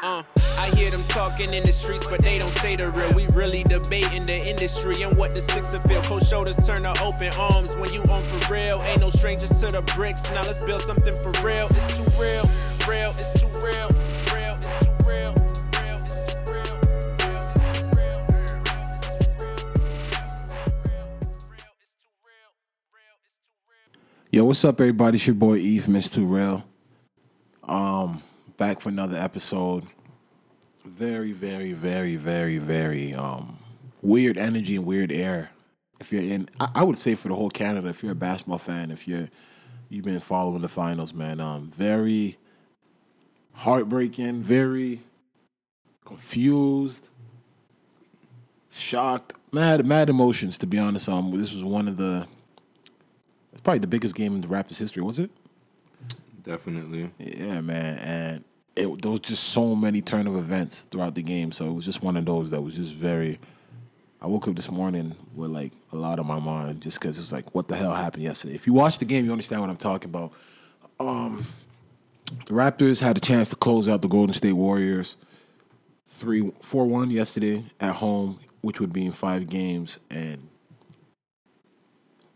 Uh, I hear them talking in the streets, but they don't say the real. We really debating the industry and what the sixer feel. Cold shoulders turn to open arms when you on for real. Ain't no strangers to the bricks. Now let's build something for real. It's too real, real, it's too real, it's too real. Yo, what's up, everybody? It's your boy Eve, Miss Too Real. Back for another episode. Very, very, very, very, very um weird energy and weird air. If you're in, I, I would say for the whole Canada, if you're a basketball fan, if you're you've been following the finals, man, um, very heartbreaking, very confused, shocked, mad, mad emotions. To be honest, um, this was one of the it's probably the biggest game in the Raptors history, was it? Definitely. Yeah, man. And it, there was just so many turn of events throughout the game. So it was just one of those that was just very. I woke up this morning with like a lot on my mind just because it was like, what the hell happened yesterday? If you watch the game, you understand what I'm talking about. Um, the Raptors had a chance to close out the Golden State Warriors three four one yesterday at home, which would be in five games, and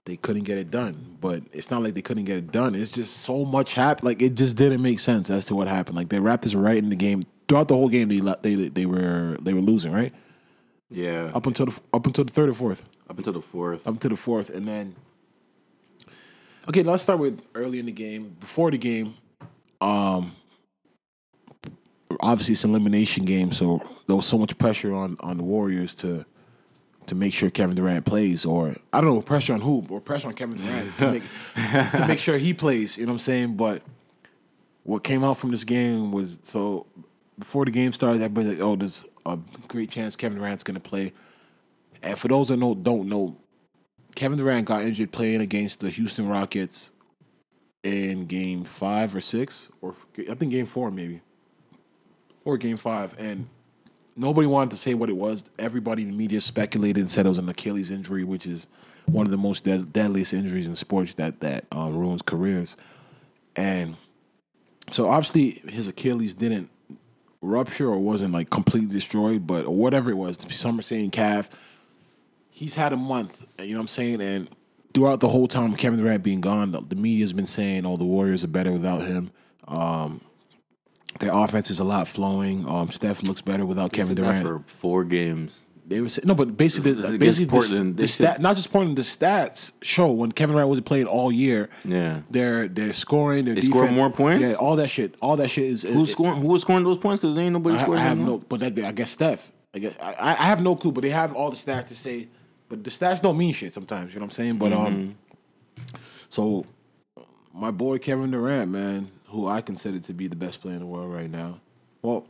they couldn't get it done. But it's not like they couldn't get it done. It's just so much happened. Like it just didn't make sense as to what happened. Like the Raptors were right in the game throughout the whole game. They they they were they were losing right Yeah. Up, until the up until the third or fourth. Up until the fourth. Up to the fourth, and then okay, let's start with early in the game. Before the game, um, obviously it's an elimination game, so there was so much pressure on on the Warriors to to make sure Kevin Durant plays, or I don't know, pressure on who, or pressure on Kevin Durant to make to make sure he plays. You know what I'm saying? But what came out from this game was so before the game started, everybody's like, "Oh, there's a great chance Kevin Durant's going to play." And for those that know, don't know, Kevin Durant got injured playing against the Houston Rockets in Game Five or Six, or I think Game Four maybe, or Game Five, and nobody wanted to say what it was. Everybody in the media speculated and said it was an Achilles injury, which is one of the most dead, deadliest injuries in sports that that um, ruins careers. And so obviously his Achilles didn't rupture or wasn't like completely destroyed, but whatever it was, some are saying calf. He's had a month, you know what I'm saying, and throughout the whole time Kevin Durant being gone, the, the media's been saying, "Oh, the Warriors are better without him." Um, their offense is a lot flowing. Um, Steph looks better without Kevin Durant. for four games. They were no, but basically, Against basically, the, Portland, the they stat, not just Portland, the stats show when Kevin Durant wasn't playing all year. Yeah. They're they're scoring. Their They score more points? Yeah, all that shit. All that shit is Who's scoring? Who was scoring those points? Because ain't nobody I, scoring. I have anymore. no, but that, I guess Steph. I, guess, I, I have no clue, but they have all the stats to say. But the stats don't mean shit sometimes. You know what I'm saying? But um, so my boy Kevin Durant, man, who I consider to be the best player in the world right now. Well,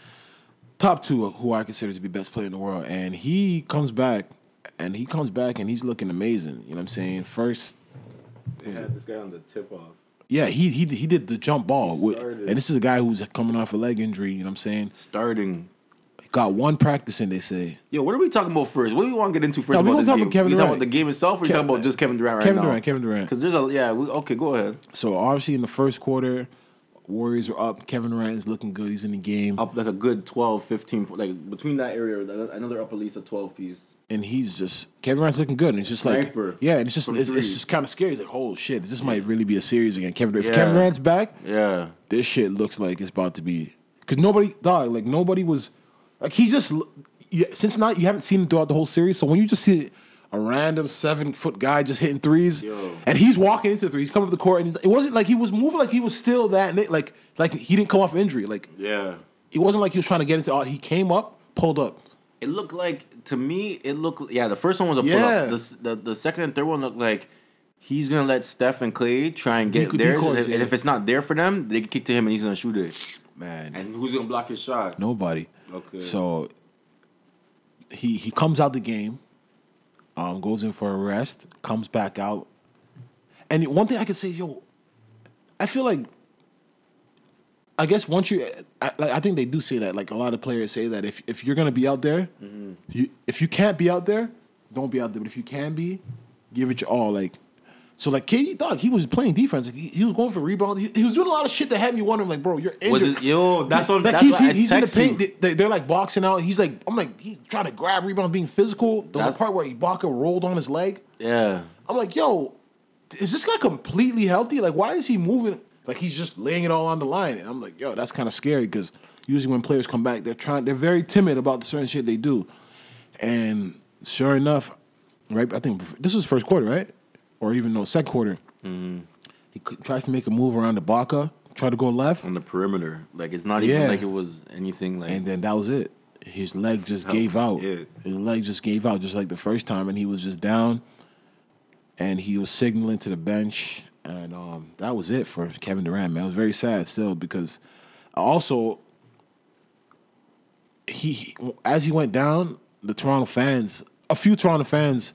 top two, who I consider to be best player in the world, and he comes back, and he comes back, and he's looking amazing. You know what I'm saying? First, They had this guy on the tip off. yeah, he he he did the jump ball, with, and this is a guy who's coming off a leg injury. You know what I'm saying? Starting. Got one practice in, they say. Yo, what are we talking about first? What do we want to get into first No, we about this talk game? about Kevin we talking about the game itself, or we Kev- talking about just Kevin Durant right Kevin now? Durant, Kevin Durant. Because there's a yeah. We, okay, go ahead. So obviously in the first quarter, Warriors are up. Kevin Durant is looking good. He's in the game, Up like a good 12, 15, like between that area, another up at least a twelve piece. and he's just Kevin Durant's looking good. And it's just like Sniper. yeah, and it's just it's, it's just kind of scary. It's like oh shit, this might really be a series again. Kevin If Yeah. Kevin Durant's back, Yeah. this shit looks like it's about to be because nobody dog like nobody was like he just you, since not you haven't seen him throughout the whole series. So when you just see a random seven foot guy just hitting threes, Yo. and he's walking into threes, he's coming to the court, and it wasn't like he was moving like he was still that like like he didn't come off injury. Like Yeah. it wasn't like he was trying to get into. all. He came up, pulled up. It looked like to me. It looked yeah. The first one was a pull Yeah. up. The, the the second and third one looked like he's gonna let Steph and Klay try and get theirs, and if, and if it's not there for them, they can kick to him and he's gonna shoot it. Man, And who's gonna block his shot? nobody. Okay. So he he comes out the game, um, goes in for a rest, comes back out, and one thing I can say, yo, I feel like. I guess once you, I, like, I think they do say that. Like a lot of players say that if if you're gonna be out there, you if you can't be out there, don't be out there. But if you can be, give it your all. Like So like KD, dog, he was playing defense. Like, he, he was going for rebounds. He, he was doing a lot of shit that had me wondering, like, bro, you're injured. Was it- yo, that's what- like that's he's, what I he's, in the paint. They, they're like boxing out. He's like, I'm like, he's trying to grab rebounds, being physical. There was That's- a part where Ibaka rolled on his leg. Yeah. I'm like, yo, is this guy completely healthy? Like, why is he moving? Like, he's just laying it all on the line. And I'm like, yo, that's kind of scary because usually when players come back, they're trying, they're very timid about the certain shit they do. And sure enough, right? I think this was first quarter, right? Or even no, second quarter. He c- tries to make a move around the Baca, try to go left, On the perimeter. Like it's not Yeah. even like it was anything like and then that was it. His leg just Oh, gave out. yeah. His leg just gave out, just like the first time, and he was just down. And he was signaling to the bench, and um, that was it for Kevin Durant. Man, it was very sad still because also he, he as he went down, the Toronto fans, a few Toronto fans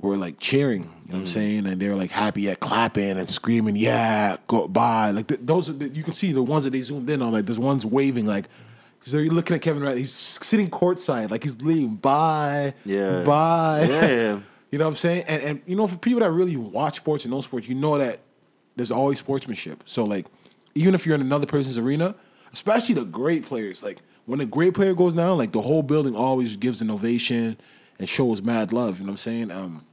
were like cheering, you know Mm. what I'm saying? And they were like happy at clapping and screaming, yeah, go by. Like th- those are the, you can see the ones that they zoomed in on, like there's ones waving like so you're looking at Kevin Durant, he's sitting courtside, like he's leaving, bye, Yeah. bye. Yeah, yeah. you know what I'm saying? And and you know, for people that really watch sports and know sports, you know that there's always sportsmanship. So like, even if you're in another person's arena, especially the great players, like when a great player goes down, like the whole building always gives an ovation and shows mad love. You know what I'm saying? Um,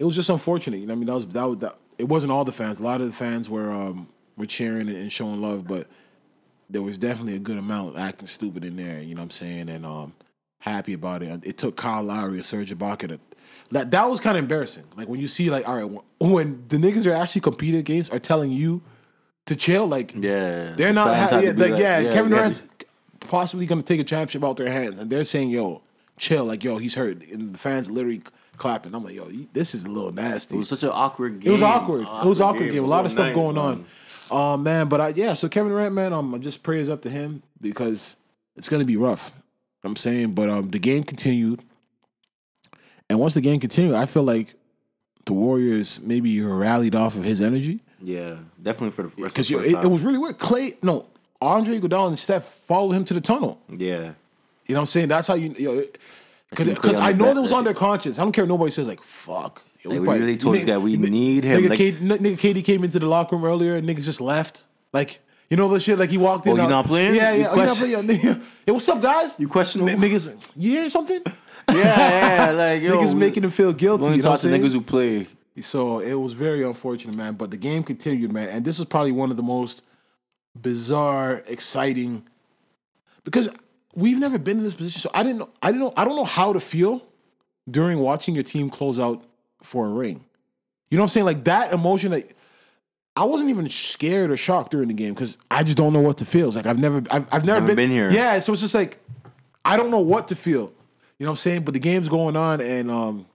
it was just unfortunate. You know, what I mean, that was that was that. It wasn't all the fans. A lot of the fans were um were cheering and, and showing love, but there was definitely a good amount acting stupid in there. You know what I'm saying? And um, happy about it. It took Kyle Lowry or Serge Ibaka to. That, that was kind of embarrassing. Like when you see like, all right, when, the niggas are actually competing against are telling you to chill, like Yeah. they're not. fans Ha- yeah, like, like- yeah, yeah, Kevin yeah. Durant's possibly gonna take a championship out their hands, and they're saying, "Yo, chill," like, "Yo, he's hurt," and the fans literally clapping. I'm like, "Yo, this is a little nasty." It was such an awkward game. It was awkward. it was awkward game. A lot of stuff night, going man. on. Um, man, but I, yeah. So Kevin Durant, man, um, I just prayers up to him because it's gonna be rough. I'm saying, but um, the game continued, and once the game continued, I feel like the Warriors maybe rallied off of his energy Yeah, definitely for the rest of because it, it was really weird. Klay, no, Andre Iguodala and Steph followed him to the tunnel. Yeah. You know what I'm saying? That's how you. you because I know that was on their conscience. I don't care. Nobody says like fuck. Yo, Like, we probably- really told this guy we nigga- need him. Nigga, Like- K, nigga KD came into the locker room earlier and niggas just left. Like you know the shit. Like he walked oh, in. Oh, you not playing? Yeah, You yeah. Oh, you not playing? Yo, nigga, Hey, what's up, guys? You questionable? N- niggas, you hear something? Yeah, yeah, like yo, niggas we- making him feel guilty. Only You know talk to niggas who play. So it was very unfortunate, man. But the game continued, man. And this is probably one of the most bizarre, exciting because we've never been in this position. So I didn't know. I didn't know. I don't know how to feel during watching your team close out for a ring. You know what I'm saying? Like that emotion. that I wasn't even scared or shocked during the game because I just don't know what to feel. It's like I've never. I've, I've never, Never been here. Yeah. So it's just like I don't know what to feel. You know what I'm saying? But the game's going on, and um,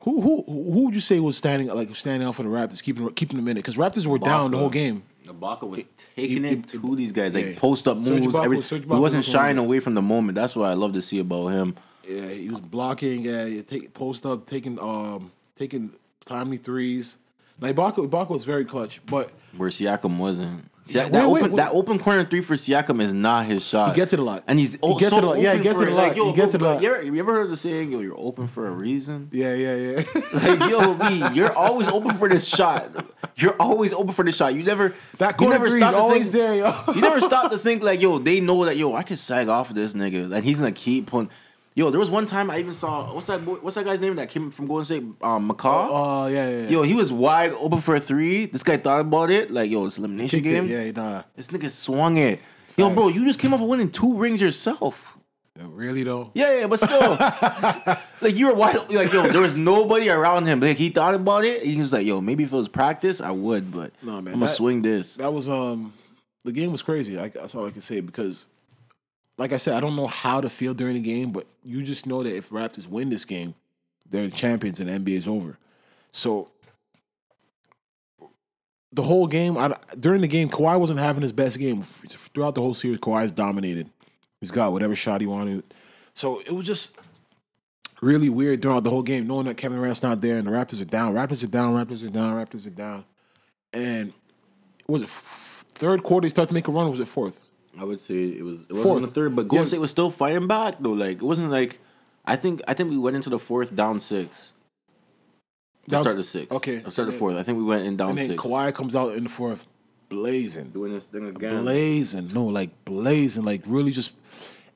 who who who would you say was standing like standing out for the Raptors, keeping keeping them in it? Because Raptors were down the whole game. Ibaka was taking it- it, to these guys, like yeah. post up moves. Ibaka- every, Serge he wasn't was shying away from the moment. That's what I love to see about him. Yeah, he was blocking. Yeah, he take post up, taking um taking timely threes. Now Ibaka Ibaka was very clutch, but Where Siakam wasn't. See, Yeah, that, wait, wait, open wait. that open corner three for Siakam is not his shot. He gets it a lot. and he's He oh, gets so it a lot. Yeah, he gets it a lot. Like, yo, He gets bro, it a lot. You ever, you ever heard the saying, "Yo, you're open for a reason"? yeah, yeah, yeah. Like, yo, B, you're always open for this shot. You're always open for this shot. You never that you never stop to always think. there, yo. You never stop to think like, yo, they know that yo, I can sag off of this nigga. Like he's gonna keep pulling. Yo, there was one time I even saw what's that boy, what's that guy's name that came from Golden State? Um, McCaw. Oh yeah, yeah. yeah. Yo, he was wide open for a three. This guy thought about it. Like, yo, it's elimination Kicked it. game. Yeah, nah. This nigga swung it. Yo, bro, you just came off of winning two rings yourself. Really though. Yeah, yeah, but still, like you were wide. Like, yo, there was nobody around him. Like he thought about it. He was like, yo, maybe if it was practice, I would, but No, man, I'm gonna that- swing this. That was um the game was crazy. I, that's all I can say because, like I said, I don't know how to feel during the game, but you just know that if Raptors win this game, they're the champions and the NBA is over. So the whole game, I, during the game, Kawhi wasn't having his best game throughout the whole series. Kawhi's dominated. He's got whatever shot he wanted. So it was just really weird throughout the whole game, knowing that Kevin Durant's not there and the Raptors are down. Raptors are down. Raptors are down. Raptors are down. And was it third quarter? He started to make a run. Was it fourth? I would say it was it wasn't the third, but Golden Yeah. State was still fighting back though. Like it wasn't like I think I think we went into the fourth down six. To Down start the sixth. okay. Or start the fourth. I think we went in down And then six. Kawhi comes out in the fourth, blazing, doing this thing again. blazing. No, like blazing, like really just.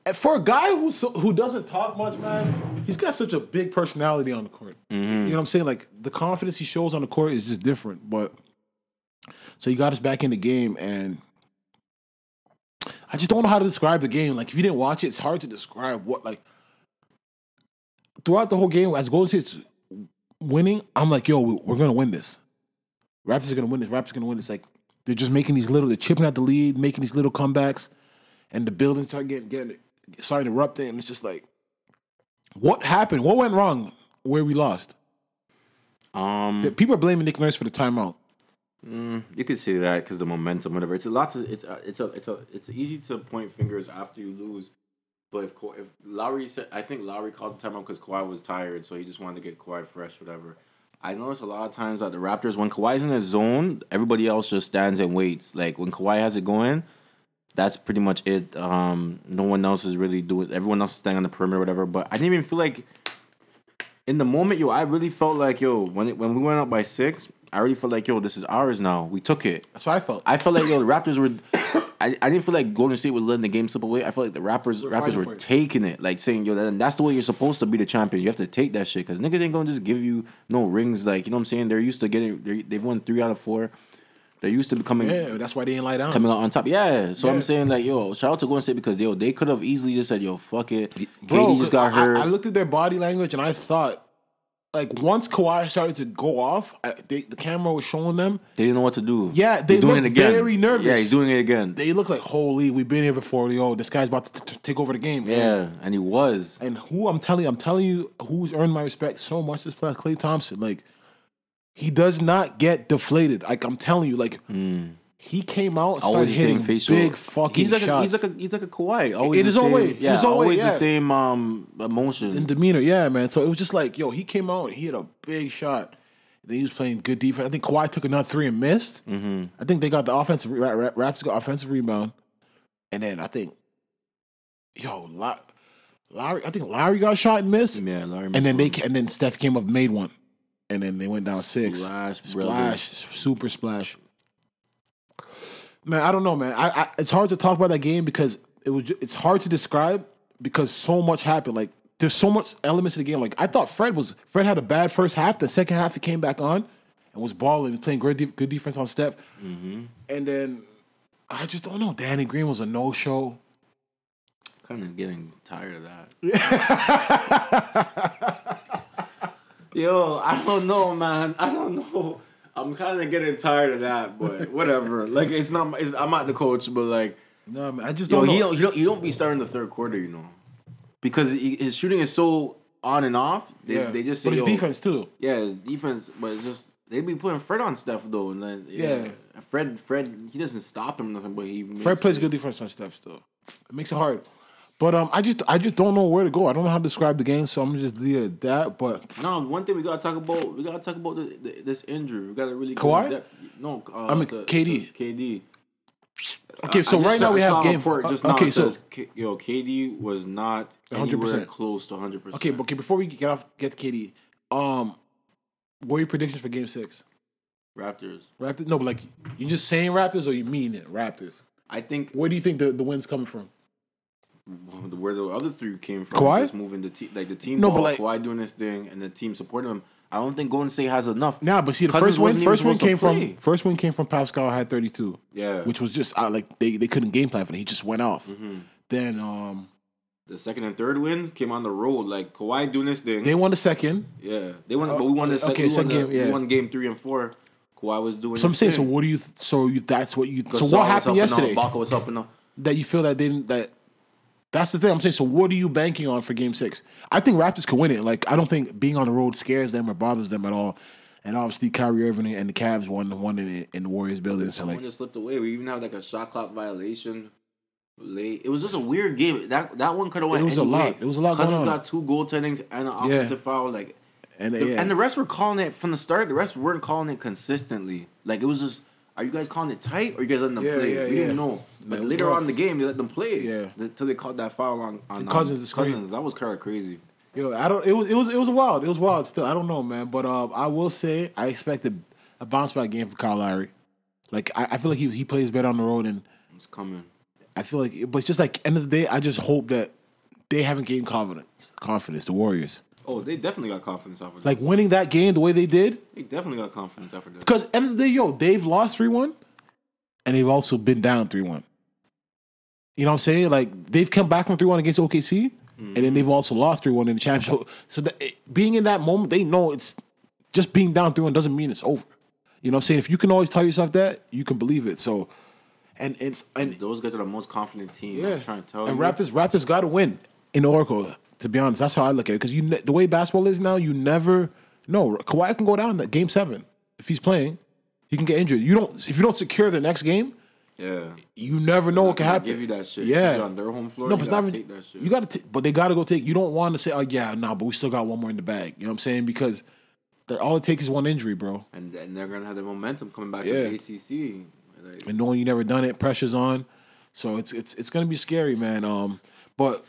and For a guy who's so, who doesn't talk much, man, he's got such a big personality on the court. Mm-hmm. You know what I'm saying? Like the confidence he shows on the court is just different. But so he got us back in the game, and I just don't know how to describe the game. Like if you didn't watch it, it's hard to describe what like throughout the whole game as Golden State's winning. I'm like, yo, we- we're gonna win this. Raptors are gonna win this. Raptors are gonna win this. Like they're just making these little, they're chipping at the lead, making these little comebacks, and the building start getting getting starting erupting, and it's just like, what happened? What went wrong? Where we lost? Um, People are blaming Nick Nurse for the timeout. You could say that because the momentum, whatever. It's a lot to. It's a, it's a. It's a. It's easy to point fingers after you lose. But if if Lowry said, I think Lowry called the timeout because Kawhi was tired, so he just wanted to get Kawhi fresh, whatever. I noticed a lot of times that the Raptors, when Kawhi's in his zone, everybody else just stands and waits. Like when Kawhi has it going, that's pretty much it. Um, no one else is really doing. Everyone else is staying on the perimeter, whatever. But I didn't even feel like in the moment, yo, I really felt like yo when it, when we went up by six, I already felt like yo, this is ours now. We took it. That's what I felt. I felt like yo, the Raptors were. I, I didn't feel like Golden State was letting the game slip away. I felt like the Raptors We're Raptors were it. taking it, like saying yo, that, that's the way you're supposed to be the champion. You have to take that shit because niggas ain't gonna just give you no rings. Like you know what I'm saying? They're used to getting. They're, they've won three out of four. They're used to becoming yeah, that's why they didn't lie down. coming out on top. Yeah. So Yeah. I'm saying like yo, shout out to Golden State because yo, they could have easily just said yo, fuck it. Bro, KD just got I- I, looked at their body language and I thought, like, once Kawhi started to go off, I, they, the camera was showing them. They didn't know what to do. Yeah, they he's doing it again. very nervous. Yeah, he's doing it again. They look like, holy, we've been here before. Yo, this guy's about to t- t- take over the game. yeah, and he was. And who I'm telling you, I'm telling you, who's earned my respect so much this player, Klay Thompson. Like, he does not get deflated. Like I'm telling you, like hmm. He came out and. Always the same hitting facial. big fucking he's like shots. A, he's like a he's like a Kawhi. Always In the his own same, way. Yeah, his own way, always yeah. the same um emotion. in demeanor, yeah, man. So it was just like, yo, he came out and he hit a big shot. Then he was playing good defense. I think Kawhi took another three and missed. Mm-hmm. I think they got the offensive. Ra- Ra- Raps got offensive rebound, and then I think, yo, La- Lowry. I think Lowry got shot and missed. yeah, Lowry. and then they and then Steph came up made one, and then they went down six. Splash, brother. splash, super splash. Man, I don't know, man. I, I it's hard to talk about that game because it was. It's hard to describe because so much happened. Like there's so much elements of the game. Like I thought Fred was Fred had a bad first half. The second half he came back on and was balling, playing great, def- good defense on Steph. Mm-hmm. And then I just don't know. Danny Green was a no show. kind of getting tired of that. Yo, I don't know, man. I don't know. I'm kind of getting tired of that, but whatever. like it's not. It's, I'm not the coach, but like, No, man, I just yo, don't know. he don't, he don't. He don't be starting the third quarter, you know, because he, his shooting is so on and off. They, yeah. they just say, but his defense too. Yeah, his defense, but it's just they be putting Fred on stuff though, and then yeah, Yeah. Fred, Fred, he doesn't stop him nothing, but he makes Fred plays it- good defense on Steph still. It makes it hard. But um, I just I just don't know where to go. I don't know how to describe the game, so I'm just leave at that. But No, one thing we gotta talk about, we gotta talk about the, the, this injury. We gotta really Kawhi? No, uh, I mean, to- KD. KD. okay, so right now we have saw game. report just now okay, so says, yo, KD was not 100%. anywhere close to 100. percent okay, but okay, before we get off get to KD, um, what are your predictions for Game Six? Raptors. Raptors? No, but like you just saying Raptors or you mean it Raptors? I think Where do you think the, the win's coming from? Where the other three came from, Kawhi? just moving the team, like the team No, ball, but like- Kawhi doing this thing, and the team supporting him. I don't think Golden State has enough. Nah, but see, the Cousins first win, first win came from first win came from Pascal had 32. Yeah, which was just uh, like they, they couldn't game plan for that. He just went off. Mm-hmm. Then um, the second and third wins came on the road. Like Kawhi doing this thing. they won the second. yeah, they won, but we won the second. okay, second game, yeah. We won game three and four. Kawhi was doing. So I'm saying, so what do you? So you that's what you. So what happened yesterday Ibaka was and down. that you feel that they didn't that. That's the thing I'm saying. So what are you banking on for Game Six? I think Raptors can win it. Like I don't think being on the road scares them or bothers them at all. And obviously Kyrie Irving and the Cavs won one in, in the Warriors building. So like just slipped away. We even have like a shot clock violation late. It was just a weird game. That that one could have went. It was a lot. way. It was a lot going Cousins got two goaltendings and an offensive foul. Like and the- yeah. and the rest were calling it from the start. The rest weren't calling it consistently. Like it was just. Are you guys calling it tight or you guys letting them Yeah, play? yeah, we didn't know. But later on in the game, they let them play. Yeah. Until they called that foul on, on um, Cousins crazy. Cousins. That was kind of crazy. Yo, I don't. It was it was it was wild. It was wild. Still, I don't know, man. But um, I will say I expect a, a bounce back game from Kyle Lowry. Like I, I feel like he he plays better on the road, and It's coming. I feel like. But it's just like end of the day, I just hope that they haven't gained confidence. Confidence, the Warriors. Oh, they definitely got confidence off of Like winning that game the way they did, They definitely got confidence after this. because end of the day, yo, they've lost three one, and they've also been down three one. You know what I'm saying? Like they've come back from three one against OKC, and then they've mm-hmm. also lost three one in the championship. So that, it- being in that moment, they know it's just being down three one doesn't mean it's over. You know what I'm saying? If you can always tell yourself that, you can believe it. So, and it's and Those guys are the most confident team. yeah, I'm trying to tell and you. Raptors Raptors got to win in Oracle. To be honest, that's how I look at it. Because you the way basketball is now, you never no Kawhi can go down game seven if he's playing. He can get injured. You don't if you don't secure the next game, Yeah. you never know what can happen. Give you that shit. Yeah. On their home floor. No, but it's gotta not. take that shit. You got to, but they got to go take. You don't want to say, "Oh yeah, nah," but we still got one more in the bag. You know what I'm saying? Because that all it takes is one injury, bro. and, and they're gonna have the momentum coming back Yeah. to the ACC. Like, and knowing you never done it, pressure's on. So it's it's it's gonna be scary, man. Um, but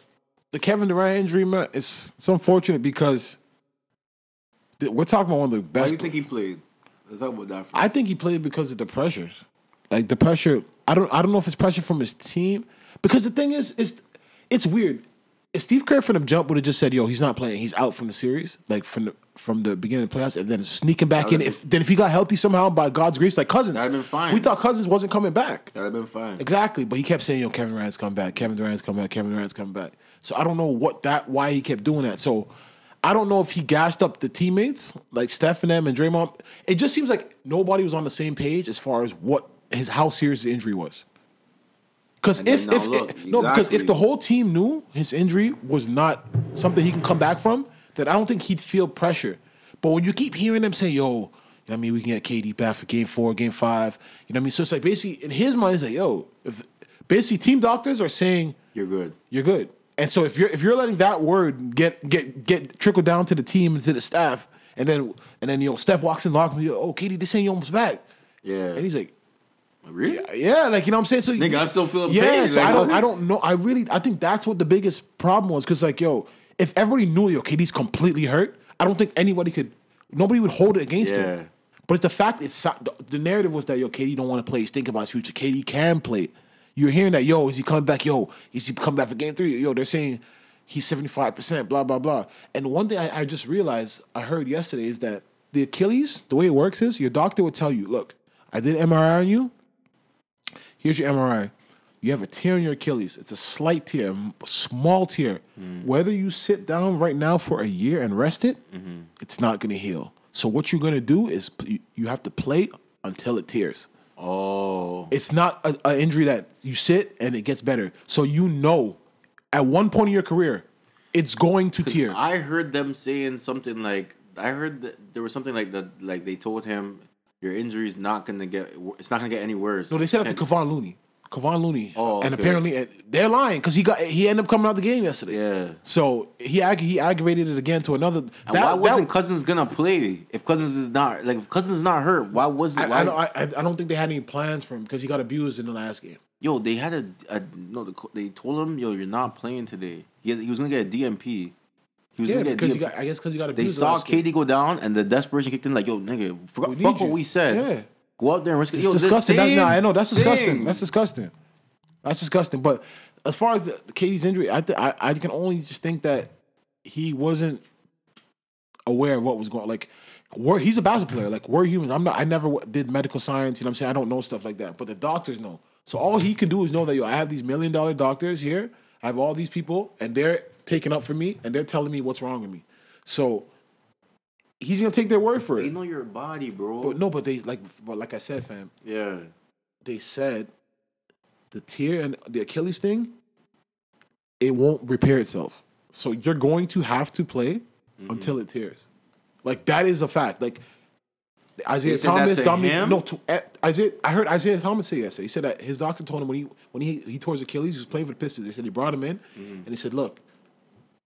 the Kevin Durant injury, man, it's it's unfortunate because we're talking about one of the why best. do you think he played? Let's talk about that. For I think he played because of the pressure, like the pressure. I don't I don't know if it's pressure from his team because the thing is, it's it's weird. If Steve Kerr from the jump would have just said, "Yo, he's not playing. He's out from the series, like from the from the beginning of the playoffs," and then sneaking back in. would've If then if he got healthy somehow by God's grace, like Cousins, That'd been fine. we thought Cousins wasn't coming back. That'd have been fine. Exactly, but he kept saying, "Yo, Kevin Durant's coming back. Kevin Durant's coming back. Kevin Durant's coming back." So I don't know what that why he kept doing that. So I don't know if he gassed up the teammates like Steph and them and Draymond. It just seems like nobody was on the same page as far as what his how serious the injury was. Because if if look, no, because if the whole team knew his injury was not something he can come back from, then I don't think he'd feel pressure. But when you keep hearing them say, "Yo," you know what I mean, we can get KD back for game four, game five. You know what I mean? So it's like basically in his mind, it's like, "Yo," if basically team doctors are saying You're good. you're good. And so if you're if you're letting that word get get get trickle down to the team and to the staff, and then and then you know Steph walks in the locker room, go, oh KD, this ain't you almost back, Yeah. and he's like, really? yeah, like you know what I'm saying. So Nigga, I'm still feeling yeah. pain. So Like, I don't? I don't know. I really I think that's what the biggest problem was because like yo, if everybody knew yo KD's completely hurt, I don't think anybody could nobody would hold it against Yeah. him. But it's the fact it's the- the narrative was that yo KD don't want to play. He's thinking about his future. KD can play. You're hearing that yo is he coming back? Yo is he coming back for game three? Yo they're saying he's seventy five percent. Blah blah blah. And one thing I, I just realized I heard yesterday is that the Achilles the way it works is your doctor would tell you, look, I did MRI on you. Here's your MRI. You have a tear in your Achilles. It's a slight tear, m- small tear. Mm. Whether you sit down right now for a year and rest it, mm-hmm. it's not going to heal. So what you're going to do is you have to play until it tears. Oh. It's not a, a injury that you sit and it gets better. So you know, at one point in your career, it's going to tear. I heard them saying something like I heard that there was something like that like they told him your injury's not gonna get it's not gonna get any worse. No, they said that to Kevon Looney. Kevon Looney. Oh, and apparently they're lying because he got he ended up coming out the game yesterday. Yeah. So he ag- he aggravated it again to another. And why wasn't Cousins gonna play if Cousins is not like if Cousins is not hurt? Why wasn't I, why? I, don't, I, I don't think they had any plans for him because he got abused in the last game. yo, they had a, a no. They told him, yo, you're not playing today. He, had, he was gonna get a DNP. He was Yeah, gonna get DNP. he got, I guess because he got they abused. the saw game. KD go down, and the desperation kicked in. Like, yo, nigga, fuck, fuck what we said. Yeah. Go out there and risk it. It's Yo, disgusting. That's, nah, I know that's disgusting. thing. That's disgusting. That's disgusting. But as far as KD's injury, I, th- I I can only just think that he wasn't aware of what was going. Like, we're, he's a basketball player. Like we're humans. I'm not. I never did medical science. You know what I'm saying? I don't know stuff like that. But the doctors know. So all he can do is know that yo, I have these million dollar doctors here. I have all these people, and they're taking up for me, and they're telling me what's wrong with me. So he's gonna take their word for it. They know your body, bro. But no, but they like, but like I said, fam, yeah. they said the tear and the Achilles thing, it won't repair itself. So you're going to have to play Mm-hmm. until it tears. Like that is a fact. Like Isaiah Thomas, to Dominic, him? no, to eh, Isaiah. I heard Isaiah Thomas say yesterday. He said that his doctor told him when he when he he tore his Achilles, he was playing for the Pistons. They said he brought him in, Mm-hmm. and he said, "Look,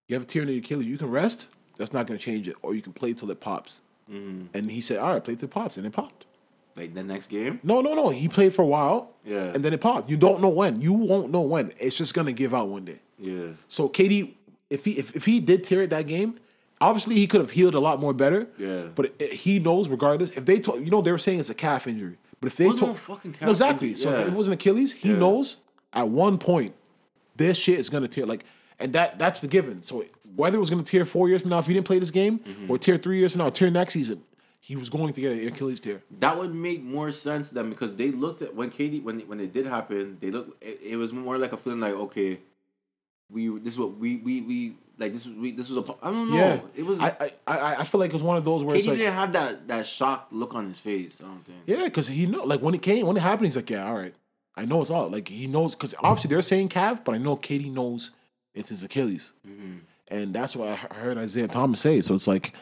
you have a tear in your Achilles. You can rest. That's not going to change it, or you can play till it pops." Mm-hmm. And he said, "All right, play till it pops," and it popped. Like the next game. No, no, no. He played for a while. Yeah. And then it popped. You don't know when. You won't know when. It's just gonna give out one day. Yeah. So KD, if he if, if he did tear it that game, obviously he could have healed a lot more better. Yeah. But it, he knows regardless. If they told you know they were saying it's a calf injury, but if they told no fucking no, exactly. injury, So if yeah. it was an Achilles, he Yeah. knows at one point this shit is gonna tear. Like, and that that's the given. So whether it was gonna tear four years from now if he didn't play this game, Mm-hmm. or tear three years from now, tear next season, he was going to get an Achilles tear. That would make more sense then because they looked at when KD when when it did happen, they looked it, it was more like a feeling like okay, we this is what we we we like this we this was a I don't know Yeah, it was I, I I feel like it was one of those where it's KD like didn't have that that shocked look on his face. I don't think. Yeah, because he know like when it came when it happened, he's like, yeah, all right, I know it's all like he knows because obviously they're saying calf, but I know KD knows it's his Achilles, mm-hmm. and that's what I heard Isaiah Thomas say. So it's like.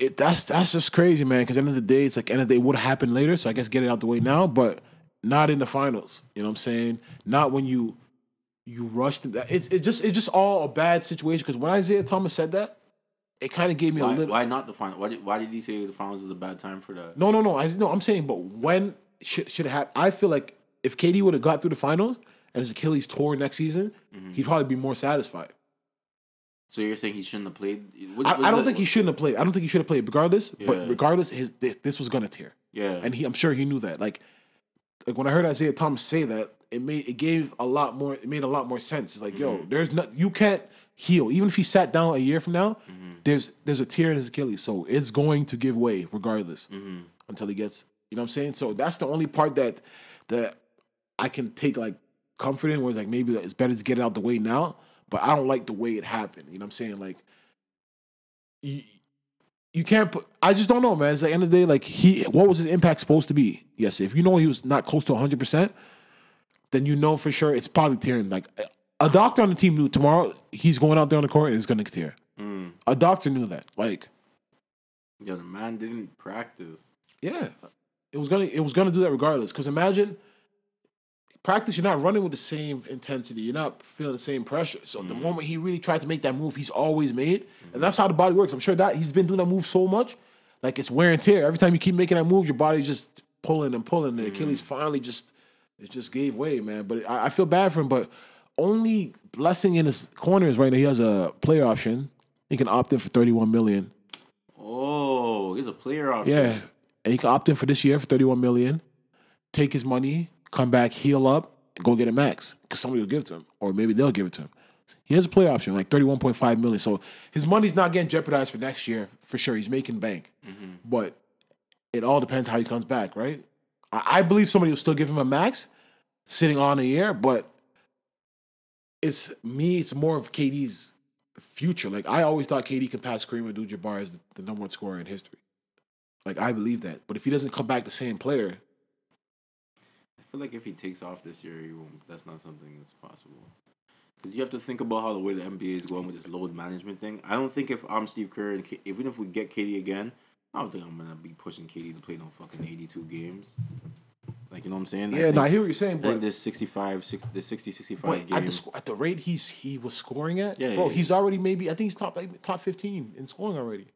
It, that's that's just crazy, man. Because end of the day, it's like end of the day would happen later. So I guess get it out the way now, but not in the finals. You know what I'm saying? Not when you you rushed. It. It's it just it's just all a bad situation. Because when Isaiah Thomas said that, it kind of gave me a little. why not the final? Why did, why did he say the finals is a bad time for that? No, no, no. I no. I'm saying, but when should should it happen? I feel like if KD would have got through the finals and his Achilles tore next season, Mm-hmm. he'd probably be more satisfied. So you're saying he shouldn't have played? What- I, I don't the- think he shouldn't have played. I don't think he should have played, regardless. Yeah. But regardless, his this was gonna tear, Yeah, and he, I'm sure he knew that. Like, like when I heard Isaiah Thomas say that, it made it gave a lot more. It made a lot more sense. It's like, yo, Mm-hmm. there's not. You can't heal. Even if he sat down a year from now, Mm-hmm. there's there's a tear in his Achilles, so it's going to give way regardless Mm-hmm. until he gets. You know what I'm saying? So that's the only part that that I can take like comfort in, where it's like maybe it's better to get it out the way now. But I don't like the way it happened. You know what I'm saying? Like you, you can't put. I just don't know, man. It's like end of the day, like he, what was his impact supposed to be? Yes, if you know he was not close to 100, percent then you know for sure it's probably tearing. Like a doctor on the team knew tomorrow he's going out there on the court and it's gonna tear. Mm. A doctor knew that. Like Yo, the man didn't practice. yeah, it was gonna it was gonna do that regardless. Because imagine practice, you're not running with the same intensity, you're not feeling the same pressure. So the mm-hmm. moment he really tried to make that move, he's always made, and that's how the body works. I'm sure that he's been doing that move so much, like it's wear and tear. Every time you keep making that move, your body's just pulling and pulling. And Achilles mm-hmm. finally just it just gave way, man. But I, I feel bad for him. But only blessing in his corner is right now he has a player option. He can opt in for 31 million. Oh, he's a player option. Yeah, and he can opt in for this year for thirty-one million. Take his money, come back, heal up, and go get a max because somebody will give it to him, or maybe they'll give it to him. He has a play option, like thirty-one point five million. So his money's not getting jeopardized for next year for sure. He's making bank, mm-hmm. but it all depends how he comes back, right? I, I believe somebody will still give him a max, sitting on a year, but it's me. It's more of KD's future. Like I always thought KD could pass Kareem Abdul-Jabbar as the, the number one scorer in history. Like I believe that, but if he doesn't come back the same player, feel like if he takes off this year, he won't. That's not something that's possible. Because you have to think about how the way the NBA is going with this load management thing. I don't think if I'm Steve Kerr and K- even if we get KD again, I don't think I'm gonna be pushing KD to play no fucking 82 games. Like you know what I'm saying? Yeah, no, I hear what you're saying, I but, this 65, six, this 60, 65 but at the sc- at the rate he's he was scoring at, Yeah, bro, yeah, he's already maybe I think he's top like, top fifteen in scoring already.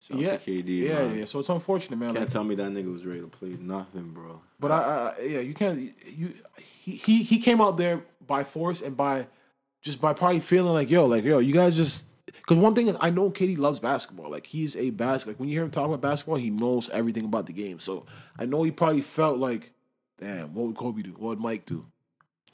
Shout out yeah, to KD, yeah, man. yeah. So it's unfortunate, man. Can't Like, tell me that nigga was ready to play nothing, bro. but I, I, yeah, you can't. You he, he he came out there by force and by just by probably feeling like yo, like yo, you guys just. Because one thing is, I know KD loves basketball. Like he's a basket. Like when you hear him talk about basketball, he knows everything about the game. So I know he probably felt like, damn, what would Kobe do? What would Mike do?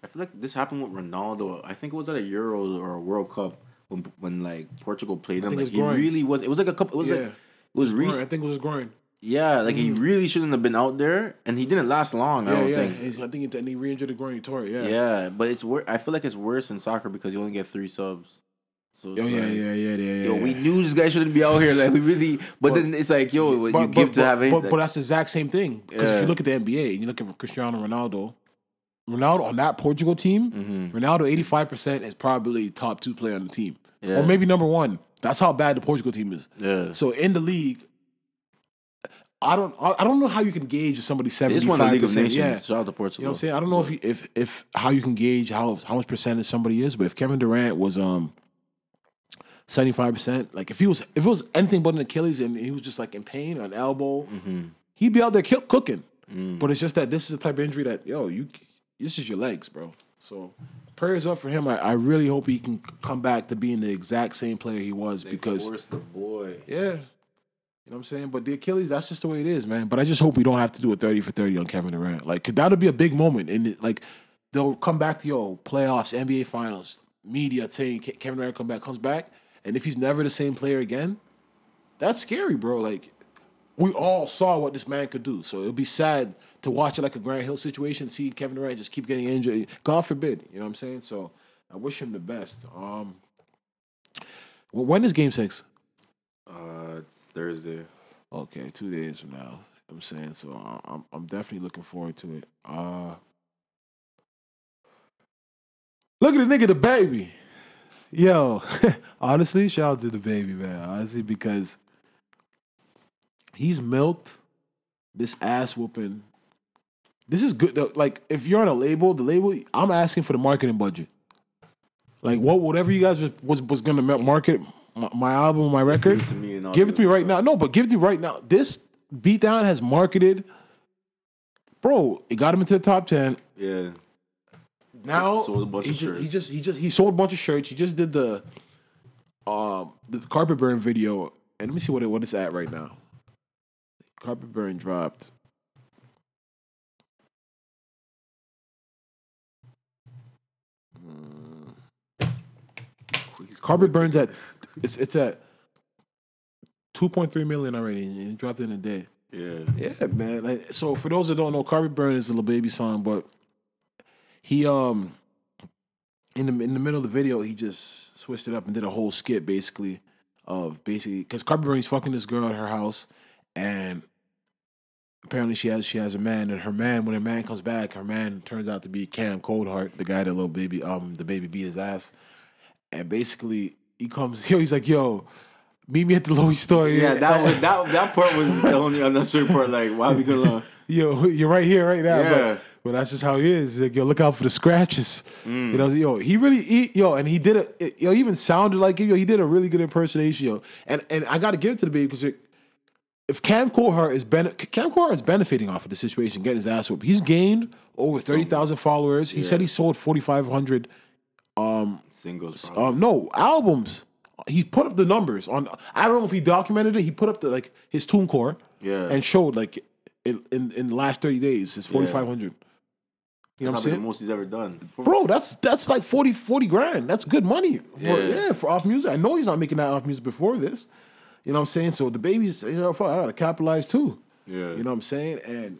I feel like this happened with Ronaldo. I think it was at a Euros or a World Cup when when like Portugal played him. Like he groin. really was. It was like a couple. It was like Yeah. it was Groin, I think it was groin. Yeah, like he really shouldn't have been out there, and he didn't last long. I Yeah, don't yeah. think. I think it, and he re-injured the groin. He tore it. Yeah. Yeah, but it's wor- I feel like it's worse in soccer because you only get three subs. So it's Oh yeah, like, yeah, yeah, yeah, yeah. Yo, we knew this guy shouldn't be out here. Like we really, but, then it's like, yo, what you give to but, have but, anything. but that's the exact same thing. Because if you look at the NBA and you look at Cristiano Ronaldo, Ronaldo on that Portugal team, Mm-hmm. Ronaldo eighty five percent is probably top two player on the team, Yeah. or maybe number one. That's how bad the Portugal team is. yeah, So in the league, I don't, I don't know how you can gauge if somebody's seventy just won the League of. Nations. Yeah. Shout out to Portugal. You know what I'm saying? I don't know if you, if if how you can gauge how how much percentage somebody is, but if Kevin Durant was um seventy five percent, like if he was if it was anything but an Achilles and he was just like in pain, on an elbow, Mm-hmm. he'd be out there kill, cooking. Mm. But it's just that this is the type of injury that yo you this is your legs, bro. So prayers up for him. I, I really hope he can come back to being the exact same player he was They because forced the boy. yeah. You know what I'm saying? But the Achilles, that's just the way it is, man. But I just hope we don't have to do a 30 for 30 on Kevin Durant. Like, 'cause that'll be a big moment. And it, like, they'll come back to, yo, playoffs, NBA finals, media Ke- Kevin Durant come back, comes back. And if he's never the same player again, that's scary, bro. Like, we all saw what this man could do. So it'll be sad to watch it like a Grant Hill situation, see Kevin Durant just keep getting injured. God forbid. You know what I'm saying? So I wish him the best. Um, well, when is game six? Uh, it's Thursday. Okay, two days from now. I'm saying so. I- I'm I'm definitely looking forward to it. Uh, look at the nigga, DaBaby. Yo, honestly, shout out to DaBaby, man. Honestly, because he's milked this ass whooping. This is good. though. Like, if you're on a label, the label, I'm asking for the marketing budget. Like, what, whatever you guys was was, was gonna market my, my album, my record, Give it to me and give it to me right now. No, but give it to me right now. This beatdown has marketed, bro. It got him into the top ten. Yeah. Now Sold a bunch he of just, He just he just he sold a bunch of shirts. He just did the um the carpet burn video. And let me see what it, what it's at right now. Carpet burn dropped. He's Carpet burns at it's it's at two point three million already, and it dropped in a day. Yeah. Yeah, man. Like, so for those that don't know, Carpet Burns is a little baby song, but he um in the in the middle of the video he just switched it up and did a whole skit basically of basically because Carpet Burns fucking this girl at her house and apparently she has she has a man and her man when her man comes back her man turns out to be Cam Coldheart the guy that little baby um DaBaby beat his ass and basically he comes yo he's like yo meet me at the Louis store Yeah, that was that that part was the only unnecessary part. Like, why are we gonna? yo, you're right here, right now. Yeah. But, but that's just how he is. Like, yo, look out for the scratches. Mm. You know, yo, he really, he, yo, and he did it. it- Yo, he even sounded like him. Yo, he did a really good impersonation, yo. And and I got to give it to DaBaby because if Cam Coldheart is ben- Cam Coldheart is benefiting off of the situation, getting his ass whooped. He's gained over thirty thousand followers. He said he sold forty five hundred. Singles. Probably. Um, no albums. He put up the numbers on. I don't know if he documented it. He put up the like his TuneCore, Yeah. and showed like in in, in the last thirty days it's forty five hundred. You know what I'm That's probably the saying, most he's ever done. For- bro? That's that's like 40, 40 grand. That's good money. For, yeah. Yeah. for off music. I know he's not making that off music before this. You know what I'm saying? So DaBaby's, you know, I gotta capitalize too. Yeah. You know what I'm saying? And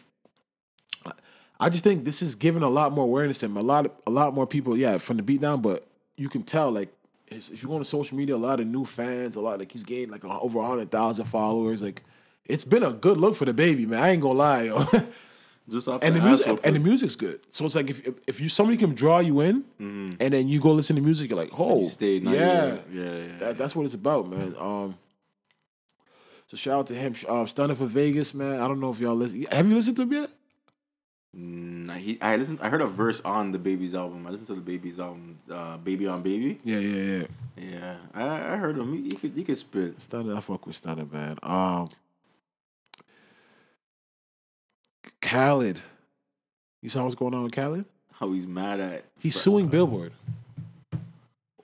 I just think this is giving a lot more awareness to him. A lot, a lot more people, yeah, from the beatdown. But you can tell, like, if you go on social media, a lot of new fans, a lot like he's gained like over hundred thousand followers. Like, it's been a good look for DaBaby, man. I ain't gonna lie, yo. Just off and the the music, asshole and the music's good. So it's like if if, if you somebody can draw you in, and then you go listen to music, you're like, oh, Mm-hmm. You stayed. now yeah, Yeah. Yeah. that, that's what it's about, man. Um, so shout out to him. Um, Stunna 4 Vegas, man. I don't know if y'all listen. Have you listened to him yet? Nah, he, I listened. I heard a verse on DaBaby's album. I listened to DaBaby's album, uh, "Baby on Baby." Yeah, yeah, yeah. Yeah, I, I heard him. He, he could he could spit. Stunna, I fuck with Stunna, man. Um, Khaled. You saw what's going on with Khaled? How he's mad at. He's suing Billboard.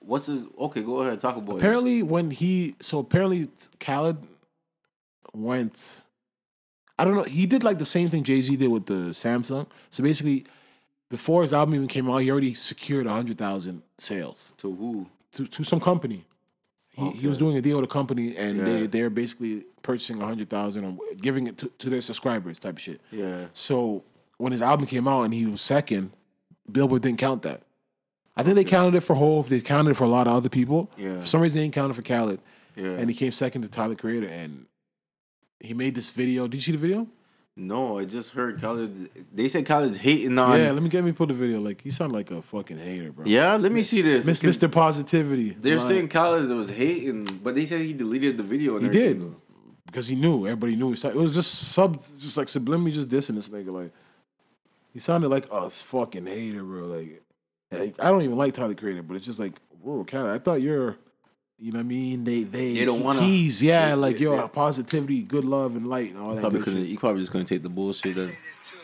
What's his? Okay, go ahead. Talk about it. Apparently, when he so apparently Khaled went, I don't know. He did like the same thing Jay Z did with the Samsung. So basically, before his album even came out, he already secured hundred thousand sales To who? to, to some company. He, he was doing a deal with a company, and they Yeah. they're basically purchasing a hundred thousand and giving it to, to their subscribers, type of shit. Yeah. So when his album came out and he was second, Billboard didn't count that. I think they counted it for Hove. They counted it for a lot of other people. Yeah. For some reason, they didn't count it for Khaled. Yeah. And he came second to Tyler Creator, and he made this video. Did you see the video? no, I just heard Khaled. They said Khaled's hating on. yeah, let me get me put the video. Like you sound like a fucking hater, bro. Yeah, let me see this. Miss, Mr. Positivity. They're Like, saying Khaled was hating, but they said he deleted the video. He did though. because he knew everybody knew. It was just sub, just like subliminally just dissing this nigga. Like he sounded like a fucking hater, bro. Like, like, I don't even like Tyler Creator, but it's just like, whoa, Khaled, I thought you're. You know what I mean? They they They don't wanna- keys, yeah, they- like they- yo, they- positivity, good love, and light, and all that. Probably good couldn't. shit. He probably just gonna take the bullshit. That, say this too.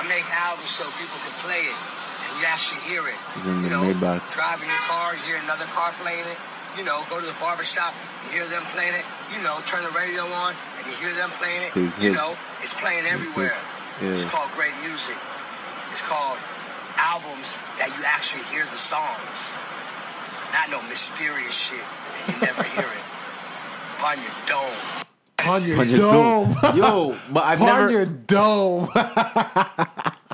I make albums so people can play it and you actually hear it. He's in you the know, Maybach. driving your car, you hear another car playing it. You know, go to the barber shop, you hear them playing it. You know, turn the radio on and you hear them playing it. His you hits. know, it's playing everywhere. Yeah. It's called great music. It's called albums that you actually hear the songs. Not no mysterious shit and you never hear it. On your dome. On your On your dome. dome. Yo, but I've On never. your dome.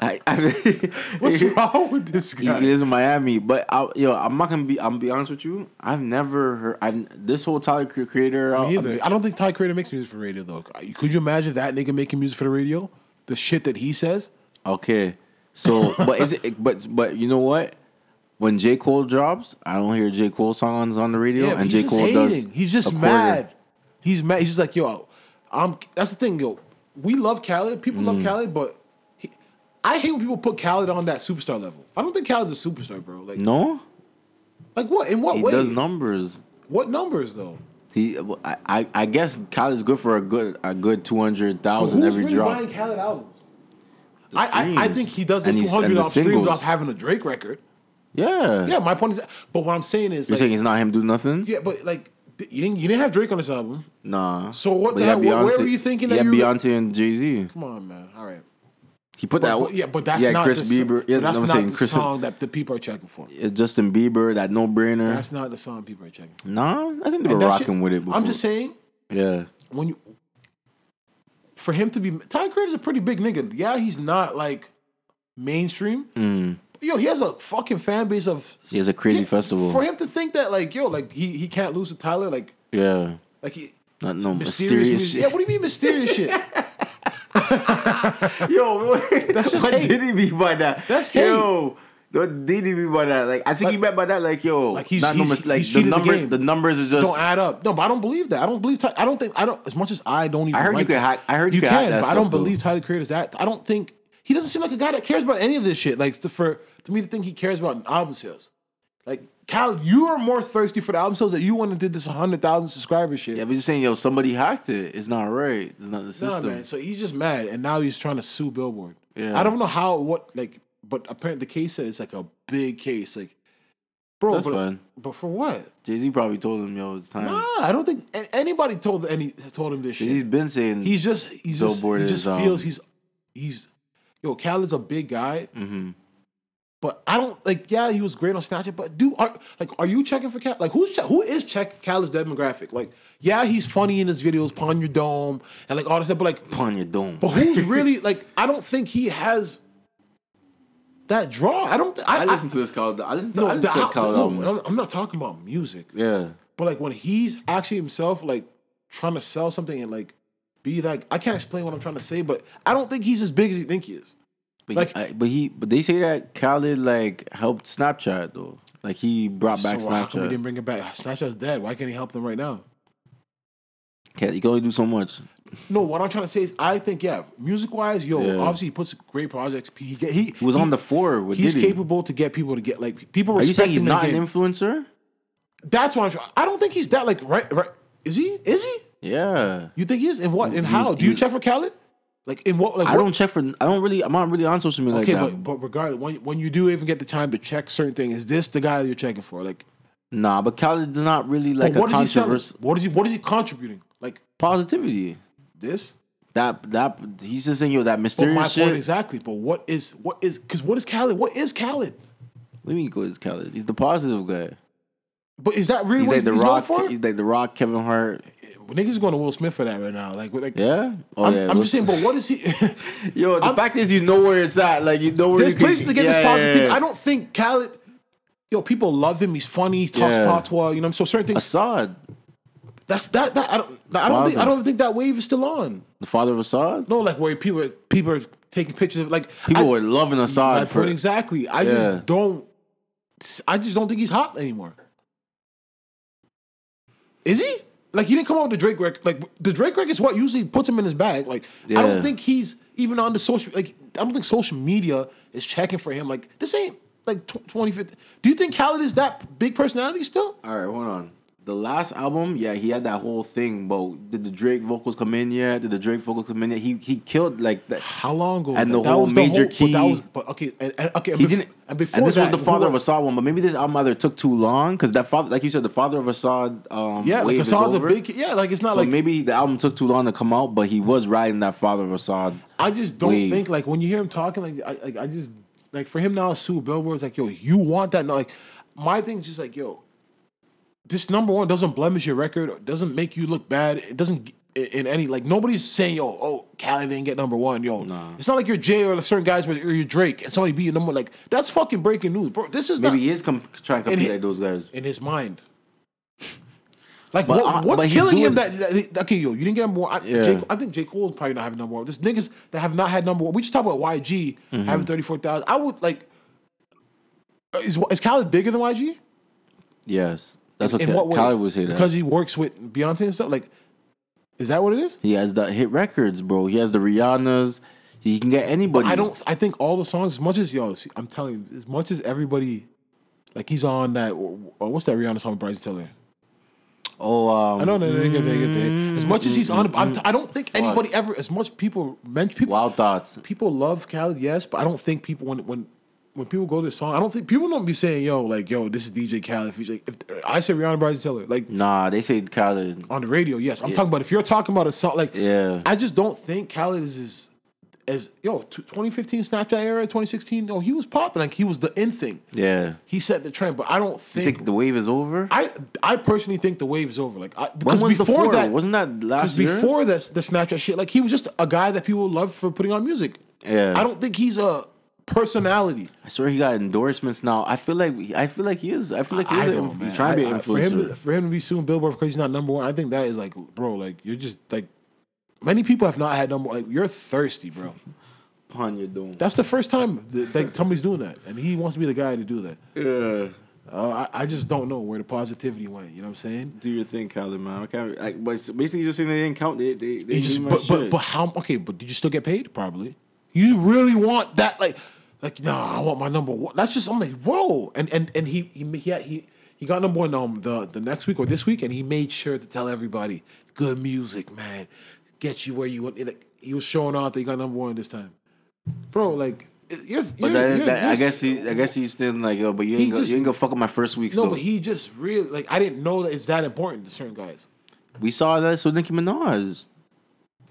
I, I, What's wrong with this He guy? lives in Miami, but I, yo, I'm not gonna be. I'm gonna be honest with you. I've never heard. I've this whole Tyler Creator. uh, Me either. I don't think Tyler Creator makes music for radio though. Could you imagine that nigga making music for the radio? The shit that he says. Okay, so but is it? But but you know what? When J Cole drops, I don't hear J Cole songs on the radio, Yeah, and J Cole hating. does. He's just quarter. mad. He's mad. He's just like, yo, I'm. That's the thing, yo. We love Khaled. People Mm. love Khaled, but he, I hate when people put Khaled on that superstar level. I don't think Khaled's a superstar, bro. Like, No, like what? In what he way? He does numbers. What numbers though? He, I, I, guess Khaled's good for a good, a good two hundred thousand Who's every really drop. buying Khaled albums? I, I, I think he does And the he's- two and off streams off having a Drake record. Yeah, Yeah, my point is, but what I'm saying is, You're like, saying it's not him do nothing? yeah, but like you didn't you didn't have Drake on this album. Nah. So what But the he had hell- where- where were you thinking He that had you were- Beyonce and Jay Z. Come on, man. All right. He put that. but- yeah, but that's yeah, not Chris the, Bieber. Yeah, that's I'm not saying the Chris. song that the people are checking for. uh, Justin Bieber, that no brainer. That's not the song people are checking. for. Nah, I think they And were that shit- rocking with it. Before. I'm just saying Yeah. when you for him to be Ty Creator's a pretty big nigga. Yeah, he's not like mainstream. Yo, he has a fucking fan base of. He has a crazy Yeah, festival. For him to think that like yo, like he he can't lose to Tyler, like Yeah. like he Not no mysterious, mysterious, shit. Yeah, what do you mean mysterious shit? Yo, That's just what hate. did he mean by that? That's hate. Yo, what did he mean by that? Like, I think he meant by that, like, yo, Like, he's- not no mis- like he's the cheated the number, game. the numbers is just. don't add up. No, but I don't believe that. I don't believe. Ty- I don't think. I don't. As much as I don't even. I heard you like could Ty- hack- I heard you could can, hack that but I don't stuff, though. believe Tyler Creator's that. I don't think he doesn't seem like a guy that cares about any of this shit. Like to, for to me to think he cares about album sales. Like Cal, you are more thirsty for the album sales that you went to did this hundred thousand subscriber shit. yeah, but just saying, yo, somebody hacked it. It's not right. It's not the Nah, system. man. So he's just mad, and now he's trying to sue Billboard. Yeah. I don't know how what like, but apparently the case said it's like a big case. Like, bro, That's but, fine. but for what? Jay Z probably told him, yo, it's time. Nah, I don't think anybody told any told him this shit. He's been saying, He's just he's just Billboard he is, just um, feels he's he's yo Cal is a big guy, Mhm. But I don't like yeah he was great on Snapchat, but dude are like are you checking for Khaled? Like who's che- who is check Khaled's demographic? Like yeah he's funny in his videos, pawn your dome and like all this stuff, but like upon your dome. but who's really like I don't think he has that draw. I don't. th- I, I listen to this called. I listen to, no, I the, listen to al- Khaled no, albums. I'm- I'm not talking about music. Yeah. But like when he's actually himself, like trying to sell something and like be like, I can't explain what I'm trying to say, but I don't think he's as big as you think he is. But Like- he, I, but he, but they say that Khaled like helped Snapchat though. Like he brought back so how come Snapchat. didn't bring it back? Snapchat's dead. Why can't he help them right now? Can't, you can only do so much. No, what I'm trying to say is, I think yeah, music wise, yo, Yeah. obviously he puts great projects. He get, he, He was on the floor with He's Diddy. capable to get people to get like people. Are you saying he's him in the not an influencer? That's what I'm. trying- I don't think he's that like right. Right? Is he? Is he? Yeah. You think he is? In what? In how? Do you check for Khaled? Like in what? Like I what- don't check for. I don't really. I'm not really on social media Okay, like that. but, but regardless, when when you do even get the time to check certain things, is this the guy you're checking for? Like, nah, but Khaled is not really like but what a is he controversy. What is he? What is he contributing? Like Positivity. this? That that he's just saying yo that But mysterious my shit. point exactly. But what is what is? Because what is Khaled? What is Khaled? Let me go. Is Khaled? He's the positive guy. But is that really He's what like the he's known Rock. for? He's like the Rock. Kevin Hart. Niggas going to Will Smith for that right now. Like, like Yeah. Oh I'm, yeah. I'm just saying. But what is he? Yo, the I'm- fact is, you know where it's at. Like you know where There's you places to get yeah, this positive. yeah. I don't think Khaled. Yo, people love him. He's funny. He talks patois. You know, so certain things. Asahd, That's that. That I don't. I don't think. I don't think that wave is still on. the father of Asahd. No, like where people are, people are taking pictures of like People I, were loving Asahd for. exactly. I just don't. I just don't think he's hot anymore. Is he? Like he didn't come out with the Drake record. Like the Drake record is what usually puts him in his bag. Like I don't think he's even on the social. Like I don't think social media is checking for him. Like this ain't like tw- 2050. Do you think Khaled is that big personality still? All right, hold on. The last album, yeah, he had that whole thing. But did the Drake vocals come in yet? Did the Drake vocals come in yet? He he killed like that. How long ago? And that? the That whole was major But that key- was, but okay, and, and okay, and He bef- didn't. And before and this that, was the father of Asahd one, but maybe this album either took too long because that father, like you said, the father of Asahd. Um, Yeah, like Asahd's a big. Yeah, like it's not So like maybe the album took too long to come out, but he was riding that father of Asahd. I just don't wave. think like when you hear him talking, like I, like I just like for him now, Sue Billboard's like, yo, you want that? No, like my thing's just like, yo, this number one doesn't blemish your record, doesn't make you look bad. It doesn't in, any like nobody's saying, yo, oh, Cali didn't get number one, yo. Nah. It's not like you're Jay or certain guys or you're Drake and somebody beat you number one. Like that's fucking breaking news, bro. This is Maybe not he is com- trying to compete like those guys. in his mind. Like But, what, uh, what's he's killing him? That, that okay, yo, you didn't get number one. I, Yeah. J, I think J Cole's probably not having number one. There's niggas that have not had number one. We just talk about YG Mm-hmm. having thirty four thousand. I would like. uh, Is is Khaled bigger than YG? Yes, that's In okay. what way? Khaled would say that because he works with Beyonce and stuff. Like, is that what it is? he has the hit records, bro. He has the Rihannas. He can get anybody. I don't. I think all the songs, as much as yo, I'm telling you, as much as everybody, like he's on that. Uh, what's that Rihanna song with Bryson Tiller? Oh, um, I know, no, no, no, no, no, As much as he's on, I'm t- I don't think anybody ever. As much people mention people. Wild Thoughts. people love Khaled, yes, but I don't think people when when when people go to this song, I don't think people don't be saying, "Yo, like, yo, this is DJ Khaled." If, if I say Rihanna Bryson Tiller, like Nah, they say Khaled. on the radio, yes, I'm talking about if you're talking about a song, like, Yeah. I just don't think Khaled is as as yo t- 2015 Snapchat era, 2016. No, he was popping like he was the in thing. Yeah. He set the trend, but I don't You think. think the wave is over? I I personally think the wave is over. Like, I, because was before the that, Wasn't that last year? Because before this, the Snapchat shit, like he was just a guy that people love for putting on music. Yeah. I don't think he's a personality. I swear he got endorsements now. I feel like I feel like he is. I feel like he is. I a- don't, he's trying to be an I- for him, influencer. to, for him to be suing Billboard because he's not number one, I think that is like, bro, like you're just like many people have not had number. Like you're thirsty, bro. Pun you're doing. That's the first time that, that somebody's doing that, and he wants to be the guy to do that. Yeah. Uh, I, I just don't know where the positivity went. You know what I'm saying? Do your thing, Khaled, man. I can't. Like, but basically, just saying they didn't count. They they they just, but, but but how? Okay, but did you still get paid? Probably. You really want that? Like, like nah, I want my number one. That's just I'm like, whoa. And and and he he he had, he, he got number one um the the next week or this week, and he made sure to tell everybody, good music, man, get you where you want. Like, he was showing off that he got number one this time, bro. Like, you're. But you're, that, you're- that, I guess he, I guess he's still like, yo, but you ain't, gonna, just- you ain't gonna fuck up my first week. No, though. but he just really like I didn't know that it's that important to certain guys. we saw that with Nicki Minaj. It's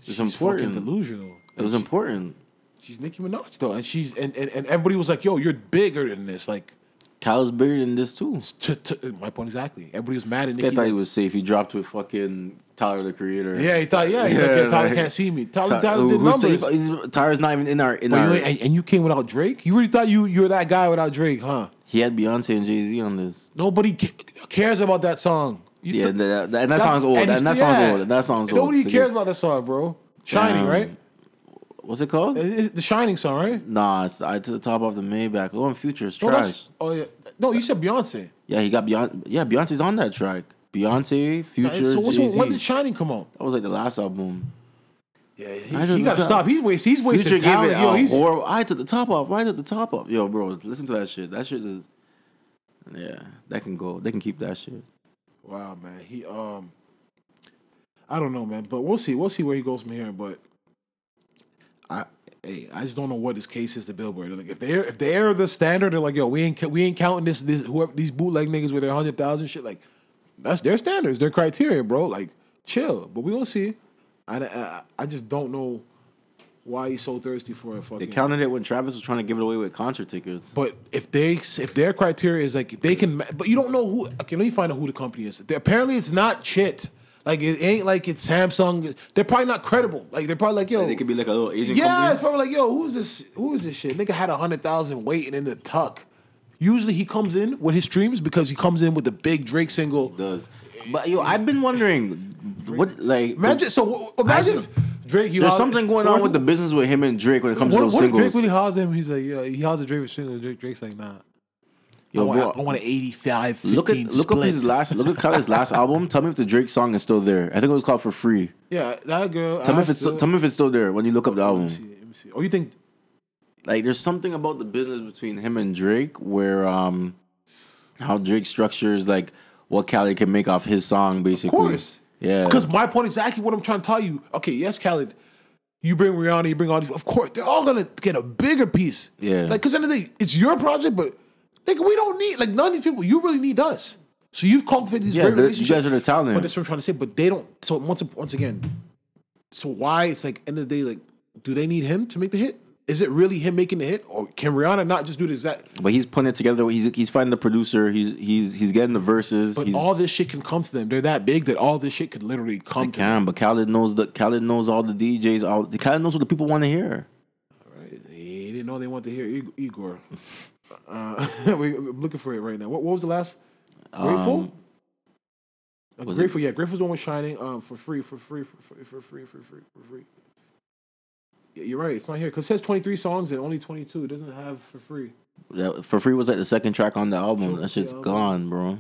She's important. fucking delusional. It was important. She- She's Nicki Minaj though, and she's and, and, and everybody was like, "Yo, you're bigger than this." Like, Kyle's bigger than this too. to, to, my point exactly. Everybody was mad at This Nicki. thought he was safe. He dropped with fucking Tyler the Creator. yeah, he thought, yeah, he's like, Yeah, yeah, Tyler like- can't see me. Tyler, Ty- Tyler did numbers. he's- Tyler's not even in our in our. you and, and you came without Drake. You really thought you you were that guy without Drake, huh? he had Beyonce and Jay Z on this. Nobody ca- cares about that song. You Yeah, th- that, that, and that song's old. and And, that song's yeah. old. That song's old. Nobody cares about that song, bro. Shining, right? What's it called? It- it's the Shining song, right? Nah, it's I to the top of the Maybach. Oh, and Future is No, trash. that's, oh yeah. No, you said Beyonce. Yeah, he got Beyonce. Yeah, Beyonce's on that track. Beyonce, Future, so what's, when did Shining come out? That was like the last album. Yeah, he, I he got to stop. He's wasting. He's wasting Future gave talent. it Yo, he's, horrible. I took the top off. Right at the top off. Yo, bro, listen to that shit. That shit is. Yeah, that can go. They can keep that shit. Wow, man. He um I don't know, man, but we'll see. We'll see where he goes from here, but I hey, I just don't know what his case is to Billboard. Like if they're if they're the standard, they're like, yo, we ain't we ain't counting this this whoever these bootleg niggas with their hundred thousand shit. Like that's their standards, their criteria, bro. Like chill, but we gonna see. I, I I just don't know why he's so thirsty for a They counted it when Travis was trying to give it away with concert tickets. But if they if their criteria is like they can, but you don't know who. Okay, let me find out who the company is. They- apparently, it's not shit. Like it ain't like it's Samsung. They're probably not credible. Like they're probably like yo. They could be like a little Asian yeah, it's probably like yo. Who's this? Who is this shit? Nigga had a hundred thousand waiting in the tuck. Usually he comes in with his streams because he comes in with the big Drake single. Does. But yo, I've been wondering, what like Imagine so. Imagine if Drake. You There's holler- something going so on with the business with him and Drake when it comes What, to those what if Drake really hollers at him? He's like, yeah, he hollers at Drake with single. Drake, Drake's like, nah. Yo, I, want, bro, I want an 85, look at look up his last look at Khaled's last album. Tell me if the Drake song is still there. I think it was called For Free. Yeah, that girl. Tell me if it's still- tell me if it's still there when you look up the Let album. me see. Let me see. Oh, you think? Like there's something about the business between him and Drake where um how Drake structures like what Khaled can make off his song, basically. Of course. Yeah. Because my point is exactly what I'm trying to tell you. Okay, yes, Khaled. You bring Rihanna, you bring all these. Of course, they're all gonna get a bigger piece. Yeah. Like, cause end of the day, it's your project, but nigga, we don't need like none of these people. You really need us. So you've cultivated these Yeah, great you relationships. guys are the talent. But that's what I'm trying to say. But they don't. So once once again, so why it's like end of the day, like, do they need him to make the hit? Is it really him making the hit, or can Rihanna not just do the exact? But he's putting it together. He's he's finding the producer. He's he's he's getting the verses. But he's, all this shit can come to them. They're that big that all this shit could literally come to them. can, but Khaled knows the Khaled knows all the DJs. All the Khaled knows what the people want to hear. Right? He didn't know they want to hear Igor. Uh, we, I'm looking for it right now. What, what was the last? Grateful. Um, Uh, was it- Grateful, yeah. Grateful's the one with Shining. Um, for free, for free, for free, for free, for free, for free. Yeah, you're right. It's not here because it says 23 songs and only 22. It doesn't have for free. that- for free was like the second track on the album. Sure, That shit's yeah, gone, bro.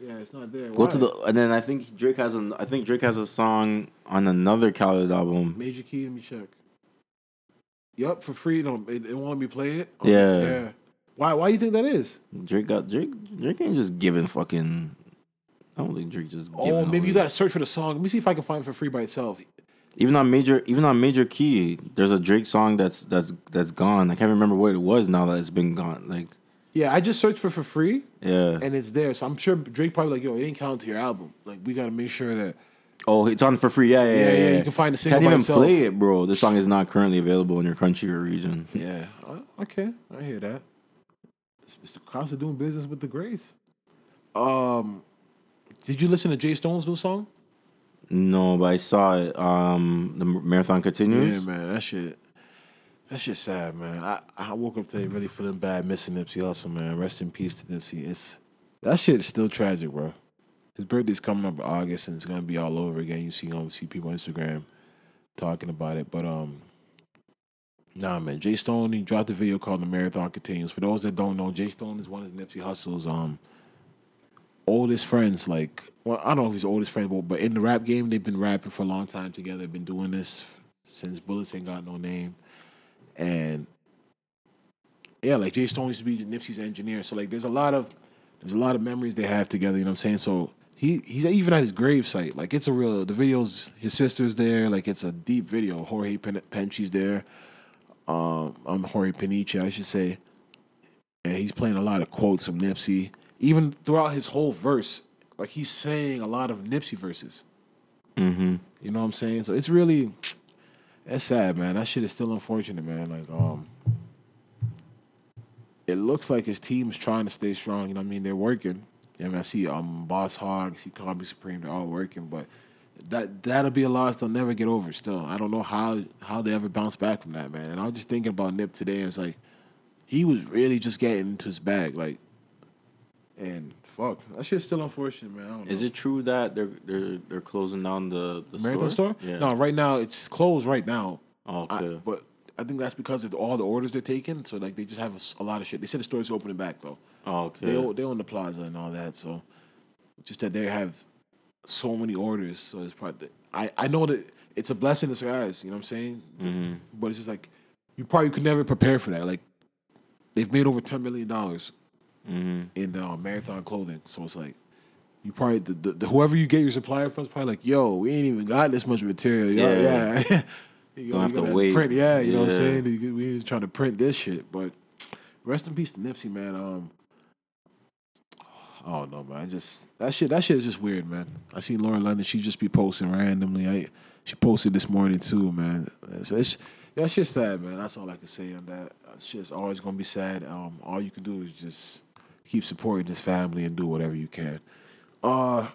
Yeah, it's not there. Go Why? to the and then I think Drake has an I think Drake has a song on another Khaled album. major key. Let me check. Yup, for free. No, it, it won't let me play it. Yeah. yeah. Why? Why do you think that is? Drake got Drake. Drake ain't just giving fucking. I don't think Drake just. Oh, maybe you got to search for the song. Let me see if I can find it for free by itself. even on major even on major key. There's a Drake song that's that's that's gone. I can't remember what it was now that it's been gone. Like Yeah, I just searched for for free. yeah. and it's there. So I'm sure Drake probably like, yo, it didn't count to your album. Like we gotta make sure that Oh, it's on for free. Yeah, yeah, yeah. yeah, you can find the single Can't even itself. play it, bro. This song is not currently available in your country or region. yeah. Uh, okay, I hear that. It's Mr. Costa doing business with the greats. Um, did you listen to J Stone's new song? No, but I saw it. Um, the marathon continues. Yeah, man, that shit. That shit sad, man. I, I woke up today really feeling bad, missing Nipsey Hussle, man. Rest in peace to Nipsey. It's that shit is still tragic, bro. His birthday's coming up in August, and it's gonna be all over again. You see, um, see people on Instagram talking about it, but um, nah, man. J Stone he dropped a video called "The Marathon Continues." For those that don't know, J Stone is one of Nipsey Hussle's um oldest friends. Like, well, I don't know if he's oldest friend, but but in the rap game, they've been rapping for a long time together. They've Been doing this since Bullets ain't got no name, and yeah, like J Stone used to be Nipsey's engineer. So like, there's a lot of there's a lot of memories they have together. You know what I'm saying? So he he's even at his grave site. Like it's a real the videos. His sister's there. Like it's a deep video. Jorge Pen- Penchi's there. Um, I'm Jorge Peniche, I should say. And he's playing a lot of quotes from Nipsey. Even throughout his whole verse, like he's saying a lot of Nipsey verses. Mm-hmm. You know what I'm saying? So it's really it's sad, man. That shit is still unfortunate, man. Like, um it looks like his team is trying to stay strong. You know what I mean? They're working. I mean, I see um Boss Hog, see Kobe Supreme, they're all working, but that that'll be a loss they'll never get over still. I don't know how how they ever bounce back from that, man. And I was just thinking about Nip today, and it's like he was really just getting into his bag, like and fuck. That shit's still unfortunate, man. I don't know. Is it true that they're they're they're closing down the the Marathon store? Yeah. No, right now it's closed right now. Oh, I- okay. but I think that's because of all the orders they're taking. So like they just have a lot of shit. They said the store's opening back though. oh, okay. They they own the plaza and all that. So just that they have so many orders. So it's probably I I know that it's a blessing in disguise. You know what I'm saying? mm-hmm. But it's just like you probably could never prepare for that. Like they've made over ten million dollars Mm-hmm. in uh, marathon clothing. So it's like you probably the, the, the whoever you get your supplier from is probably like, yo, we ain't even got this much material. Yo, Yeah. yeah. you Gonna have to wait. Print, yeah, you know what I'm saying? We ain't trying to print this shit, but rest in peace to Nipsey, man. Um, I don't know, man. I just that shit. That shit is just weird, man. I seen Lauren London. She just be posting randomly. I she posted this morning too, man. So it's that shit's sad, man. That's all I can say on that. It's just always gonna be sad. Um, all you can do is just keep supporting this family and do whatever you can. Uh,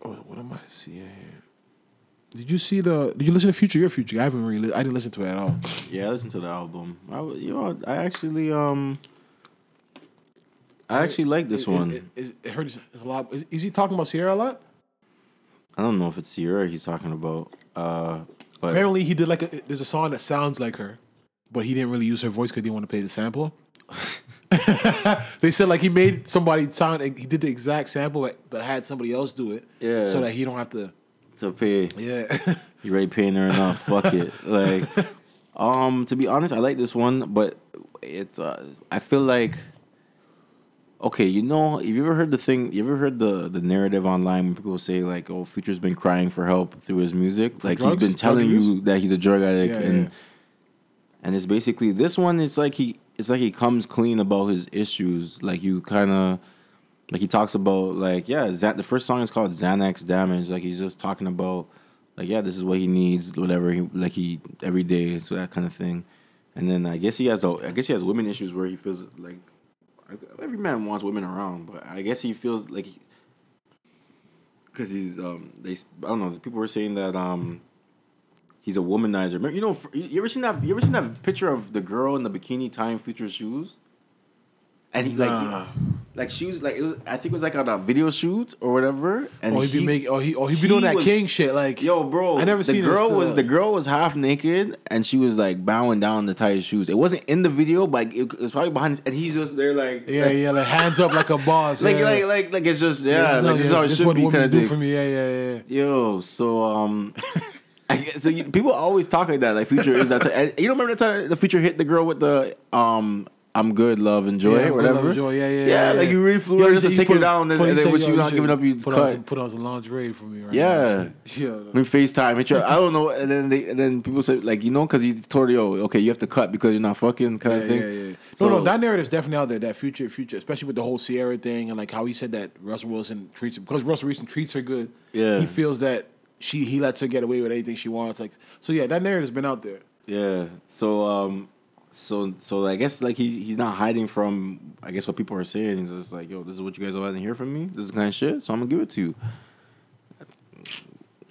what, what am I seeing here? Did you see the? Did you listen to Future Your Future? I haven't really. I didn't listen to it at all. Yeah, I listened to the album. I you know I actually um I actually like this It- one. It, it, it hurt his- a lot. Is, is he talking about Ciara a lot? I don't know if it's Ciara he's talking about. Uh but Apparently, he did like a. There's a song that sounds like her, but he didn't really use her voice because he didn't want to pay the sample. they said like he made somebody sound. He did the exact sample, but, but had somebody else do it. Yeah. So that he don't have to. to pay Yeah. you already paying her enough. Fuck it. Like um to be honest, I like this one, but it's uh I feel like Okay, you know, have you ever heard the thing? You ever heard the the narrative online when people say like, "Oh, Future's been crying for help through his music"? Like drugs? he's been telling you that he's a drug addict, Yeah, and yeah. and it's basically this one. It's like he it's like he comes clean about his issues. Like you kind of like he talks about like yeah, Xan- the first song is called Xanax Damage. Like he's just talking about like yeah, this is what he needs, whatever he like he every day, so that kind of thing. And then I guess he has a I guess he has women issues where he feels like every man wants women around, but I guess he feels like because he's um they I don't know people were saying that um he's a womanizer. You know you ever seen that you ever seen that picture of the girl in the bikini tying Future's shoes? And he like Nah. he, like she was like it was I think it was like on a video shoot or whatever. And Oh, he be making. Oh, he. Oh, he be doing that was- king shit. Like, Yo, bro, I never the seen this girl was the girl was half naked and she was like bowing down to tie his shoes. It wasn't in the video, but like, it, was probably behind. His, and he's just there like Yeah, yeah, like hands up like a boss. like yeah. like like like it's just yeah, This is- no, like this is how it should be kind of do for me. Yeah, yeah, yeah. Yo, so um, I guess, so you, people always talk like that. Like Future is that. and you don't remember the time the Future hit the girl with the um. I'm good, love, enjoy, Yeah, whatever. love, joy. Yeah, yeah, yeah. yeah, like you Yo, her just to take put- down, and, and then when yo, she you not giving up, you put cut. on some put on some lingerie for me right Yeah. Yeah. Mean, FaceTime. Hit you. I don't know. And then they, and then people say like, you know, because he told you, oh, okay, you have to cut because you're not fucking kind of thing. yeah, yeah. So- no, no, that narrative's definitely out there. That future, future, especially with the whole Ciara thing and like how he said that Russell Wilson treats her because Russell Wilson treats her good. Yeah. he feels that she he lets her get away with anything she wants. Like, so yeah, that narrative's been out there. Yeah. So um, so so I guess like he he's not hiding from I guess what people are saying. He's just like, yo, this is what you guys are want to hear from me. This is the kind of shit. So I'm gonna give it to you.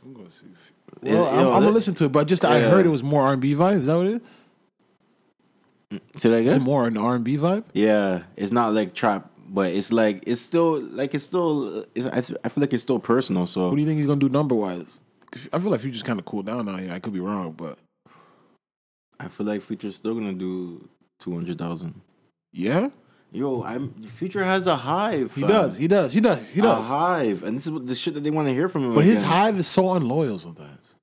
I'm gonna see. Yeah, Well, yo, I'm, I'm that- gonna listen to it, but just I heard it was more R and B vibe. Is that what it is? Say that Is it again. more an R and B vibe? Yeah, it's not like trap, but it's like it's still like it's still. It's, I, th- I feel like it's still personal. So What do you think he's gonna do number wise? I feel like you just kind of cooled down out here. I could be wrong, but I feel like Future's still gonna do two hundred thousand. yeah, Yo, I'm Future has a hive. he fam. does. He does. He does. He does. A does. hive, and this is what the shit that they want to hear from him. But his hive is so unloyal sometimes.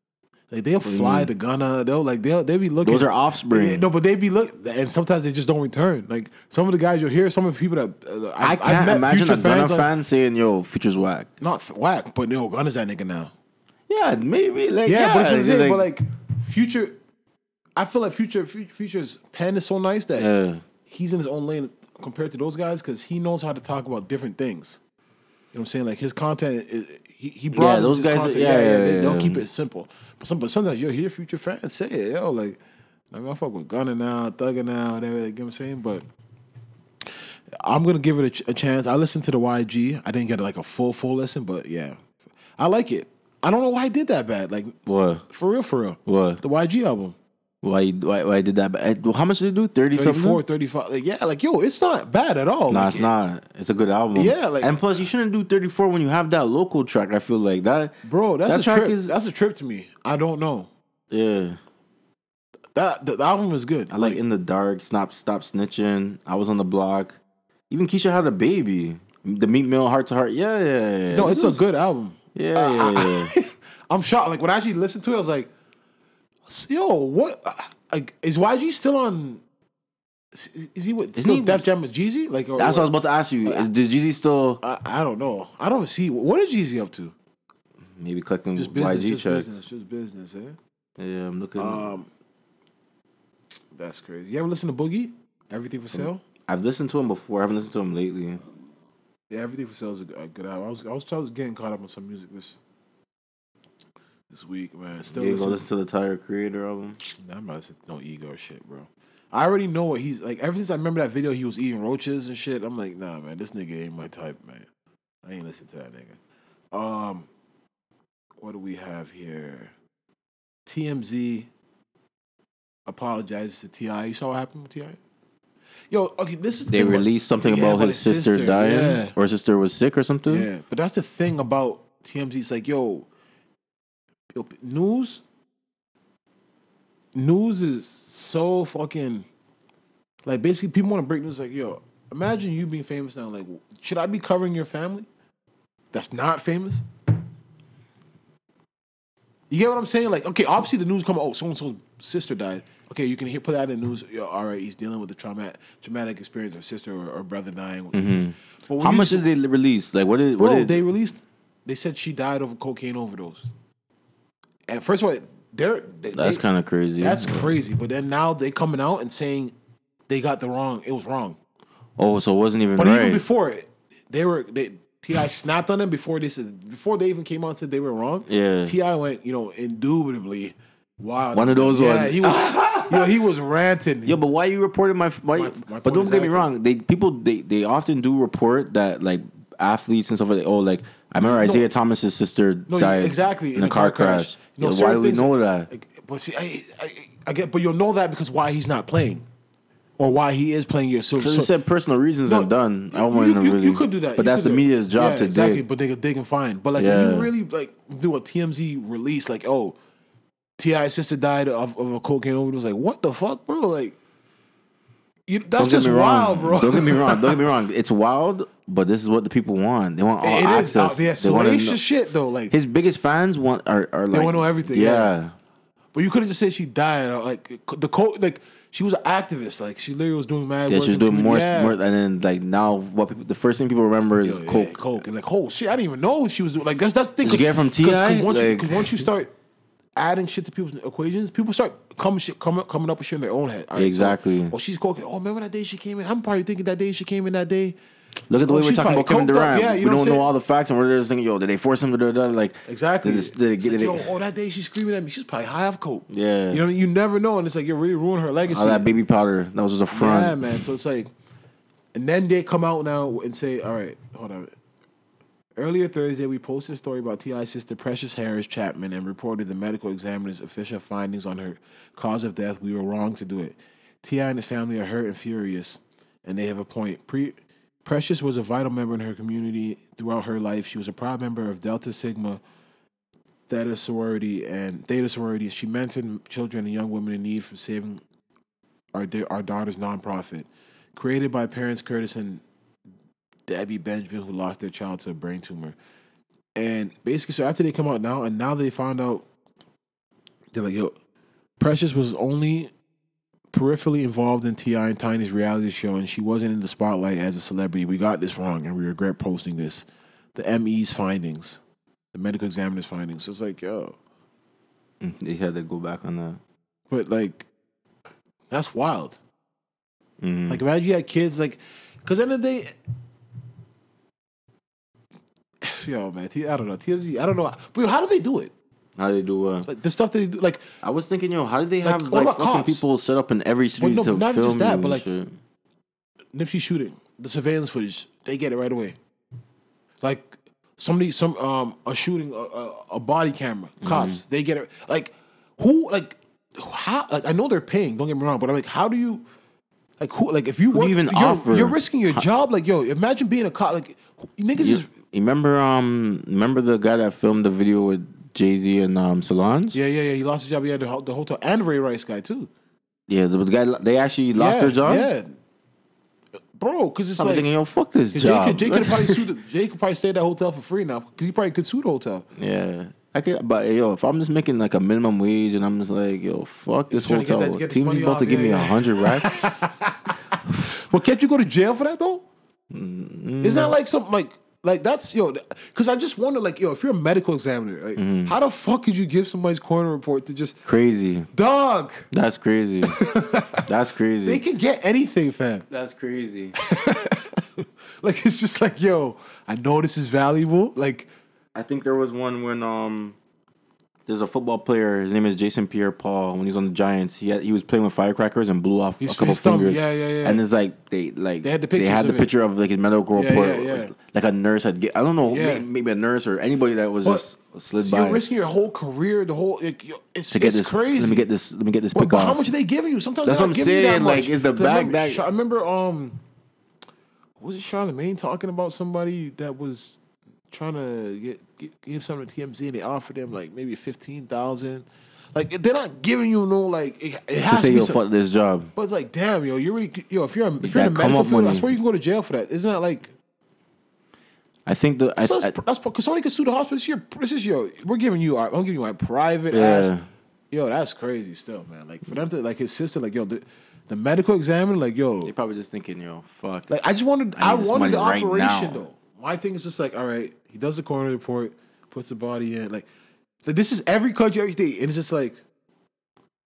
Like they'll do fly to Gunna. They'll like they'll they be looking. Those are offspring. Yeah, no, but they be look, and sometimes they just don't return. Like some of the guys you'll hear, some of the people that uh, I I've- I've can't met imagine Future a Gunna fans on- fan saying, "Yo, Future's whack." not f- whack, but no, Gunna's that nigga now. Yeah, maybe. Like, Yeah, yeah, but, it's just it's it, but like Future, I feel like Future Fu- Future's pen is so nice that yeah, he's in his own lane compared to those guys because he knows how to talk about different things. You know what I'm saying? Like his content, is, he he broadens those his guys- content. yeah, yeah, they, yeah, they'll yeah. keep it simple. But some, but sometimes you'll hear Future fans say it, yo, like, I mean, I fuck with Gunna now, Thugger now, whatever. You know what I'm saying? But I'm gonna give it a, ch- a chance. I listened to the YG. I didn't get like a full full listen, but yeah, I like it. I don't know why I did that bad. Like what? for real, for real. What? The YG album. Why? Why? Why did that? But uh, how much did it do? Thirty 34, something. 35. Like, yeah, like, yo, it's not bad at all. No, Like, it's not. It's a good album. Yeah, like- and plus you shouldn't do thirty four when you have that local track. I feel like that, Bro, that's That a track trip. is- that's a trip to me. I don't know. Yeah, That the, the album is good. I like in the dark. Stop, stop snitching. I was on the block. Even Keisha had a baby. The Meat Mill, Heart to Heart. Yeah, yeah, yeah. no, This it's a good album. Yeah, yeah, yeah. I'm shocked. Like when I actually listened to it, I was like, "Yo, what? Like, is YG still on? Is, is he with still he- Def Jam with Jeezy? Like, or, That's what I was about to ask you. Is, does Jeezy still I, I don't know. I don't see what is Jeezy up to. maybe collecting Just business, YG just checks? business, just business. Eh? Yeah, I'm looking. Um, that's crazy. You ever listen to Boogie? Everything for sale. I've listened to him before. I haven't listened to him lately. Yeah, everything for sale is a, good- a good album. I was, I was I was getting caught up on some music this this week, man. Still You go listen, listen to the Tyler Creator album. Nah, I'm not listening to no ego shit, bro. I already know what he's like. Ever since I remember that video, he was eating roaches and shit. I'm like, nah, man, this nigga ain't my type, man. I ain't listen to that nigga. Um, what do we have here? TMZ apologizes to Ti. You saw what happened with T.I.? Yo, okay, this is the They about- released something Yeah, about his sister, dying, Yeah. or his sister was sick or something. Yeah, but that's the thing about TMZ. It's like, yo, yo, news, news is so fucking like basically people want to break news. Like, yo, imagine you being famous now. Like, should I be covering your family? That's not famous. You get what I'm saying? Like, okay, obviously the news come. Oh, so and so's sister died. okay, you can hear put that in the news. Yo, all right, he's dealing with the traumatic traumatic experience of sister or, or brother dying. Mm-hmm. How much see- did they release? Like what did what did they released. They said she died of a cocaine overdose. And first of all, they're they, That's kind of crazy. that's crazy. But then now they coming out and saying they got the wrong. It was wrong. oh, so it wasn't even But right. even before it, they were they T.I. snapped on them before they said before they even came out and said they were wrong. Yeah. T.I. went you know indubitably Wow. One of those yeah, ones. He was know he was ranting. Yo, but why you reporting my? Why? My- my but don't get me wrong. They people they they often do report that like athletes and stuff like oh like I remember Isaiah Thomas's sister No, died exactly in, a car, crash. You know, Yeah, why do we know that? like, but see, I, I, I get, but you'll know that because why he's not playing, or why he is playing. You so, Because so said personal reasons No, are done. I don't want you, to you- really. you could do that, but You that's the media's job Yeah, to exactly. dig. But they could they can find. But like Yeah. when you really like do a TMZ release, like oh, T.I.'s sister died of, of a cocaine overdose. Like what the fuck, bro? Like you, that's Don't get just me wrong. wild, bro. Don't get me wrong. Don't get me wrong. It's wild, but this is what the people want. They want all It is access. uh, yeah, salacious shit though. Like His biggest fans want are, are like they wanna know everything, Yeah. yeah. But you couldn't just say she died. Or like the co like she was an activist. Like she literally was doing mad. Yeah, she was doing more. Yeah. more, and then like now, what people, the first thing people remember is Yo, yeah, coke. coke, and like, oh shit, I didn't even know she was doing. Like that's that's the thing. Did you get it from T.I.? once, Like- once you start adding shit to people's equations, people start coming shit coming coming up with shit in their own head. Right, so, Exactly. oh, she's coke. Oh, remember that day she came in? I'm probably thinking that day she came in that day. Look at the Oh, way we're talking about Kevin probably coked up. Durant. Yeah, we don't know all the facts, and we're just thinking, yo, did they force him to do that? Like Exactly. Did they, did they, It's did like, they, yo, oh, that day she's screaming at me. She's probably high off coke. Yeah. You know, you never know, and it's like you're really ruining her legacy. all that baby powder that was just a front. Yeah, man. So it's like, and then they come out now and say, "All right, hold on." Earlier Thursday, we posted a story about T.I.'s sister Precious Harris Chapman and reported the medical examiner's official findings on her cause of death. We were wrong to do it. T.I. and his family are hurt and furious, and they have a point. Pre- Precious was a vital member in her community throughout her life. She was a proud member of Delta Sigma Theta sorority and Theta sorority. She mentored children and young women in need for saving our our daughter's nonprofit, created by parents Curtis and Debbie Benjamin, who lost their child to a brain tumor. And basically, so after they come out now, and now they found out, they're like, yo, Precious was only peripherally involved in T.I. and Tiny's reality show, and she wasn't in the spotlight as a celebrity. We got this wrong, and we regret posting this. The ME's findings, the medical examiner's findings. So it's like, yo, Mm, They had to go back on that. but like, that's wild. Mhm. Like imagine you had kids like, because end of the day, yo man, T- I don't know, TMZ, I don't know, but how do they do it? How they do? Uh, Like the stuff that they do, like I was thinking, yo, how do they have what like, fucking cops? people set up in every city no, to not film just that, but, like, shit? Nipsey shooting, the surveillance footage, they get it right away. Like somebody, some um, a shooting, a, a, a body camera, Mm-hmm. cops, they get it. Like who, like how? Like I know they're paying. Don't get me wrong, but I'm like, how do you? Like who? Like if you do work, even you're, offer? you're risking your job. Like yo, imagine being a cop. Like niggas is you remember um remember the guy that filmed the video with Jay Z and um Solange? Yeah, yeah, yeah. He lost his job. He had the, the hotel and Ray Rice guy too. Yeah, the, the guy they actually lost yeah, their job. Yeah, bro. Because it's I'm like thinking, yo, fuck this Jay job. could, Jay could probably sue. The, Jay could probably stay at that hotel for free now because he probably could sue the hotel. yeah, I could, but yo, if I'm just making like a minimum wage and I'm just like, yo, fuck this to hotel. that- this Team's about to off, give yeah, me a yeah. hundred racks. But can't you go to jail for that though? Mm-hmm. Isn't that like something like like that's yo? Because I just wonder like yo, if you're a medical examiner, like Mm-hmm. how the fuck could you give somebody's coroner report to just crazy. dog? That's crazy. That's crazy. They can get anything, fam. That's crazy. Like it's just like yo, I know this is valuable. Like I think there was one when um there's a football player. His name is Jason Pierre-Paul. When he's on the Giants, he had, he was playing with firecrackers and blew off His- a couple fingers. yeah, yeah, yeah. And it's like they like They had the they had the picture of like his medical Yeah, report. yeah, yeah. Like a nurse had get, I don't know Yeah. maybe a nurse or anybody that was just slid so by you're risking your whole career, the whole. Like, it's to get it's this. crazy. Let me get this. Let me get this pick off. how much are they giving you? Sometimes That's what I'm saying, like, is the remember, that- I remember um, was it Charlemagne talking about somebody that was trying to get, get give something to TMZ and they offered them like maybe fifteen thousand. Like they're not giving you no like it, it to say to be yo some- fuck this job. But it's like damn yo, you're really yo if you're a, if you're in the medical field, I swear you can go to jail for that. Isn't that like I think the I, so I, that's that's because somebody could sue the hospital. This is your this is your we're giving you our I'm giving you my private Yeah. ass Yo, that's crazy still, man. Like for them to like his sister, like yo, the, the medical examiner, like yo, They probably just thinking, yo, fuck. like I just wanted, I I, wanted the right operation now. though. My thing is just like, all right, he does the coroner report, puts the body in, like, like this is every country, every state, and it's just like,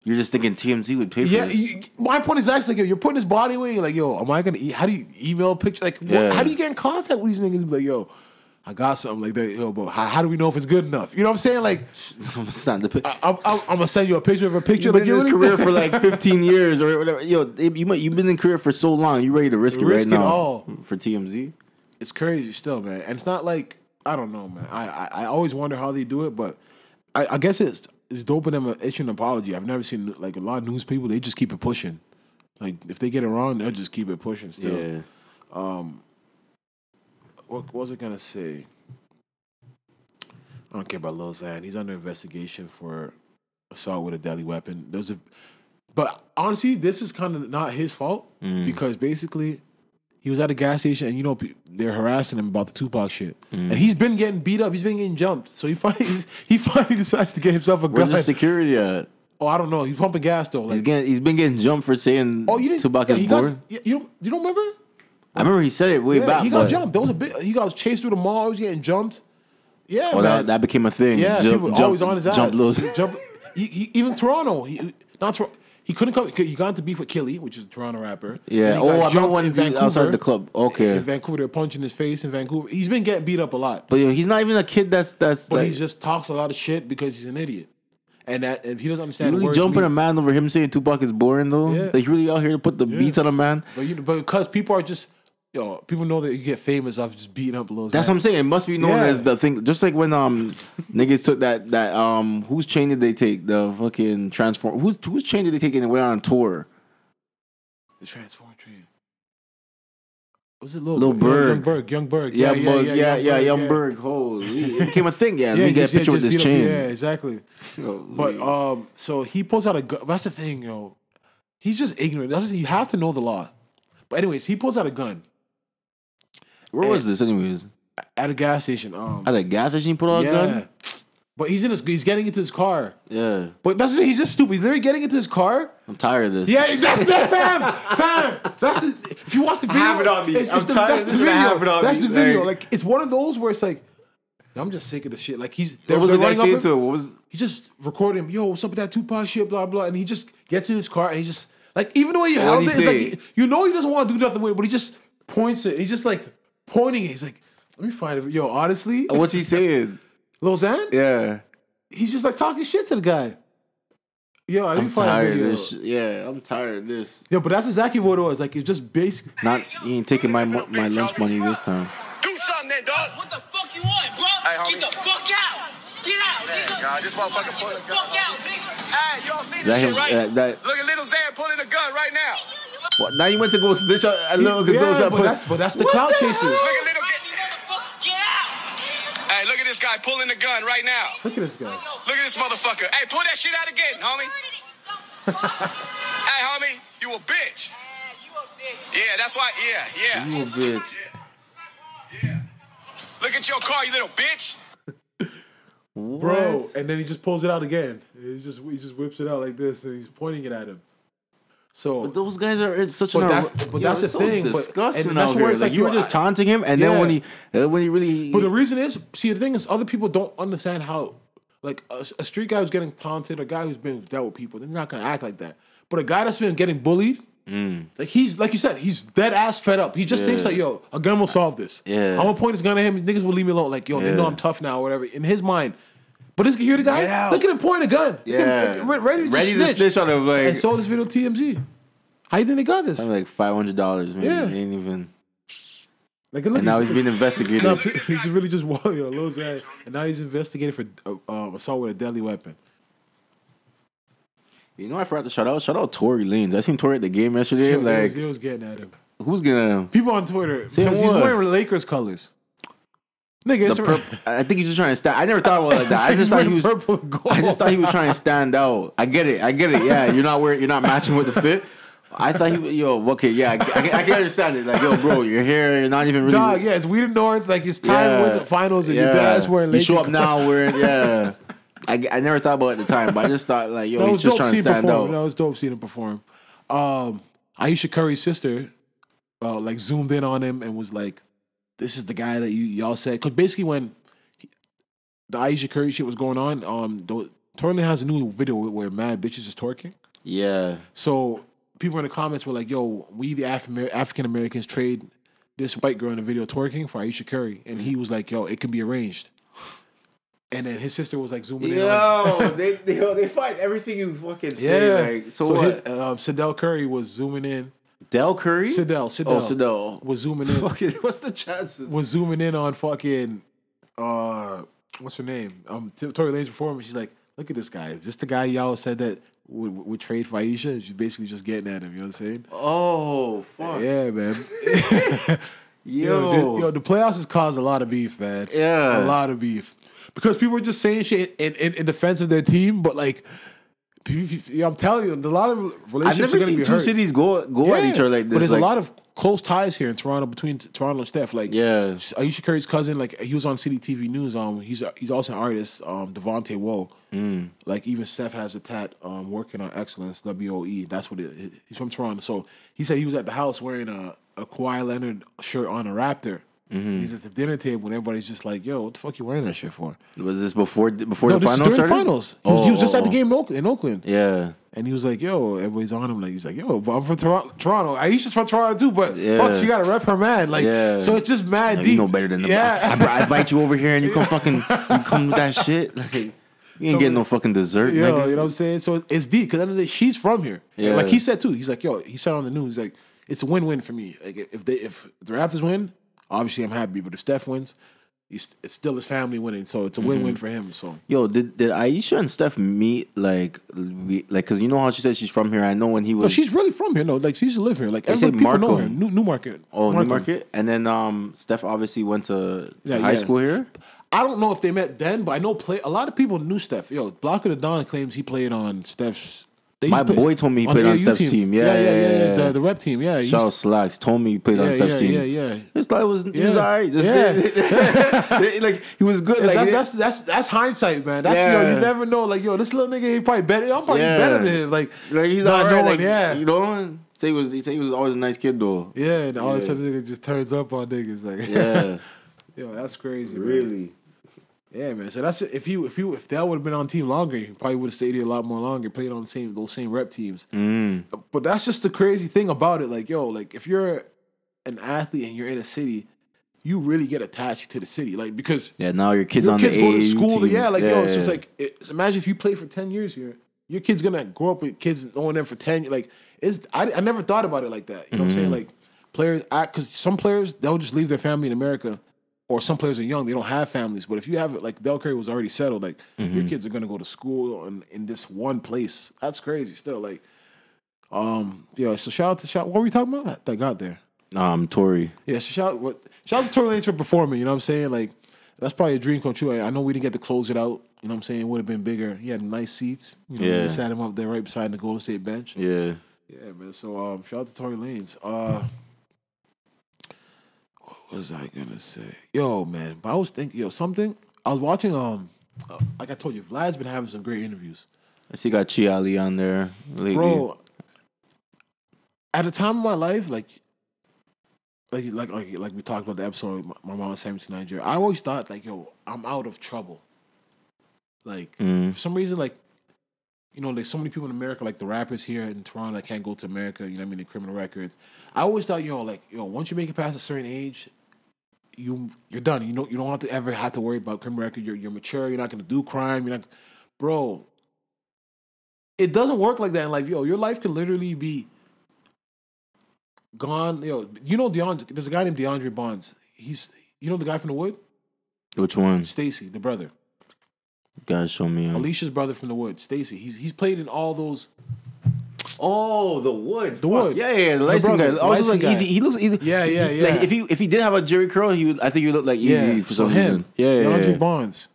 You're just thinking TMZ would pay for yeah. this. You, my point is actually like, you're putting his body away. You're like, yo, am I gonna? E- how do you email a picture? Like, what, Yeah. how do you get in contact with these niggas? And Be like, yo, I got something like that. Yo, but how, how do we know if it's good enough? You know what I'm saying? Like, it's not the pic- I'm, I'm, I'm gonna send you a picture of a picture. You've like, been in you're this career for like 15 years or whatever. Yo, you might, you've been in career for so long. You ready to risk it Risk right it now all. for TMZ? It's crazy still, man. And it's not like I don't know, man. I I, I always wonder how they do it, but I, I guess it's it's dope of them issuing an apology. I've never seen like a lot of news people. They just keep it pushing. Like if they get it wrong, they'll just keep it pushing. Still, Yeah. Um, what, what was I gonna say? I don't care about Lil Xan. He's under investigation for assault with a deadly weapon. There's a, but honestly, this is kind of not his fault mm. because basically, he was at a gas station and you know they're harassing him about the Tupac shit, mm. and he's been getting beat up. He's been getting jumped. So he finally he finally decides to get himself a Where's gun. the security at? oh, I don't know. He's pumping gas though. He's getting, he's been getting jumped for saying oh, you didn't. Tupac yeah, is got- born. you you don't you don't remember? I remember he said it way Yeah, back. he got but- jumped. There was a bit. He got chased through the mall. He was getting jumped. Yeah, Oh, man. that, that became a thing. Yeah, Jump- people jump- always on his ass. Jump. Jump. He, he, even Toronto. He not Tor- He couldn't come. He got into beef with Killy, which is a Toronto rapper. Yeah. Oh, I remember when he outside the club. Okay. In Vancouver, they're punching his face in Vancouver. He's been getting beat up a lot, But yo, he's not even a kid that's that's but like he just talks a lot of shit because he's an idiot, and that and he doesn't understand. the really jumping mean. a man over him saying Tupac is boring though. Yeah. Like you really out here to put the beats on a man. But you, but because people are just, yo, people know that you get famous off just beating up a little. That's what I'm saying. It must be known Yeah. as the thing. Just like when um niggas took that that um whose chain did they take? The fucking transform. Whose whose chain did they take and they went on tour? The transform train. Was it Lil, Lil Young- Berg. Young Berg, Young Berg. Yeah, yeah, yeah, yeah, yeah, Young yeah. Berg. Holy, it became a thing. Yeah, let Yeah, me get a just- yeah, picture with this beat up- chain. Yeah, exactly. But um, so he pulls out a gun. That's the thing, yo. He's just ignorant. That's the thing, you have to know the law. But anyways, he pulls out a gun Where was this, anyways? at a gas station. Um, At a gas station, you put out a gun. But he's in his. He's getting into his car. Yeah, But that's the he's just stupid. He's literally getting into his car. I'm tired of this. Yeah, that's that, fam, fam. That's the, if you watch the video. have it on me. it's I'm just the, tired that's of the this and I video. have it on that's me. the video. Like- Like it's one of those where it's like, I'm just sick of the shit. Like he's. What was the they're guy running saying up to him. him? What was? he just recorded him, yo, what's up with that Tupac shit, blah blah, and he just gets in his car and he just like even the way you held he it, it's like you know he doesn't want to do nothing with it, but he just points it. He's just like pointing it. He's like, let me find it. Yo, honestly, What's he saying? Lil Xan, Yeah, he's just like talking shit to the guy. Yo, I I'm find tired of this. Shit. Yeah, I'm tired of this. Yo, but that's exactly what it was. Like it's just basic. Not he ain't taking my mo- my lunch money this time. Do something then, dog. What the fuck you want, bro? Hey. Get the fuck out! Get out, nigga! God, this motherfucker pulling a Get the fuck out, nigga! Hey, y'all see That this him, shit, right? uh, that Look at little Xan pulling a gun right now. What, now you went to go snitch on a little because those Yeah, that but that's but that's the What cloud the chasers. Look at little. You get out! Hey, look at this guy pulling the gun right now. Look at this guy. Look at this motherfucker. Hey, pull that shit out again, homie. hey, homie, you a bitch. You a bitch. Yeah, that's why. Yeah, yeah. You a bitch. Yeah. Look at your car, you little bitch. bro. And then he just pulls it out again. He just he just whips it out like this, and he's pointing it at him. So But those guys are it's such But an that's- but Yo, that's the so thing, but- Disgusting and that's where it's Like, like, you were just taunting him, and then when he uh, when he really But the reason is, see, the thing is, other people don't understand how, like, a, a street guy who's getting taunted, a guy who's been dealt with people, they're not gonna act like that. But a guy that's been getting bullied, like he's, like you said, he's dead ass fed up. He just thinks Mm. Like, yo, a gun will solve this. Yeah. I'm gonna point this gun at him. Niggas will leave me alone. Like, yo, they know I'm tough now, or whatever. In his mind. But this hear the Get guy. out. Look at him point a gun. Look at Yeah. him, ready to, Ready just to snitch. snitch on him, like- and sold this video to TMZ. How you think they got this? I'm like five hundred dollars, man. Yeah. Ain't even. Like, look, And now he's being investigated. No, he just really just yo, Lil Xan, and now he's investigated for uh, um, assault with a deadly weapon. You know, I forgot to shout out. Shout out Tory Lanez. I seen Tory at the game yesterday. Like, he, was, getting at him. who's gonna? People on Twitter Say because he's what? wearing Lakers colors. Nigga, it's The purp- I think he's just trying to stand. I never thought about it like that. I just thought he was. purple. I just thought he was trying to stand out. I get it. I get it. Yeah, you're not wearing. You're not matching with the fit. I thought he. Yo, okay, yeah, I, I, can- I can understand it. Like, yo, bro, your hair, you're not even really. Dog, yeah, it's We the North. Like it's time to win the finals, and your dad's wearing You show up now wearing yeah. I, I never thought about it at the time, but I just thought like, yo, No, he's just trying to stand perform. out. No, it was dope seeing him perform. Um, Ayesha Curry's sister, uh, like zoomed in on him and was like, "This is the guy that you y'all said." Because basically, when he- the Ayesha Curry shit was going on, um, the, has a new video where, mad bitches is twerking. Yeah, So people in the comments were like, "Yo, we the Af- African Americans trade this white girl in the video twerking for Ayesha Curry," and he was like, "Yo, it can be arranged." And then his sister was like zooming in. on yo, they they yo, they find everything you fucking Yeah. say. Like, so, his, what? um, Sydel Curry was zooming in. Del Curry? Sydel, Sydel, Oh, Sydel. was zooming in. Fucking, what's the chances? was zooming in on fucking uh, what's her name? Um, T- Tory Lane's performance. She's like, "Look at this guy. Is this the guy y'all said that would, would trade for Ayesha?" She's basically just getting at him. You know what I'm saying? Oh, fuck. Yeah, man. Yo. Yo, the, yo, the playoffs has caused a lot of beef, man. Yeah. a lot of beef because people are just saying shit in, in, in defense of their team, but like. Yeah, I'm telling you, a lot of relationships I've never seen two hurt. cities go go at each other like this. But there's like, a lot of close ties here in Toronto between Toronto and Steph. Like, Yeah. Ayesha Curry's cousin, like he was on City TV News. Um, he's he's also an artist. Um, Devontae Woe. Mm. Like even Steph has a tat. Um, working on excellence. W O E. That's what it. it- He's from Toronto. So he said he was at the house wearing a a Kawhi Leonard shirt on a Raptor. Mm-hmm. He's at the dinner table and everybody's just like, "Yo, what the fuck you wearing that shit for?" was this before before No, the this is finals during started? finals. He was, he was just oh, at the oh. game in Oak- in Oakland. Yeah. And he was like, "Yo," everybody's on him. Like he's like, "Yo, but I'm from Toronto. Toronto. Ayesha's from Toronto too, but Yeah. fuck, she gotta rep her man. Like, Yeah. so it's just mad Like, deep. you know better than them. Yeah, I, I invite you over here and you come fucking you come with that shit. Like you ain't getting no fucking dessert. Yo, nigga. you know what I'm saying? So it's deep because end of the day, she's from here. Yeah. Like he said too. He's like, yo, he said on the news, like, it's a win-win for me. Like if they if the Raptors win, obviously I'm happy. But if Steph wins, he's, it's still his family winning. So it's a win-win Mm-hmm. for him. So Yo, did did Ayesha and Steph meet like we, like because you know how she said she's from here. I know when he was no, she's really from here. No, like she used to live here. Like say everybody people know her. New Newmarket. oh Markham. Newmarket, and then um Steph obviously went to, to Yeah, high yeah. school here. I don't know if they met then, but I know play a lot of people knew Steph. Yo, Block of the Dawn claims he played on Steph's. They My used to play- boy told me he the played on Steph's team. Yeah, yeah, yeah, yeah. The, the rep team. Yeah, he used Charles Slacks told me he played on Steph's yeah, team. yeah, yeah. yeah. This guy was he was Yeah. alright. This Yeah. like he was good. Yeah, like that's, that's that's that's hindsight, man. That's yo, Yeah. you never know. Like yo, this little nigga, he probably better. I'm probably Yeah. better than him. Like, like he's not not knowing. Like, yeah, you know. Say he was. He said he was always a nice kid though. yeah. And all of a Yeah. sudden, nigga just turns up on niggas. Like, Yeah, yo, that's crazy. man. really. Yeah, man. So that's if you if you if that would have been on team longer, you probably would have stayed here a lot more longer, played on the same those same rep teams. Mm. But that's just the crazy thing about it. Like, yo, like if you're an athlete and you're in a city, you really get attached to the city. Like because Yeah, now your kids your on kids the go to school. team. yeah, like yo, it's yeah. just like it's, imagine if you play for ten years here, your kid's gonna grow up with kids knowing them for ten. Like it's I, I never thought about it like that. You know what I'm saying? Mm-hmm. Like players, because some players they'll just leave their family in America, or some players are young they don't have families. But if you have it, like Del Curry was already settled, like Mm-hmm. your kids are gonna go to school in, in this one place. That's crazy. Still, like, um, yeah. So shout out to shout. What were we talking about? That, that got there. um Tory. Yeah, so shout what shout out to Tory Lanez for performing. You know what I'm saying? Like that's probably a dream come true. I, I know we didn't get to close it out. You know what I'm saying? It would have been bigger. He had nice seats. You know, Yeah. they sat him up there right beside the Golden State bench. Yeah. Yeah, man. So um, shout out to Tory Lanez. Uh, was I gonna say? Yo, man. But I was thinking, yo, something. I was watching. Um, uh, like I told you, Vlad's been having some great interviews, I see got Chi Ali on there lately. bro. At a time of my life, like. Like, like, like, like we talked about the episode, my, my mom was 17 Nigeria. I always thought, like, yo, I'm out of trouble. Like, Mm. for some reason, like, you know, there's so many people in America, like the rappers here in Toronto that can't go to America, you know what I mean, the criminal records. I always thought, yo, like, yo, once you make it past a certain age, you you're done. You know, you don't have to ever have to worry about criminal record. You're you're mature, you're not gonna do crime, you're not bro. It doesn't work like that in life, yo. Your life could literally be gone. Yo, you know DeAndre there's a guy named DeAndre Bonds. He's you know the guy from the wood? Which one? Stacy, the brother. Guys, show me. him. Alicia's brother from the wood, Stacy. He's he's played in all those Oh, the wood. The wood. Yeah, yeah, the light skin guy. Also, like guy. easy. He looks easy. Yeah, yeah, yeah. Like if he if he did have a Jerry curl, he would. I think he would look like easy for some him, reason. Yeah, yeah. DeAndre yeah. Bonds.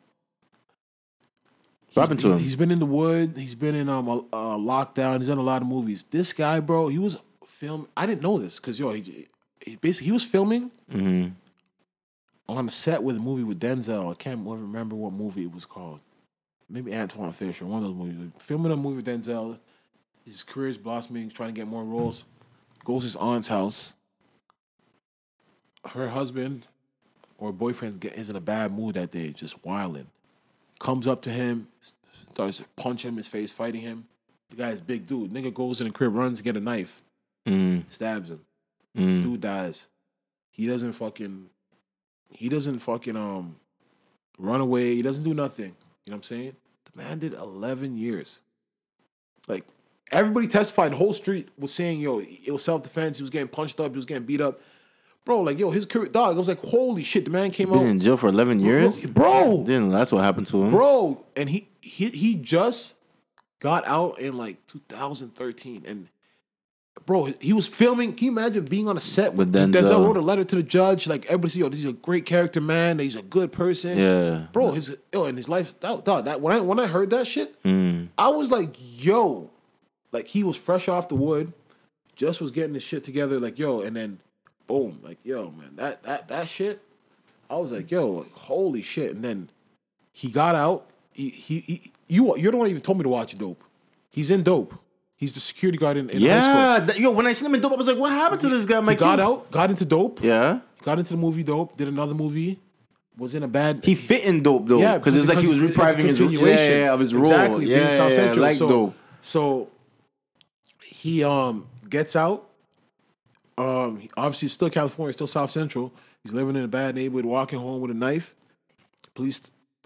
What happened to He- him? He's been in the wood. He's been in um a, uh, lockdown. He's done a lot of movies. This guy, bro, he was film. I didn't know this because yo, he, he basically he was filming Mhm. on a set with a movie with Denzel. I can't remember what movie it was called. Maybe Antwone Fisher, one of those movies. Filming a movie with Denzel. His career is blossoming, he's trying to get more roles. Goes to his aunt's house. Her husband or boyfriend is in a bad mood that day, just wilding. Comes up to him, starts punching him in his face, fighting him. The guy's big dude. Nigga goes in the crib, runs to get a knife, Mm, stabs him. mm. Dude dies. He doesn't fucking. He doesn't fucking um, run away. He doesn't do nothing. You know what I'm saying? The man did 11 years. Like everybody testified. The whole street was saying, "Yo, it was self defense. He was getting punched up. He was getting beat up." Bro, like yo, his career, dog. I was like, "Holy shit!" The man came Been out, in jail for eleven years. bro, Then that's what happened to him. bro, and he he he just got out in like 2013, and bro, he was filming. Can you imagine being on a set with, With Denzel. Denzel. Wrote a letter to the judge, like everybody said, "Yo, this is a great character, man. He's a good person." Yeah. bro, his yo, and his life. That, dog, that when I when I heard that shit, Mm. I was like, "Yo," like he was fresh off the wood, just was getting his shit together, like yo, and then boom, like yo, man, that that that shit. I was like, yo, like, holy shit, and then he got out. He, he, he you you're the one that even told me to watch Dope. He's in Dope. He's the security guard in, in high school. Yeah. that- yo, when I seen him in dope, I was like, what happened to this guy? I'm He got out, got into Dope, Yeah. got into the movie Dope, did another movie, was in a bad. He fit in dope though. yeah, because it's like he was repriving his yeah, continuation. yeah, yeah, of his role. Exactly, being yeah, South yeah, Central. like so, dope. So he um gets out. Um, obviously still California, still South Central. He's living in a bad neighborhood, walking home with a knife. Police,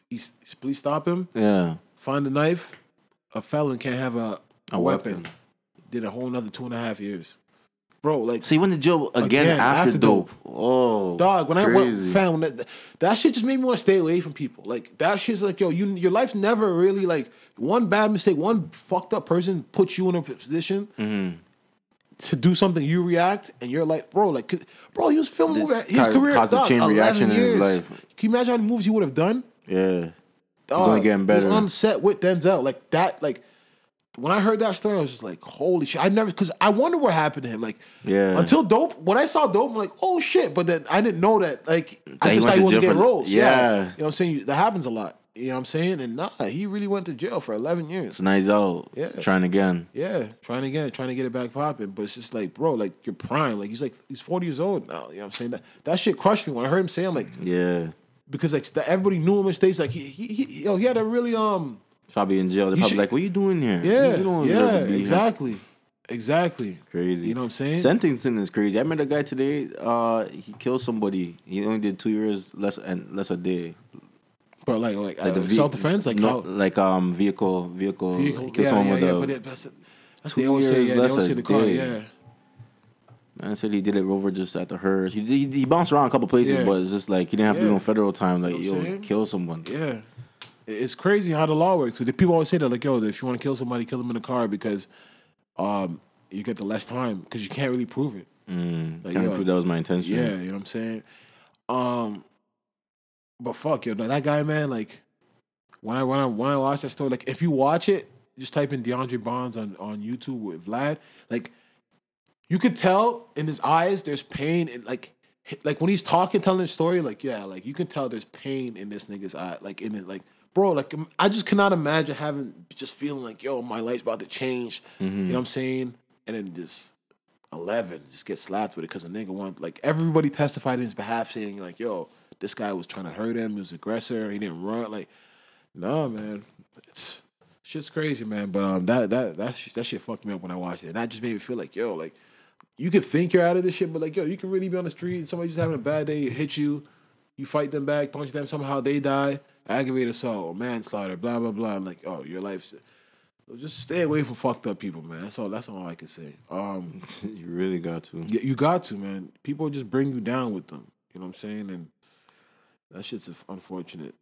he's, police stop him, Yeah. find the knife. A felon can't have a, a, A weapon. weapon. Did a whole another two and a half years, bro. Like So he went to jail again, Again, after, after dope. Dope. Oh, Dog, when I went, crazy. found that, that shit just made me want to stay away from people. Like that shit's like, yo, you your life never really like one bad mistake, one fucked up person puts you in a position Mm-hmm. to do something. You react, and you're like, bro, like, bro, he was filming It's movie- his caused- career. caused a dog, chain 11 reaction in his years. life. Can you imagine how many movies he would have done? yeah, Dog, only getting He better. was on set with Denzel, like that, like. When I heard that story, I was just like, "Holy shit!" I never because I wonder what happened to him. Like, Yeah. Until dope, when I saw dope, I'm like, "Oh shit!" But then I didn't know that. Like, I That he just thought he to wasn't getting roles. Yeah. yeah. you know what I'm saying. That happens a lot. You know what I'm saying? And nah, he really went to jail for 11 years. so now he's out. Yeah. trying again. Yeah, trying again, trying to get it back popping. But it's just like, bro, like you're prime. Like he's like he's 40 years old now. You know what I'm saying? That that shit crushed me when I heard him say. I'm like, Yeah, because like everybody knew him in states. Like he he, he yo, he had a really um probably in jail. They're You probably should- like, "What you doing here? yeah you don't yeah be here." exactly exactly Crazy. You know what I'm saying? Sentencing is crazy. I met a guy today. Uh, he killed somebody. He only did two years less and less a day. But like like, Like uh, ve- self defense, like no, how like um vehicle vehicle. vehicle. Yeah, someone yeah, with yeah. a. That's that's two they always say. years Yeah, less a car. day. Yeah. Man said he did it over just at the hearse. He, he he bounced around a couple places, Yeah. but it's just like he didn't have to do Yeah. no federal time. Like You know yo, kill someone. Yeah. It's crazy how the law works. Because people always say that, like, yo, if you want to kill somebody, kill them in a car because um, you get the less time because you can't really prove it. Mm, Like, Can't yo, prove that was my intention. Yeah, you know what I'm saying? Um, but fuck, yo, that guy, man, like, when I when I when I watch that story, like, if you watch it, just type in DeAndre Bonds on on YouTube with Vlad, like, you could tell in his eyes there's pain and like. Like when he's talking, telling the story, like yeah, like you can tell there's pain in this nigga's eye, like in it, like bro, like I just cannot imagine having just feeling like yo, my life's about to change. You know what I'm saying? And then just eleven just get slapped with it because a nigga want like everybody testified in his behalf saying like yo, this guy was trying to hurt him, he was aggressor, he didn't run. Like, nah, man, it's shit's crazy, man. But um, that that that sh- that shit fucked me up when I watched it. And that just made me feel like yo, like you could think you're out of this shit, but like yo, you can really be on the street and somebody just having a bad day, hit you, you fight them back, punch them, somehow they die, aggravated assault, or manslaughter, blah blah blah. I'm like, oh, your life's just stay away from fucked up people, man. That's all. That's all I can say. Um, you really got to. you, you got to, man. People just bring you down with them. You know what I'm saying? And that shit's unfortunate.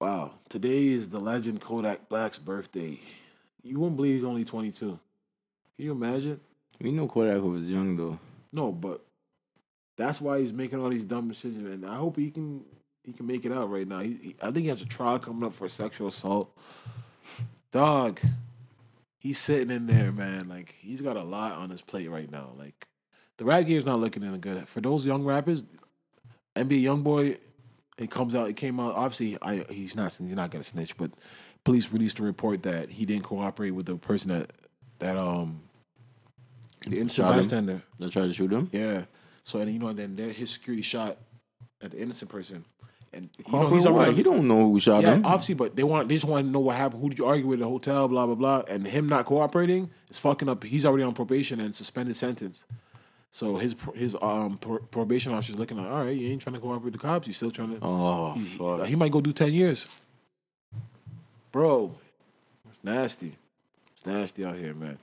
Wow. Today is the legend Kodak Black's birthday. You won't believe he's only 22. Can you imagine? We know Kodak was young though. No, but that's why he's making all these dumb decisions, and I hope he can he can make it out right now. He, he- I think he has a trial coming up for sexual assault. Dog, he's sitting in there, man. Like he's got a lot on his plate right now. Like the rap game's not looking in good. For those young rappers, NBA YoungBoy, it comes out. It came out. Obviously, I he's not he's not gonna snitch, but police released a report that he didn't cooperate with the person that that um the innocent Shot bystander. They tried to shoot him. Yeah. So and you know then his security shot at the innocent person, and you know he's already He don't know who shot yeah, him. obviously, but they want they just want to know what happened. Who did you argue with at the hotel? Blah blah blah. And him not cooperating is fucking up. He's already on probation and suspended sentence. So his his um pro- probation officer's looking like, all right, you ain't trying to cooperate with the cops. You still trying to. Oh he, fuck! he might go do ten years. Bro, it's nasty. It's nasty out here, man.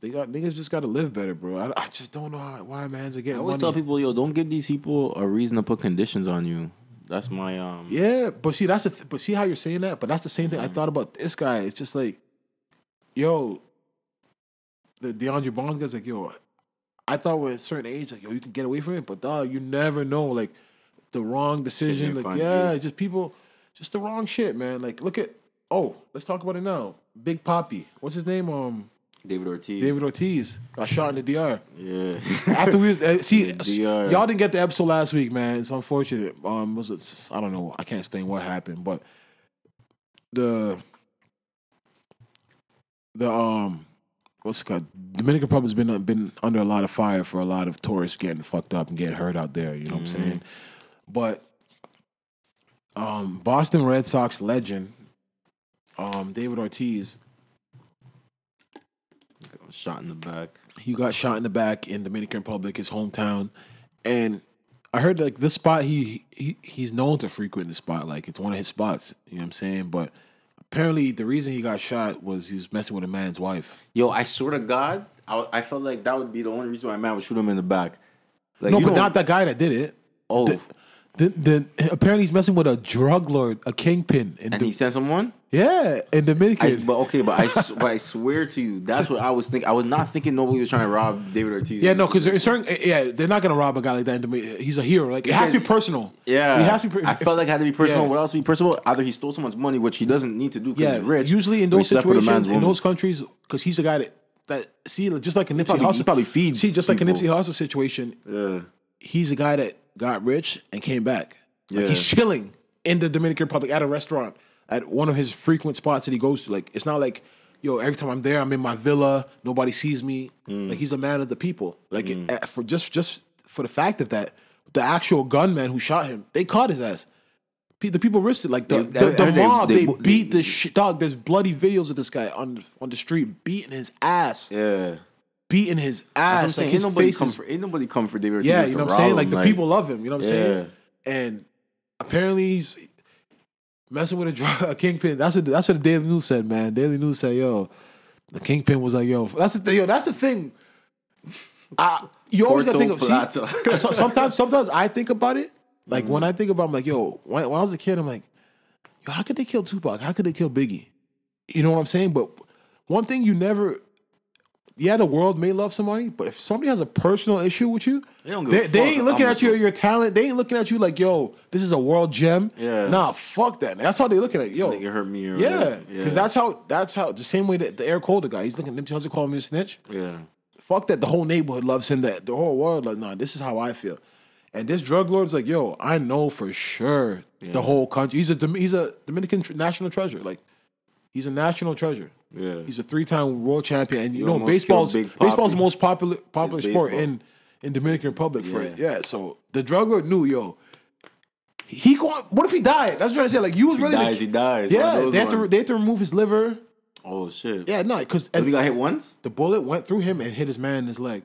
They got niggas just got to live better, bro. I, I just don't know how, why man's are I always money. tell people, yo, don't give these people a reason to put conditions on you. That's my um. Yeah, but see, that's the th- but see how you're saying that. But that's the same thing Mm-hmm. I thought about this guy. It's just like, yo, the DeAndre Bonds guy's like, yo, I thought with a certain age, like, yo, you can get away from it, but dog, you never know, like, the wrong decision, like, yeah, you. just people, just the wrong shit, man. Like, look at, oh, let's talk about it now. Big Papi, what's his name? Um, David Ortiz. David Ortiz got shot in the DR. Yeah. After we uh, see, DR. y'all didn't get the episode last week, man. It's unfortunate. Um, was it? I don't know. I can't explain what happened, but the the um, what's it called? Dominican Republic's been been under a lot of fire for a lot of tourists getting fucked up and getting hurt out there. You know what I'm saying? But um, Boston Red Sox legend, um, David Ortiz, Shot in the back. he got shot in the back in Dominican Republic, his hometown, and I heard like this spot he he he's known to frequent the spot, like it's one of his spots. You know what I'm saying? But apparently, the reason he got shot was he was messing with a man's wife. Yo, I swear to God, I, I felt like that would be the only reason why a man would shoot him in the back. Like, no, you but don't- not that guy that did it. Oh, The, the, the, apparently he's messing with a drug lord, a kingpin, in and Dom- he sent someone. Yeah, in Dominican. I, but okay, but I, but I swear to you, that's what I was thinking. I was not thinking nobody was trying to rob David Ortiz. yeah, no, because there's certain. Yeah, they're not gonna rob a guy like that. In Dominican. He's a hero. Like it has to be personal. Yeah, it has to be. per- I felt like it had to be personal. Yeah. What else to be personal? Either he stole someone's money, which he doesn't need to do because Yeah, he's rich. usually in those slept with a man's situations, in woman. those countries, because he's a guy that that see, just like a Nipsey probably- Hussle, probably feeds See, just like a people. Nipsey Hussle situation, yeah, he's a guy that got rich and came back. Like Yeah. he's chilling in the Dominican Republic at a restaurant at one of his frequent spots that he goes to. Like it's not like, yo, every time I'm there, I'm in my villa, nobody sees me. Mm. Like he's a man of the people. Like eh, for just just for the fact of that, the actual gunman who shot him, they caught his ass. The people risked it. Like the, They- the, the mob, they- they, they- beat the shit. Dog, there's bloody videos of this guy on on the street beating his ass, yeah. beating his That's what I'm ass. Like saying. his ain't nobody face come is for ain't nobody come for David yeah, you know what I'm saying? rob Like the people love him, you know what I'm saying? And apparently he's messing with a, drug, a kingpin. That's what that's what the Daily News said, man. Daily News said, yo, the kingpin was like, yo, that's the thing, yo, that's the thing. I, you always gotta think of see, so, sometimes sometimes I think about it. Like mm-hmm. when I think about it, I'm like, yo, when, when I was a kid, I'm like, yo, how could they kill Tupac? How could they kill Biggie? You know what I'm saying? But one thing you never yeah, the world may love somebody, but if somebody has a personal issue with you, They don't give they, they ain't looking at your you- your talent. They ain't looking at you like, yo, this is a world gem. Yeah. Nah, fuck that. That's how they looking at you. yo. nigga hurt me or yeah, because Yeah. that's how that's how the same way that the Eric Holder guy. He's looking. Nipsey Hussle calling me a snitch. Yeah. Fuck that. The whole neighborhood loves him. That the whole world like, nah. This is how I feel. And this drug lord's like, yo, I know for sure the whole country. He's a he's a Dominican national treasure. Like, he's a national treasure. Yeah. He's a three-time world champion, and you know baseball's killed Big Papi. baseball's the most popular popular It's sport baseball. in in Dominican Republic. For it, Yeah. yeah. So the drug lord knew, yo, he going. What if he died? That's what I'm trying to say. Like you was He really the- dies, he dies. Yeah, they have to they have to remove his liver. Oh shit. Yeah, no, because So he got hit once. the bullet went through him and hit his man in his leg.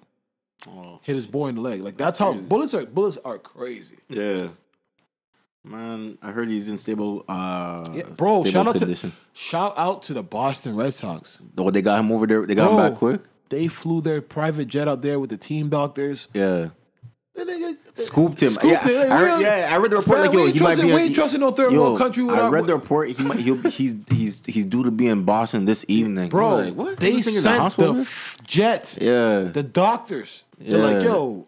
Oh. Hit his boy in the leg. Like that's how crazy. bullets are. Bullets are crazy. Yeah. Man, I heard he's in stable. Uh, Yeah, bro, stable shout out condition. to shout out to the Boston Red Sox. Oh, they got him over there. They got Bro, him back quick. They flew their private jet out there with the team doctors. Yeah. They- they- they- Scooped him. Scooped yeah, him. I read, yeah, I read the report. Like, yo, he might be. we ain't trusting no third yo, world country I without- read the report. He might. He'll, he's he's he's due to be in Boston this evening. Bro, like, what? they This nigga's in sent the hospital? f- jet, yeah. the doctors. They're like, Yeah. yo,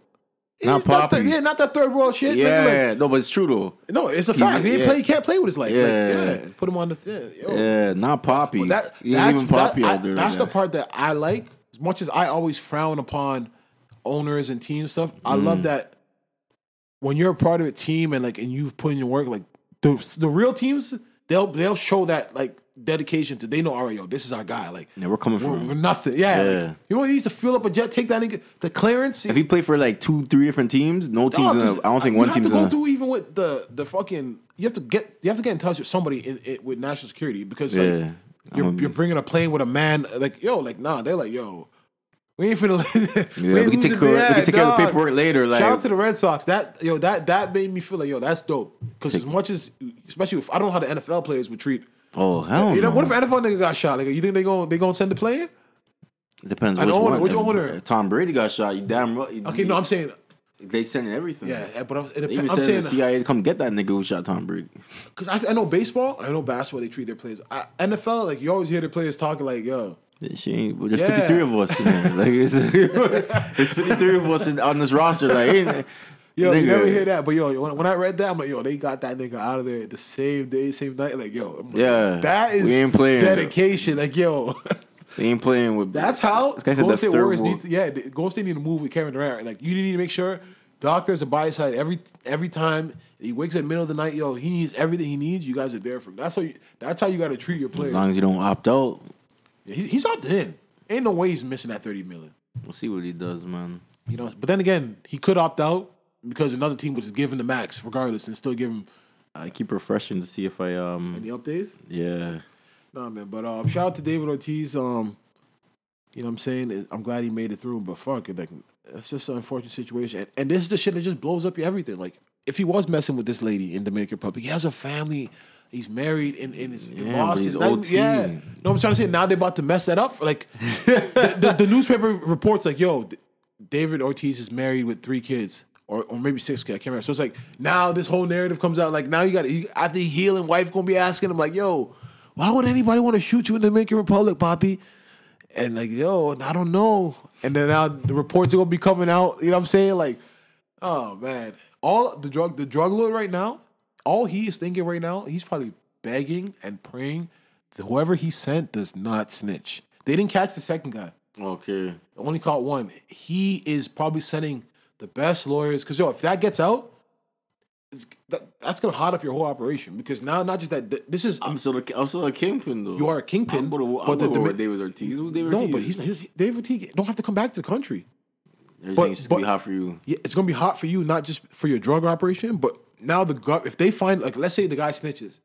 Not that Papi. yeah, not that third world shit. yeah. no, but it's true though. no, it's a fact. He, yeah. play, he can't play with his life. Like, Yeah. yeah, put him on the. Yo. Yeah, not Papi. That, He ain't that's even Papi that- out there. that's like the part that I like. As much as I always frown upon owners and team stuff, I Mm. love that when you're a part of a team and like and you've put in your work, like the the real teams, they'll they'll show that like dedication to they know all right, yo, this is our guy. Like Yeah, we're coming for we're, we're nothing. Yeah, Yeah. Like, you know he used to fill up a jet, take that nigga the clearance. If he played for like two, three different teams, no teams. Dog, gonna, I don't think you one team's gonna. through even with the the fucking. You have to get you have to get in touch with somebody in, in with national security because like Yeah. you're I'm you're bringing a plane with a man like yo like nah they're like yo we ain't finna Yeah, we, can take care. we can take care of the paperwork later. Like, Shout out to the Red Sox. That yo, that that made me feel like yo, that's dope. Because as much as, especially if I don't know how the NFL players would treat. Oh hell You know, no. what if NFL nigga got shot? Like, you think they going they gonna send the player? It depends An which owner, one. which If- owner? if Tom Brady got shot. You damn right. Okay, no, I'm saying they sending everything. yeah, but I'm, it depends, even I'm saying the CIA to come get that nigga who shot Tom Brady. because I, I know baseball, I know basketball. They treat their players. I, NFL, like you always hear the players talking like yo. She ain't. There's Yeah. 53 of us. Like it's, it's 53 of us on this roster. Like, Yo, you never hear that, but yo, when, when I read that, I'm like, yo, they got that nigga out of there the same day, same night. Like, yo, like, Yeah, that is we ain't playing. dedication. Like, yo, They ain't playing with. That's how This guy said Golden State third Warriors need to. Yeah, Golden State need to move with Kevin Durant. Like you need to make sure doctors are by his side every every time he wakes up in the middle of the night. Yo, he needs everything he needs. You guys are there for him. That's how. You, that's how you got to treat your players. As long as you don't opt out, He, he's opted in. Ain't no way he's missing that thirty million. we'll see what he does, man. You know. But then again, he could opt out because another team would just give him the max regardless and still give him I keep refreshing to see if I um any updates. yeah. Nah, man. But um, shout out to David Ortiz. Um, you know what I'm saying? I'm glad he made it through, but fuck it, like it's just an unfortunate situation. And, and this is the shit that just blows up your everything. Like if he was messing with this lady in Dominican Republic, he has a family. He's married in in, his, in Yeah, Boston. he's Now- OT. Yeah, no, I'm trying to say now they're about to mess that up. Like the, the, the newspaper reports, like yo, David Ortiz is married with three kids. Or, or maybe six kids, I can't remember. So it's like now this whole narrative comes out. Like now you got to after he healing, wife gonna be asking him like, "Yo, why would anybody want to shoot you in the Dominican Republic, Papi?" And like, yo, I don't know. And then now the reports are gonna be coming out. You know what I'm saying? Like, oh man, all the drug, the drug lord right now, all he is thinking right now, he's probably begging and praying that whoever he sent does not snitch. They didn't catch the second guy. Okay. Only caught one. He is probably sending the best lawyers because yo, if that gets out, it's, that, that's gonna hot up your whole operation because now not just that this is I'm still a, I'm still a kingpin though. You are a kingpin, I'm but to the go Domi- with David Ortiz. Who's David no, Ortiz? but he's, he's David Ortiz don't have to come back to the country. Everything's but- gonna be hot for you. Yeah, it's gonna be hot for you, not just for your drug operation, but now the gov- if they find like let's say the guy snitches,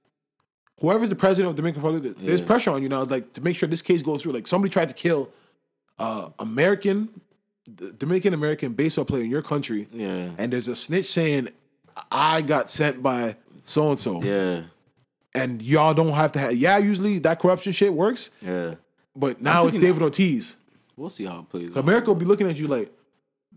whoever's the president of the Dominican Republic, there's Yeah. pressure on you now, like to make sure this case goes through. Like somebody tried to kill uh American, Dominican American baseball player in your country, Yeah. and there's a snitch saying I got sent by so and so, Yeah. and y'all don't have to have. Yeah, usually that corruption shit works, Yeah. but now it's David Ortiz. We'll see how it plays. out. America will be looking at you like,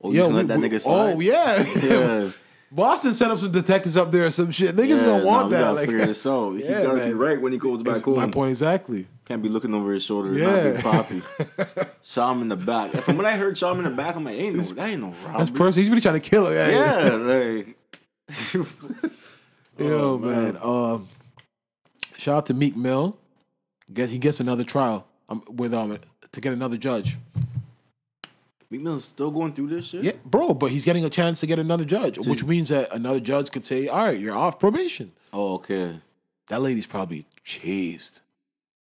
Oh, you yo, just let that we- nigga oh, slide? oh yeah, Yeah. Boston set up some detectives up there or some shit. Niggas yeah, gonna want nah, that. gotta Like, figure this out. He Yeah, gotta be right when he goes back that's home. my point exactly. Can't be looking over his shoulder. Yeah. Not Big Papi. Shot him in the back. From what I heard, shot him in the back. I'm like, ain't no, that ain't no robbery. That's person. He's really trying to kill her. Yeah, Yeah, like. Yo, Oh, man. Um, shout out to Meek Mill. Get he gets another trial um, with um to get another judge. Meek Mill's still going through this shit. Yeah, bro. But he's getting a chance to get another judge, which means that another judge could say, "All right, you're off probation." Oh, okay. That lady's probably cheesed.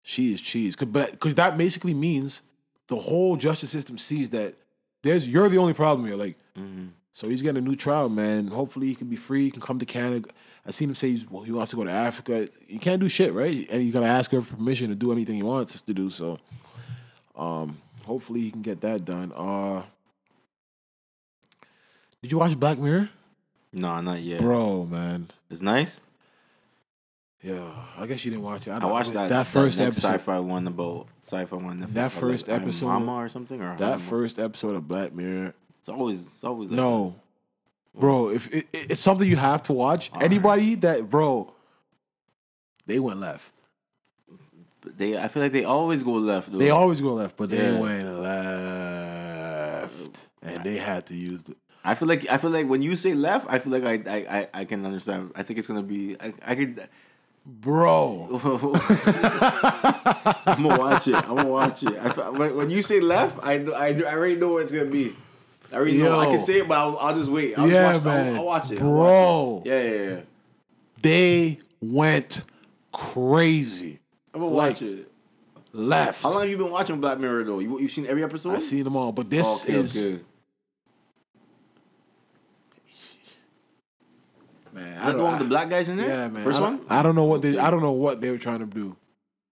She is cheesed, Cause, but because that basically means the whole justice system sees that there's you're the only problem here. Like, so he's getting a new trial, man. Hopefully, he can be free. He can come to Canada. I seen him say he's, well, he wants to go to Africa. You can't do shit, right? And he's gotta ask her for permission to do anything he wants to do. So, um, hopefully, he can get that done. Uh, did you watch Black Mirror, Nah, not yet. bro? Man, It's nice. yeah. I guess you didn't watch it. I watched that that first next episode. sci-fi one about sci-fi one. Netflix That first like, episode- Mama or something, or That Hama. first episode of Black Mirror. It's always, it's always like No, bro. If it, it- it's something you have to watch, anybody that bro, they went left. They, I feel like they always go left. Though. They always go left, but they Yeah. went left, and they had to use the. I feel like I feel like when you say left, I feel like I I, I, I can understand. I think it's gonna be. I, I could. Bro, I'm gonna watch it. I'm gonna watch it. I, when, when you say left, I, know- I I already know what it's gonna be. I already know. I can say it, but I'll, I'll just wait. I'll Yeah, just watch, man. I'll, I'll watch it. Bro. watch it. Yeah, yeah, yeah. They went crazy. I'm gonna Like, watch it. Left. How long have you been watching Black Mirror though? You you seen every episode? I've seen them all, but this Oh, okay, is okay. man. Is I that the don't- one with the black guys in there? Yeah, man. First I one. I don't know what they. I don't know what they were trying to do.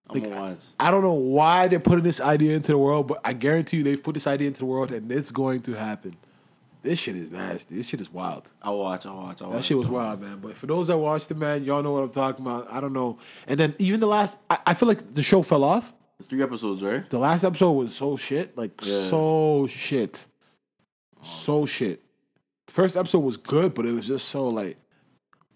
I'm gonna watch. I don't know why they're putting this idea into the world, but I guarantee you they've put this idea into the world and it's going to happen. This shit is nasty. This shit is wild. I'll watch. I'll watch. I'll watch. That shit was wild, man. But for those that watched it, man, y'all know what I'm talking about. I don't know. And then even the last, I, I feel like the show fell off. It's three episodes, right? The last episode was so shit, like Yeah. so shit, so shit. The first episode was good, but it was just so like,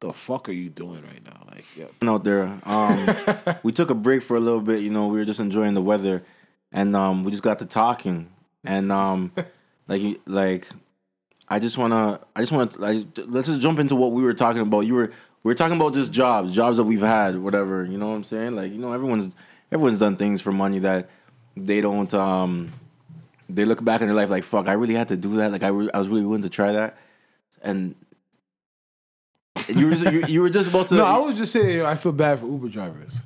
the fuck are you doing right now? Like, yeah. out there. Um, we took a break for a little bit. You know, we were just enjoying the weather, and um, we just got to talking, and um, like like, I just wanna, I just wanna, like, let's just jump into what we were talking about. You were, we were talking about just jobs, jobs that we've had, whatever. You know what I'm saying? Like, you know, everyone's, everyone's done things for money that they don't, um, they look back in their life like, fuck, I really had to do that. Like, I, re- I was really willing to try that, and. You were, you, you were just about to. No, I was just saying I feel bad for Uber drivers.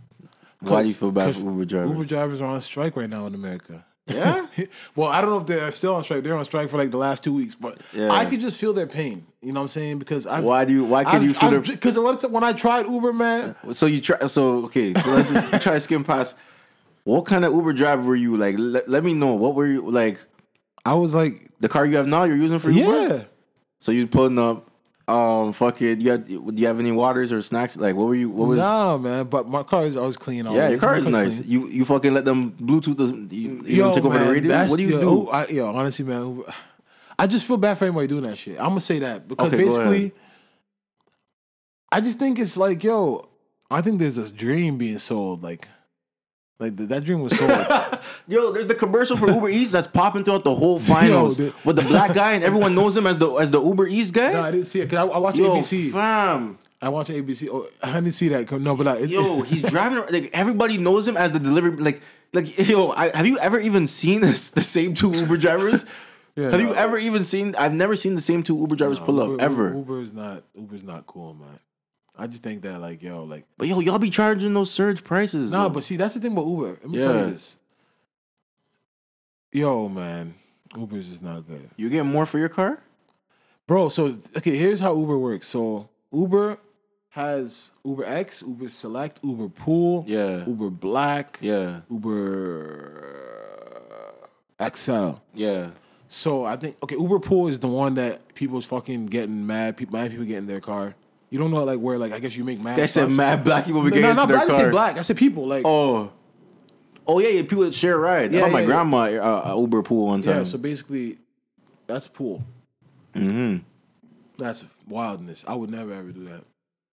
Why do you feel bad for Uber drivers? Uber drivers are on strike right now in America. Yeah? well, I don't know if they're still on strike. They're on strike for like the last two weeks, but Yeah. I could just feel their pain. You know what I'm saying? Because I've, Why do you- why can you feel I've- their- Because when, when I tried Uber, man, So you try. So okay. So let's just try skim past. What kind of Uber driver were you? Like, let, let me know. What were you like? I was like, The car you have now, you're using for Uber. yeah. So you pulling up. Um, fuck it. You got, do you have any waters or snacks? Like, what were you? What was? Nah, man. But my car is always clean. Always. yeah, your car My is nice. clean. You you fucking let them Bluetooth. You, you Yo, don't take over the man, radio. What do you yo, do? I, yo, honestly, man, I just feel bad for anybody doing that shit. I'm gonna say that because Okay, basically. I just think it's like, yo, I think there's this dream being sold, like, like th- that dream was sold. Yo, there's the commercial for Uber Eats that's popping throughout the whole finals the- with the black guy, and everyone knows him as the as the Uber Eats guy. no, I didn't see it because I, I watched Yo, ABC. fam. I watched ABC. Oh, I didn't see that. No, but like, Yo, he's driving. Like everybody knows him as the delivery. Like, like yo, I, have you ever even seen this, the same two Uber drivers? Yeah, have no. you ever even seen? I've never seen the same two Uber drivers pull up Uber, ever. Uber is not Uber's not cool, man. I just think that like, yo, like, But yo, y'all be charging those surge prices. nah, but see, that's the thing about Uber. Let me tell you this. Yo, man, Uber's is not good. you get more for your car. Bro, so okay, here's how Uber works. So Uber has Uber X, Uber Select, Uber Pool, Yeah. Uber Black, Yeah, Uber XL. yeah. So I think okay, Uber Pool is the one that people's fucking getting mad. People, mad people get in their car. You don't know like where like I guess you make mad. I said mad black people be No, getting no, no, into I their say car. black. I said people like Oh, oh yeah, yeah. People that share a ride. Yeah, I know my yeah, yeah. grandma uh, Uber pool one time. yeah. So basically, that's pool. mm-hmm. That's wildness. I would never ever do that.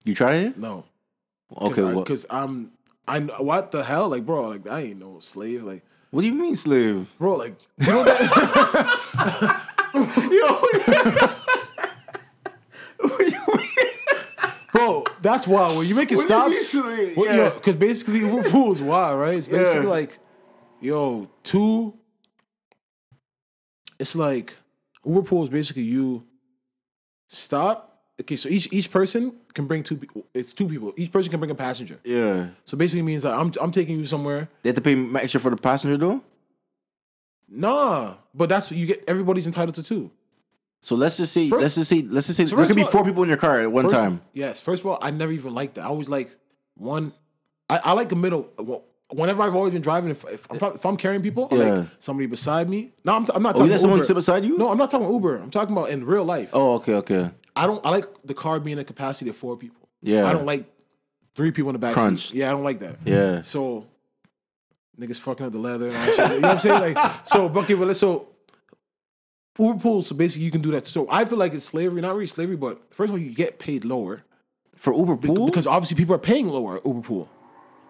You tried it? No. Okay. What? Because I'm. I what the hell, like, bro, like I ain't no slave, like, What do you mean, slave? bro, like, you know that, bro, that's wild. When you make it stop, mean slave? well, Yeah. because basically Uber Pool is wild, right? It's basically Yeah. like, yo, two. It's like Uber Pool is basically you stop. Okay, so each each person can bring two. people. It's two people. Each person can bring a passenger. Yeah. So basically means that I'm I'm taking you somewhere. They have to pay extra for the passenger though. Nah, but that's what you get. Everybody's entitled to two. So let's just say, First- let's just say, let's just say, So there could be all- four people in your car at one First- time. Yes. First of all, I never even liked that. I always like one. I, I like the middle. Well, Whenever I've always been driving, if, if, I'm, if I'm carrying people, Yeah. like somebody beside me. No, I'm, t- I'm not Oh, talking you let someone sit beside you? No, I'm not talking about Uber. I'm talking about in real life. Oh, okay, okay. I don't. I like the car being a capacity of four people. Yeah. I don't like three people in the back Crunch. seat. Yeah, I don't like that. Yeah. So niggas fucking up the leather and all shit. You know what I'm saying? Like so bucket but so Uber pools, so basically you can do that. So I feel like it's slavery, not really slavery, but first of all, you get paid lower. For Uber Be- pool? Because obviously people are paying lower at Uber pool.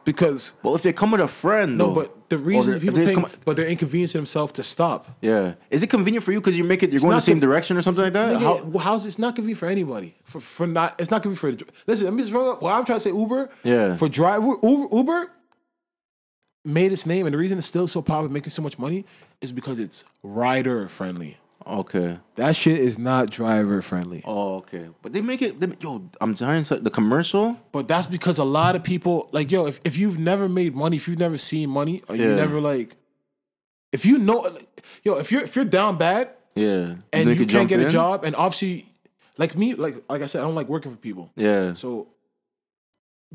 Because well, if they come with a friend, no, though. but the reason people they pay, just come- but they're inconveniencing themselves to stop. yeah, is it convenient for you because you make it? You're going the not same con- direction or something like that? Nigga, How, well, how's it's not convenient for anybody? For for not it's not convenient for the listen. Let me just well I'm trying to say Uber. Yeah. For driver Uber Uber made its name, and the reason it's still so popular, making so much money, is because it's rider friendly. Okay. That shit is not driver friendly. Oh, okay. But they make it. They, yo, I'm trying the commercial. But that's because a lot of people like yo, if, if you've never made money, if you've never seen money, or you never like if you know like, yo, if you're if you're down bad Yeah. and you can't get a job and obviously like me, like like I said, I don't like working for people. Yeah. So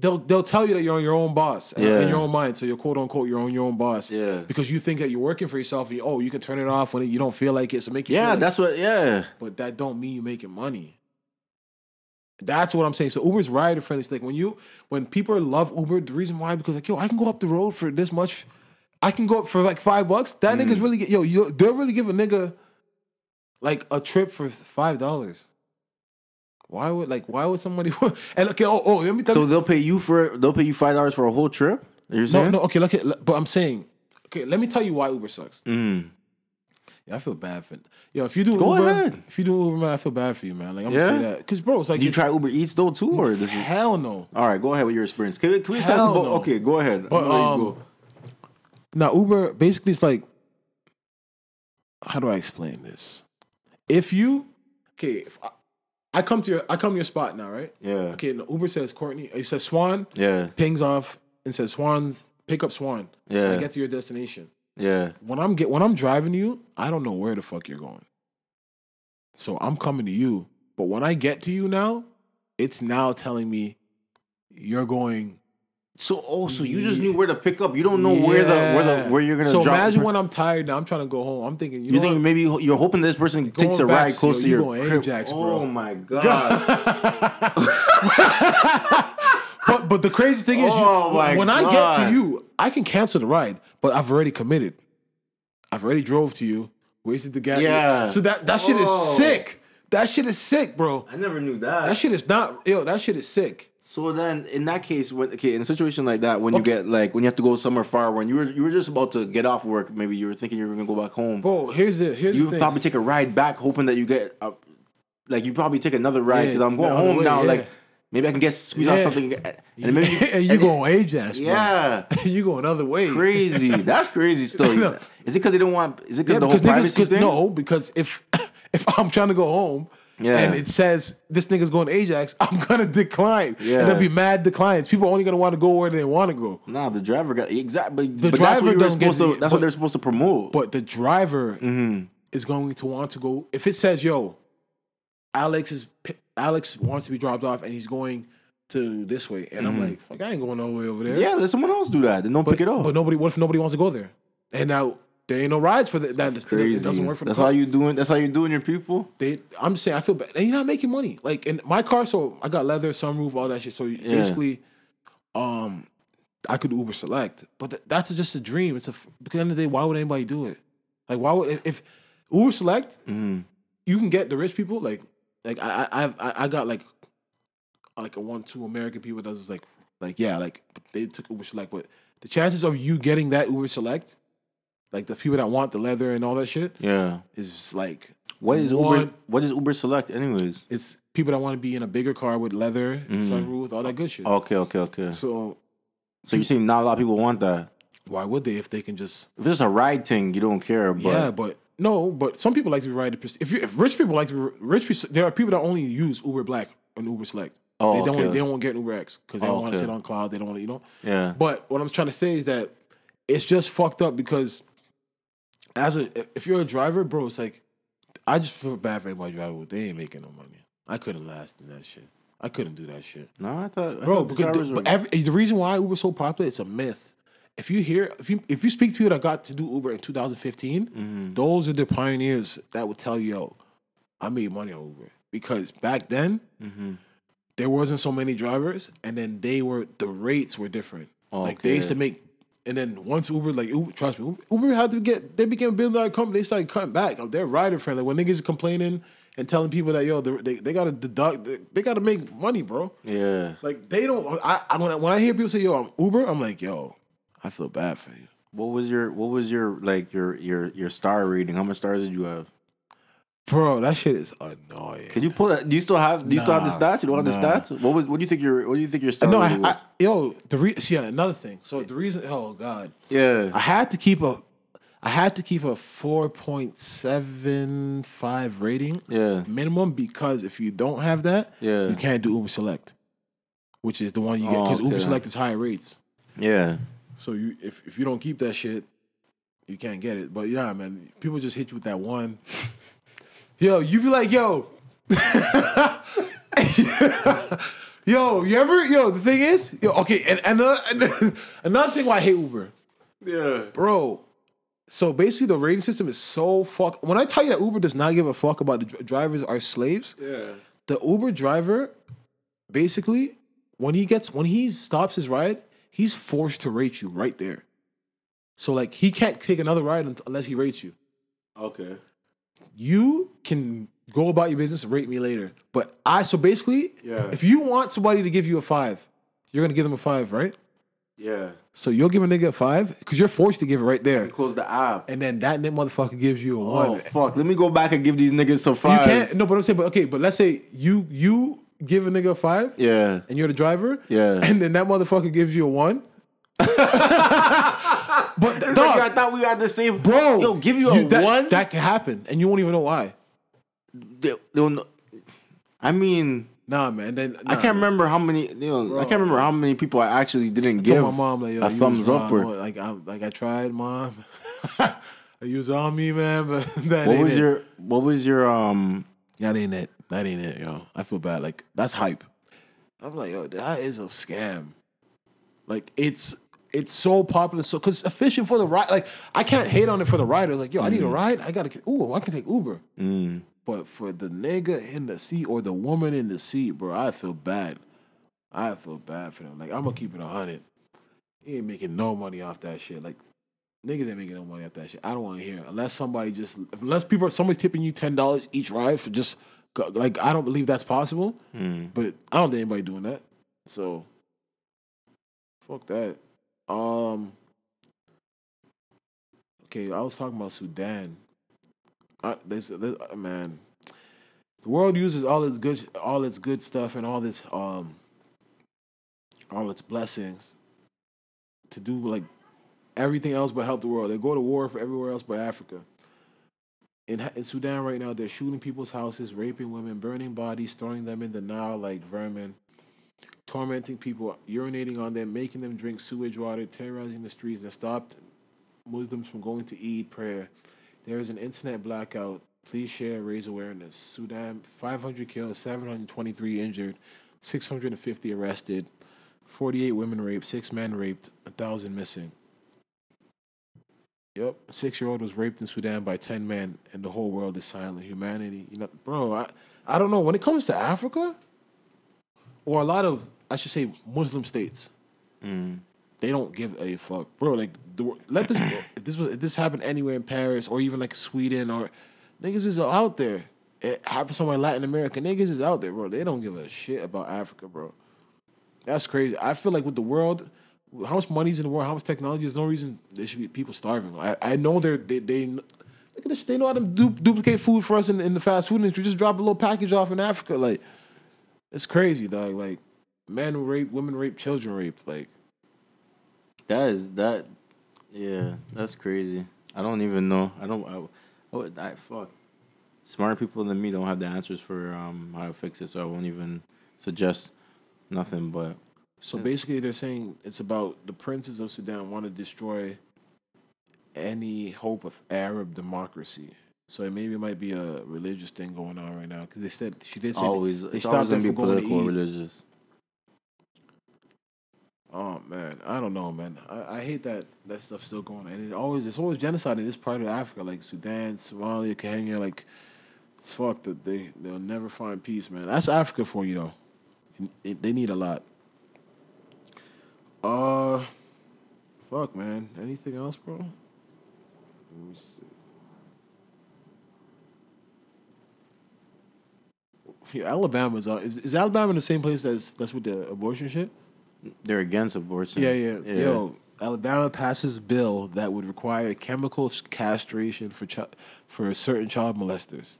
they'll they'll tell you that you're on your own boss and Yeah. in your own mind. So you're quote unquote your own your own boss. Yeah. Because you think that you're working for yourself and you, oh you can turn it off when you don't feel like it. So make you Yeah, like- that's what. Yeah. but that don't mean you're making money. That's what I'm saying. So Uber's rider friendly. It's like when you when people love Uber, the reason why because like yo, I can go up the road for this much. I can go up for like five bucks. That Mm. nigga's really get yo. You, they'll really give a nigga like a trip for five dollars. Why would like why would somebody and okay oh oh let me tell So you they'll pay you for they'll pay you five dollars for a whole trip. You're saying? no no okay look at but I'm saying okay let me tell you why Uber sucks. Mm. Yeah, I feel bad for yo if you do Go Uber ahead. if you do Uber man I feel bad for you man like I'm Yeah? gonna say that because bro it's like you it's- try Uber Eats though too, or this is? hell no. All right, go ahead with your experience. Can we, can we talk about? no. Okay, go ahead. But, I'm gonna let you um, go. Now Uber basically it's like how do I explain this? If you okay, if I, I come to your I come to your spot now, right? Yeah. Okay, and Uber says Courtney, it says Swan, Yeah. pings off and says Swan's pick up Swan. So I Yeah. get to your destination. Yeah. When I'm get when I'm driving you, I don't know where the fuck you're going. So I'm coming to you. But when I get to you now, it's now telling me you're going So oh, so you just knew where to pick up. You don't know where the where the where you're gonna So drop. imagine when I'm tired now, I'm trying to go home. I'm thinking, you, you know think what? maybe you're hoping this person takes a ride close yo, to your going crib. Ajax, bro. Oh my god. But but the crazy thing is, you, Oh when I get to you, I can cancel the ride, but I've already committed. I've already drove to you, wasted the gas. Yeah. So that that shit is Oh. sick. That shit is sick, bro. I never knew that. That shit is not yo. That shit is sick. So then, in that case, when okay, in a situation like that, when you get like when you have to go somewhere far, when you were you were just about to get off work, maybe you were thinking you were gonna go back home. Bro, here's the here's you the probably take a ride back, hoping that you get uh, like you probably take another ride Yeah, because I'm going home way, now. yeah. Like maybe I can get squeeze out something, and maybe you, and you going Ajax, bro. yeah, you go another way. crazy. That's crazy. Still, No. is it because they don't want? Is it because Yeah, the whole because niggas, thing? no, because if if I'm trying to go home Yeah. and it says this nigga's going to Ajax, I'm gonna decline. Yeah. And there'll be mad declines. People are only gonna want to go where they want to go. Nah, the driver got exactly. But, The but that's driver what doesn't get supposed to. That's what they're supposed to promote. But the driver Mm-hmm. is going to want to go. If it says, "Yo, Alex is Alex wants to be dropped off and he's going to this way," and I'm like, "Fuck, I ain't going no way over there." Mm-hmm. yeah, let someone else do that. Then don't but, pick it up. But nobody. What if nobody wants to go there? And now there ain't no rides for the, that. That's crazy. it doesn't work for That's how you doing. That's how you doing your people. they I'm just saying I feel bad. And you're not making money. Like in my car, so I got leather, sunroof, all that shit. So basically, um, I could Uber Select, but th- that's just a dream. It's a because at the end of the day, why would anybody do it? Like why would if, if Uber Select, Mm-hmm. you can get the rich people. Like like I I I've- I, I got like like a one two American people that was like like yeah like they took Uber Select, but the chances of you getting that Uber Select, like the people that want the leather and all that shit, Yeah. is like What is Uber? What is Uber Select, anyways? it's people that want to be in a bigger car with leather, Mm-hmm. sunroof, all that good shit. Okay, okay, okay. So So you're saying not a lot of people want that? why would they if they can just? If it's a ride thing, you don't care. But yeah, but no, but some people like to be ride. If you if rich people like to be rich, there are people that only use Uber Black and Uber Select. Oh, they don't okay. they don't get Uber X because they Oh, don't want to okay. sit on cloud. They don't want to you know. yeah, But what I'm trying to say is that it's just fucked up because as a if you're a driver, bro, it's like I just feel bad for everybody driving. They ain't making no money. I couldn't last in that shit. I couldn't do that shit. no, I thought, I bro. thought the Because the, were- but every, the reason why Uber's so popular, it's a myth. If you hear, if you if you speak to people that got to do Uber in 2015, Mm-hmm. those are the pioneers that would tell you, "Yo, I made money on Uber." Because back then, Mm-hmm. there wasn't so many drivers, and then they were the rates were different. Like they used to make, and then once Uber, like Uber, trust me, Uber had to get. They became a billion dollar company. They started cutting back. They're rider friendly. When niggas complaining and telling people that yo, they they got to deduct, they, they got to make money, bro. yeah. Like they don't. I, I when I, when I hear people say yo, I'm Uber, I'm like yo, I feel bad for you. What was your What was your like your your your star rating? How many stars did you have? Bro, that shit is annoying. Can you pull that? Do you still have? Do you still have the Nah, stats? You don't have the nah. stats? What was? What do you think your? What do you think your star no, I, rating I, was? yo, the re- see, yeah, another thing. So the reason, oh god, yeah. I had to keep a. I had to keep a four point seven five rating Yeah. minimum because if you don't have that, Yeah. you can't do Uber Select, which is the one you get Oh, because Uber okay. Select is higher rates. Yeah. So you if if you don't keep that shit, you can't get it. But yeah, man, people just hit you with that one. Yo, you be like, yo. yo, you ever yo, the thing is, yo, okay, and, and uh, another, another thing why I hate Uber. Yeah. Bro. So basically the rating system is so fuck when I tell you that Uber does not give a fuck about the dr- drivers are slaves, Yeah. the Uber driver basically when he gets when he stops his ride, he's forced to rate you right there. So like he can't take another ride unless he rates you. Okay. You can go about your business, rate me later. But I so basically, Yeah. if you want somebody to give you a five, you're gonna give them a five, right? Yeah. So you'll give a nigga a five because you're forced to give it right there, Close the app. and then that nigga motherfucker gives you a Oh one. fuck! Let me go back and give these niggas some You can't. No, but I'm saying, but okay, but let's say you you give a nigga a five, Yeah. and you're the driver, Yeah. and then that motherfucker gives you a one. but dog, I thought we had the same. bro, Yo, give you a that, one. That can happen, and you won't even know why. They- they I mean, Nah, man. Then I can't remember how many. You know, I can't remember how many people I actually didn't I give my mom like, a thumbs up. wrong. Or, Like I like I tried, mom. you was on me, man, but that what was it. your What was your um? That ain't it. That ain't it, yo. I feel bad. Like that's hype. I'm like, yo, that is a scam. Like it's it's so popular, so because efficient for the ride. Like I can't hate on it for the rider. Like, yo, I need a mm. ride. I gotta. Ooh, I can take Uber. Mm. But for the nigga in the seat or the woman in the seat, bro, I feel bad. I feel bad for them. Like I'm gonna keep it a hundred. He ain't making no money off that shit. Like niggas ain't making no money off that shit. I don't want to hear it. unless somebody just unless people somebody's tipping you ten dollars each ride for just like I don't believe that's possible. Mm. But I don't think anybody doing that. So fuck that. Um. Okay, I was talking about Sudan. I, there's, there's, uh, man, the world uses all its good, all its good stuff and all this, um, all its blessings to do like everything else but help the world. They go to war for everywhere else but Africa. In, in Sudan right now, they're shooting people's houses, raping women, burning bodies, throwing them in the Nile like vermin, tormenting people, urinating on them, making them drink sewage water, terrorizing the streets, and stopped Muslims from going to Eid prayer. There is an internet blackout. Please share, raise awareness. Sudan, 500 killed, 723 injured, 650 arrested, 48 women raped, 6 men raped, 1,000 missing. Yep, a six-year-old was raped in Sudan by 10 men, and the whole world is silent. Humanity, you know, bro, I, I don't know. When it comes to Africa, or a lot of, I should say, Muslim states, they don't give a fuck, bro. Like, the, let this if this was if this happened anywhere in Paris or even like Sweden or niggas is out there. It happened somewhere in Latin America. Niggas is out there, bro. They don't give a shit about Africa, bro. That's crazy. I feel like with the world, how much money's in the world, how much technology, there's no reason there should be people starving. I, I know they're they they look at this. They know how to du- duplicate food for us in, in the fast food industry. Just drop a little package off in Africa, like it's crazy, dog. Like men rape, women rape, children raped. Like that is that. Yeah, that's crazy. I don't even know. I don't. I, I, I fuck. Smarter people than me don't have the answers for um how to fix it, so I won't even suggest nothing. But So basically, they're saying it's about the princes of Sudan want to destroy any hope of Arab democracy. So it maybe it might be a religious thing going on right now because they said she did say always they it's always gonna be from going to political, Eid. religious. Oh man, I don't know, man. I, I hate that that stuff's still going on, and it always it's always genocide in this part of Africa, like Sudan, Somalia, Kenya. Like it's fucked that they they'll never find peace, man. That's Africa for you though. It- they need a lot. Uh, fuck, man. Anything else, bro? Let me see. Yeah, Alabama's on. Is, is Alabama in the same place that's that's with the abortion shit? They're against abortion. Yeah, yeah, Yo, Alabama passes bill that would require chemical castration for chi- for certain child molesters.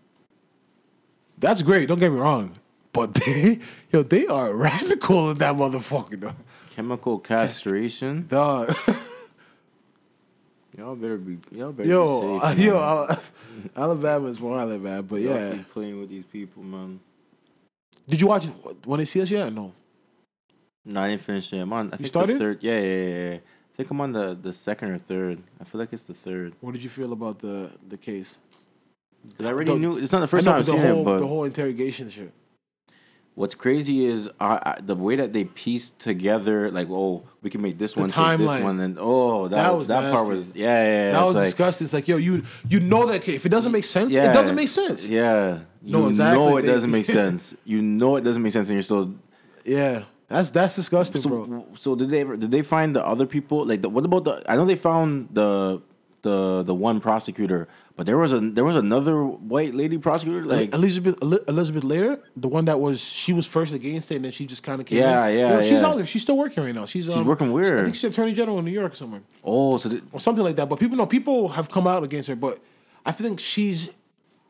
That's great. Don't get me wrong, but they, yo, they are radical in that motherfucker, dog. Chemical castration. Dog. Y'all better be. Y'all better Yo, be safe. yo, man. uh, Alabama is wild, man. But Y'all yeah, keep playing with these people, man. Did you watch when they see us yet? No. No, I didn't finish it. I'm on. I think started? the third. Yeah, yeah, yeah, yeah. I think I'm on the the second or third. I feel like it's the third. What did you feel about the the case? 'Cause I already The- knew. It's not the first I time I've seen the whole, it, but the whole interrogation shit. what's crazy is uh, uh, the way that they pieced together. Like, oh, we can make this The one, take this timeline. one, and oh, that, That was that part was yeah, yeah. yeah. that was like, disgusting. It's like, yo, you you know that case. If it doesn't make sense, Yeah. it doesn't make sense. Yeah, you No, exactly. know it doesn't make sense. You know it doesn't make sense, and you're still Yeah, that's that's disgusting, bro. So, so did they ever? Did they find the other people? Like, the, what about the? I know they found the the the one prosecutor, but there was a there was another white lady prosecutor. Like, Elizabeth Elizabeth later, the one that was she was first against it, and then she just kind of came. Yeah, in. yeah, Yo, She's yeah. out there. She's still working right now. She's um, working where? I think she's attorney general in New York somewhere oh, so or something like that. But people know people have come out against her, but I think she's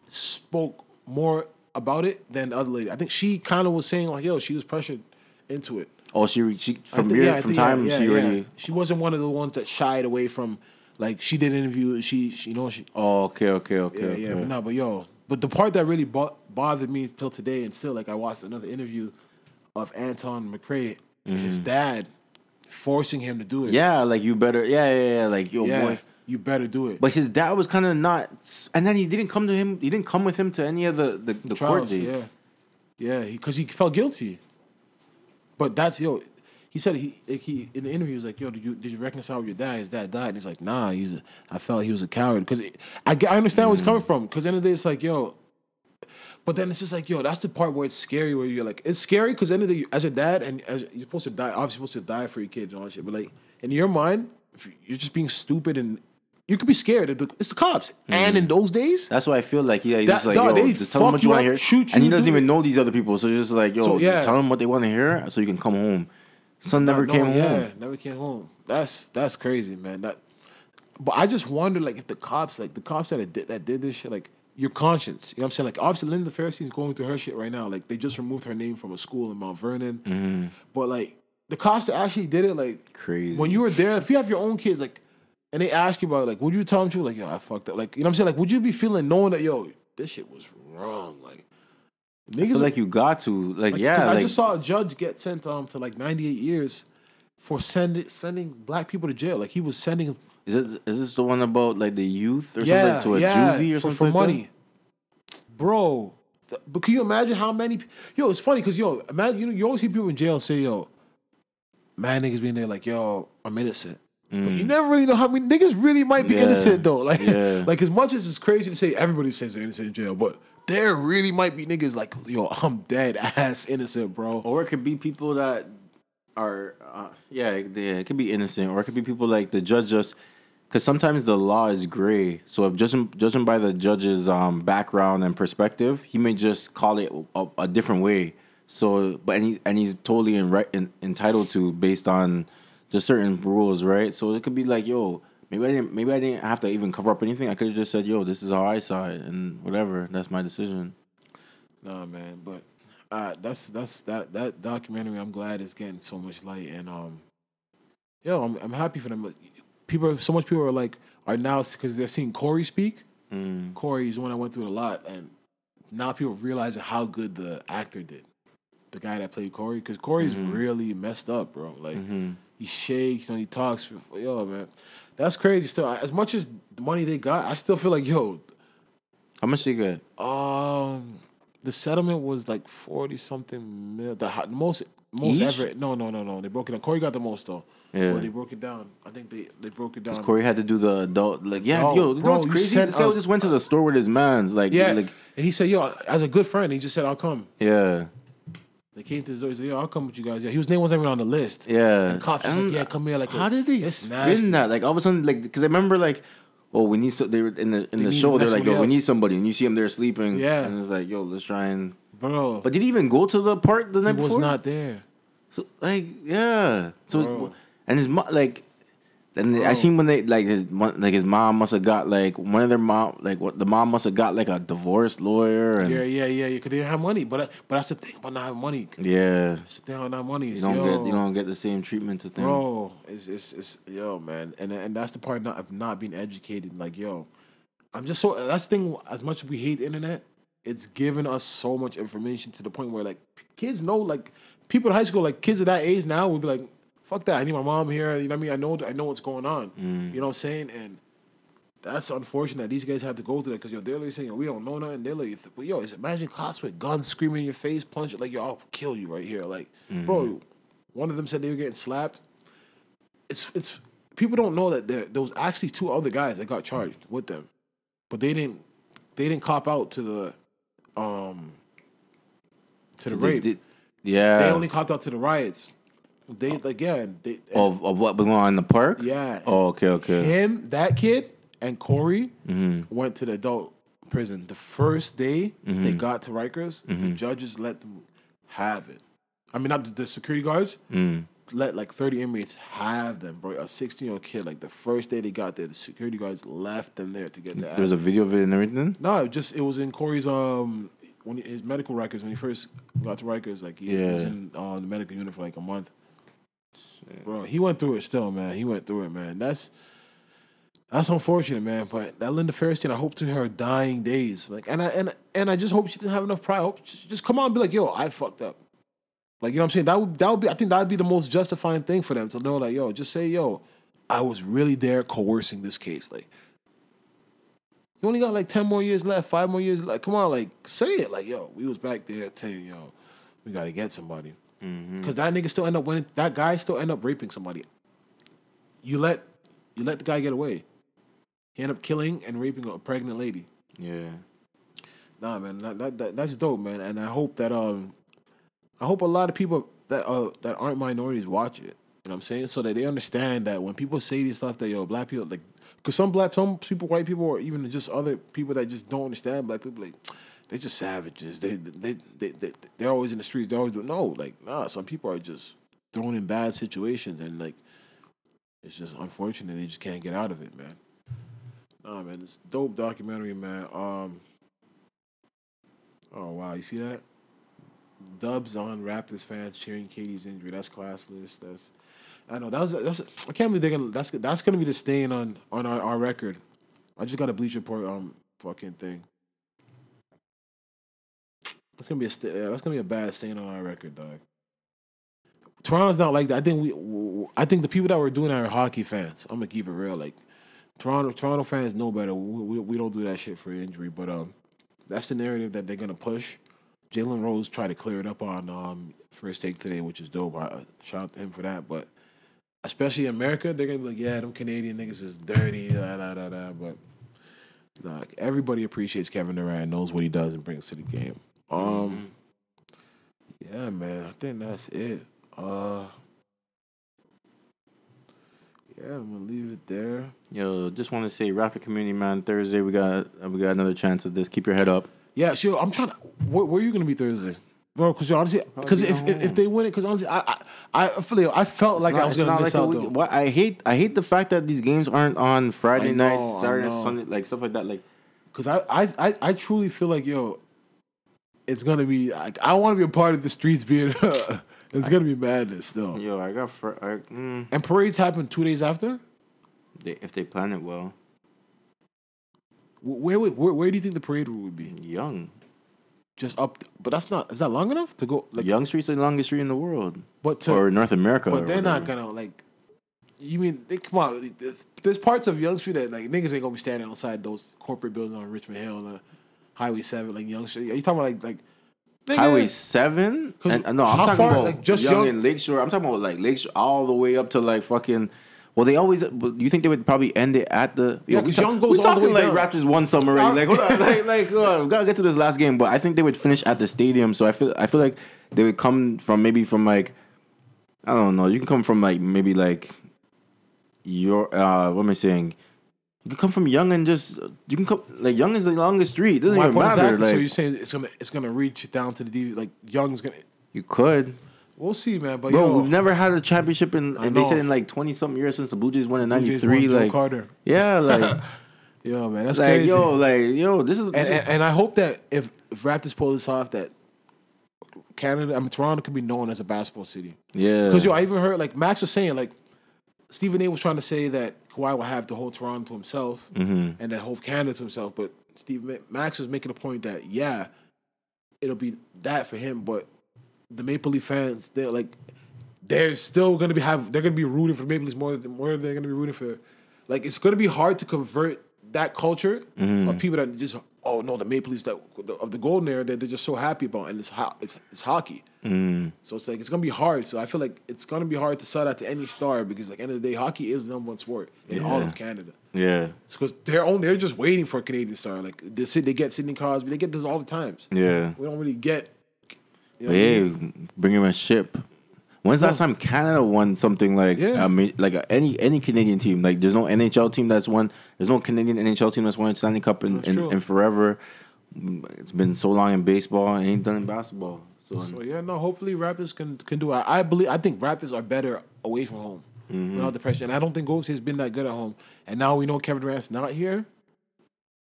spoke more about it than the other lady. I think she kind of was saying like, "Yo, she was pressured into it." oh she she from think- yeah, from think- time yeah, she yeah. already. She wasn't one of the ones that shied away from. Like she did interview. She, she you know she Oh, okay, okay, okay, Yeah, okay. yeah, but no, but yo, but the part that really bo- bothered me till today, and still, like, I watched another interview of Antron McCray, his dad, forcing him to do it. Mm-hmm. yeah, like you better. Yeah, yeah, yeah. Like yo, boy. You better do it. But his dad was kind of not, and then he didn't come to him. He didn't come with him to any of the the, the court dates. yeah, yeah, because he, felt guilty. But that's yo. He said he like he in the interview he was like, "Yo, did you did you reconcile with your dad? His dad died." And he's like, "Nah, he's. A, I felt he was a coward because I get- I understand where he's coming from. Because end of the day, it's like, yo, But then it's just like, yo, that's the part where it's scary. Where you're like, it's scary because end of the as a dad and as you're supposed to die, obviously supposed to die for your kids and all that shit. But like in your mind, if you're just being stupid and you could be scared. Of the, it's the cops. And in those days, That's why I feel like yeah, he's That- just like dog, yo, just tell him what you want to hear, shoot and he doesn't do even know these other people. So just like yo, So, yeah. just tell him what they want to hear, so you can come home. Son never No, came yeah, home. Never came home. That's that's crazy, man. That, but I just wonder, like, if the cops, like the cops that did that did this shit, like your conscience. You know what I'm saying? Like, obviously, Linda Fairstein is going through her shit right now. Like, they just removed her name from a school in Mount Vernon. Mm-hmm. But like the cops that actually did it, like Crazy. When you were there, if you have your own kids, like, and they ask you about, it, like, would you tell them truth? Like, yo, I fucked up. Like, you know what I'm saying? Like, would you be feeling knowing that, yo, this shit was wrong? Like, feel like you got to like, like, yeah, like I just saw a judge get sent um to like 98 years for sending sending black people to jail. Like he was sending is it is this the one about like the youth or yeah, something to a yeah, juvie or for, something for like money, bro. th- But can you imagine how many? Yo, it's funny because yo, imagine you know you always hear people in jail say yo, man, niggas being there like yo, I'm innocent. But you never really know how many niggas really might be Mm. Yeah. innocent though. Like, Yeah. like as much as it's crazy to say everybody says they're innocent in jail, but there really might be niggas like yo, I'm dead ass innocent, bro. Or it could be people that are uh, yeah, it- yeah, it could be innocent, or it could be people like the judge just because sometimes the law is gray. So if judging judging by the judge's um, background and perspective, he may just call it a, a different way. So, but and he's and he's totally in, in, entitled to based on just certain rules, right? So it could be like, yo, maybe I didn't maybe I didn't have to even cover up anything. I could have just said, yo, this is how I saw it, and whatever. That's my decision. Nah, man, but uh, that's that's that that documentary. I'm glad it's getting so much light, and um, yo, I'm I'm happy for them. People, so much people are like are now because they're seeing Corey speak. Corey is the one I went through it a lot, and now people realizing how good the actor did. The guy that played Corey, because Corey's really messed up, bro. Like he shakes and he talks. Yo, man, that's crazy. Still, as much as the money they got, I still feel like yo, How much they get? um, the settlement was like forty something mil. The hi- most most Each? ever. No, no, no, no. They broke it down. Corey got the most though. Yeah. But they broke it down. I think they they broke it down. Corey had to do the adult like yeah, No, yo, you know what's crazy? said, This guy uh, just went to the store with his man's like Yeah, like and he said, "Yo, as a good friend, he just said, I'll come." yeah. They came to his door. He said, "Yo, I'll come with you guys." Yeah, his name wasn't even on the list. Yeah. and the cops was And like, "Yeah, come here." Like, how did they it's spin nasty. that? Like all of a sudden, like because I remember like, oh, we need so they were in the in They the show. They're like, somebody yo, we need somebody, and you see him there sleeping. Yeah. and it's like, yo, let's try and. bro? But did he even go to the part the he night was before? not there. So like yeah. So Bro. and his mo- like And I oh. seen when they like his like his mom must have got like one of their mom like what the mom must have got like a divorce lawyer and Yeah, yeah, yeah. Because they didn't have money, but but that's the thing about not having money. yeah. That's the thing about not money. You don't yo, get you don't get the same treatment to things. Bro, it's, it's it's yo man, and and that's the part not, of not being educated. Like yo, I'm just so that's the thing. As much as we hate the internet, it's given us so much information to the point where like kids know like people in high school, like kids of that age now, would be like, "Fuck that! I need my mom here." You know what I mean? I know I know what's going on. You know what I'm saying? And that's unfortunate. That these guys have to go through that because yo, they're like saying, yo, "We don't know nothing." They're like, "But yo, is imagine cops with guns screaming in your face, punch it like yo, I'll kill you right here." Like, bro, one of them said they were getting slapped. It's it's people don't know that there, there was actually two other guys that got charged with them, but they didn't they didn't cop out to the um to the rape. did- yeah. They only copped out to the riots. They again they, of of what was going on in the park. yeah. Oh, okay, okay. Him, that kid, and Corey Mm-hmm. went to the adult prison. The first day Mm-hmm. they got to Rikers, the judges let them have it. I mean, not the, the security guards. Mm. Let like thirty inmates have them, bro. A sixteen-year-old kid, like the first day they got there, the security guards left them there to get the. There's a video of it and everything. No, it just it was in Corey's um when he, his medical records when he first got to Rikers, like he was in uh, the medical unit for like a month. Bro, he went through it still, man. He went through it, man. That's that's unfortunate, man. But that Linda Fairstein, I hope to her dying days, like, and I and and I just hope she didn't have enough pride. I hope she just come on and be like, yo, I fucked up. Like you know what I'm saying? That would that would be I think that would be the most justifying thing for them to know, like, yo, just say, yo, I was really there coercing this case, like. You only got like ten more years left, five more years left. Come on, like say it, like yo, we was back there telling you, yo, we gotta get somebody, because that nigga still end up winning. That guy still end up raping somebody. You let you let the guy get away. He end up killing and raping a pregnant lady. Yeah. Nah, man, that, that, that that's dope, man. And I hope that um, I hope a lot of people that uh that aren't minorities watch it. You know what I'm saying? So that they understand that when people say these stuff that yo black people like, cause some black some people white people or even just other people that just don't understand black people like. They're just savages. They they they they they're always in the streets. They always do no like nah. Some people are just thrown in bad situations and like it's just unfortunate they just can't get out of it, man. Nah, man, it's dope documentary, man. Um, oh wow, you see that? Dubs on Raptors fans cheering KD's injury. That's classless. That's I know that was that's I can't believe they're gonna that's that's gonna be the stain on on our, our record. I just got a Bleacher Report um fucking thing. That's gonna be a st- that's gonna be a bad stain on our record, dog. Toronto's not like that. I think we, I think the people that were doing that are hockey fans. I'm gonna keep it real. Like Toronto, Toronto fans know better. We, we, we don't do that shit for injury, but um, that's the narrative that they're gonna push. Jalen Rose tried to clear it up on um first take today, which is dope. I, shout out to him for that. But especially America, they're gonna be like, yeah, them Canadian niggas is dirty, da da da da. But nah, everybody appreciates Kevin Durant, knows what he does and brings to the game. Um, yeah, man, I think that's it. Uh, yeah, I'm gonna leave it there. Yo, just want to say, Rapid Community Man, Thursday we got uh, we got another chance at this. Keep your head up. Yeah, sure. I'm trying to. Where, where are you gonna be Thursday, bro? Because honestly, because if, if if they win it, because honestly, I I I feel like- I felt like I was gonna miss like out though. What I hate, I hate the fact that these games aren't on Friday know, nights, Saturday. Sunday, like stuff like that. Like, Because I, I I I truly feel like yo, it's gonna be like I want to be a part of the streets being. it's gonna be madness though. yo, I got fr- I, mm, And parades happen two days after. they, if they plan it well, Wh- Where where, where do you think the parade would be? Yonge, Just up, but that's not. Is that long enough to go? Like, Yonge Street's the longest street in the world, but to, or North America. But they're not gonna like. You mean they come on? There's, there's parts of Yonge Street that like niggas ain't gonna be standing outside those corporate buildings on Richmond Hill, uh, Highway Seven, like Yonge Street. Are you talking about like like nigga, Highway Seven? And, no, I'm talking far, about like, just Yonge, Yonge- and Lakeshore. I'm talking about like Lakeshore all the way up to like fucking. Well, they always. You think they would probably end it at the? Yeah, we 'cause talk- Yonge goes we all the talking way like down. Raptors won some already. Like, hold on, like, like, hold on, we gotta get to this last game. But I think they would finish at the stadium. So I feel, I feel like they would come from maybe from like, I don't know. You can come from like maybe like, your uh, what am I saying? You can come from Yonge and just you can come like Yonge is the longest street. It doesn't My even point matter. exactly. Like so you're saying it's gonna it's gonna reach down to the D like Yonge's gonna you could. We'll see, man. But Bro, yo, we've never had a championship in. I They said in like twenty something years since the Blue Jays won in Blue Jays '93. won Joe Like, Carter. yeah, like, Yo, man, that's like crazy. yo, like yo, this is. and, This is and, and I hope that if, if Raptors pull this off, that Canada, I mean Toronto, could be known as a basketball city. yeah, Because yo, I even heard like Max was saying like Stephen A. was trying to say that Kawhi will have the whole Toronto to himself Mm-hmm. and that whole Canada to himself, but Steve Max was making a point that yeah, it'll be that for him, but the Maple Leaf fans, they're like they're still gonna be have they're gonna be rooting for the Maple Leafs more than more than they're gonna be rooting for like it's gonna be hard to convert that culture Mm-hmm. of people that just oh no the Maple Leafs that of the golden era that they're just so happy about and it's ho- it's, it's hockey. Mm-hmm. So it's like it's gonna be hard. So I feel like it's gonna be hard to sell that to any star because like the end of the day, hockey is the number one sport in all of Canada. yeah, Because they're only they're just waiting for a Canadian star. Like they they get Sidney Crosby, they get this all the times. yeah. We don't really get. You know what I mean? bring him a ship. When's the last time Canada won something like Yeah. Uh, mean, like a, any any Canadian team? Like there's no NHL team that's won. There's no Canadian NHL team that's won a Stanley Cup in, in, in forever. Mm, it's been so long in baseball, and ain't done in basketball. So, So yeah, no. Hopefully, Raptors can can do. it. I believe. I think Raptors are better away from home Mm-hmm. without the pressure. And I don't think Golden State's been that good at home. And now we know Kevin Durant's not here.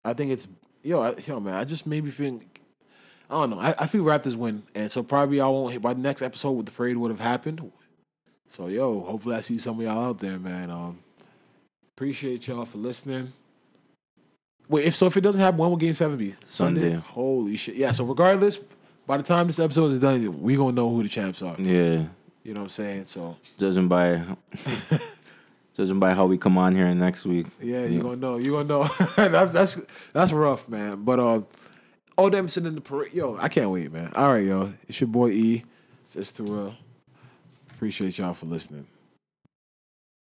I think it's yo, I, yo, man. I just maybe feel. I don't know. I, I feel Raptors win, and so probably I won't hit by the next episode. With the parade would have happened. So yo, hopefully I see some of y'all out there, man. Um, appreciate y'all for listening. Wait, if so, if it doesn't happen, when will Game Seven be? Sunday. Holy shit! Yeah. So regardless, by the time this episode is done, we gonna know who the champs are. yeah, You know what I'm saying? So judging by judging by how we come on here next week. yeah, you gonna know. You gonna know. that's that's that's rough, man. But uh, all them sitting in the parade. Yo, I can't wait, man. All right, yo. It's your boy E. It's Terrell. Appreciate y'all for listening.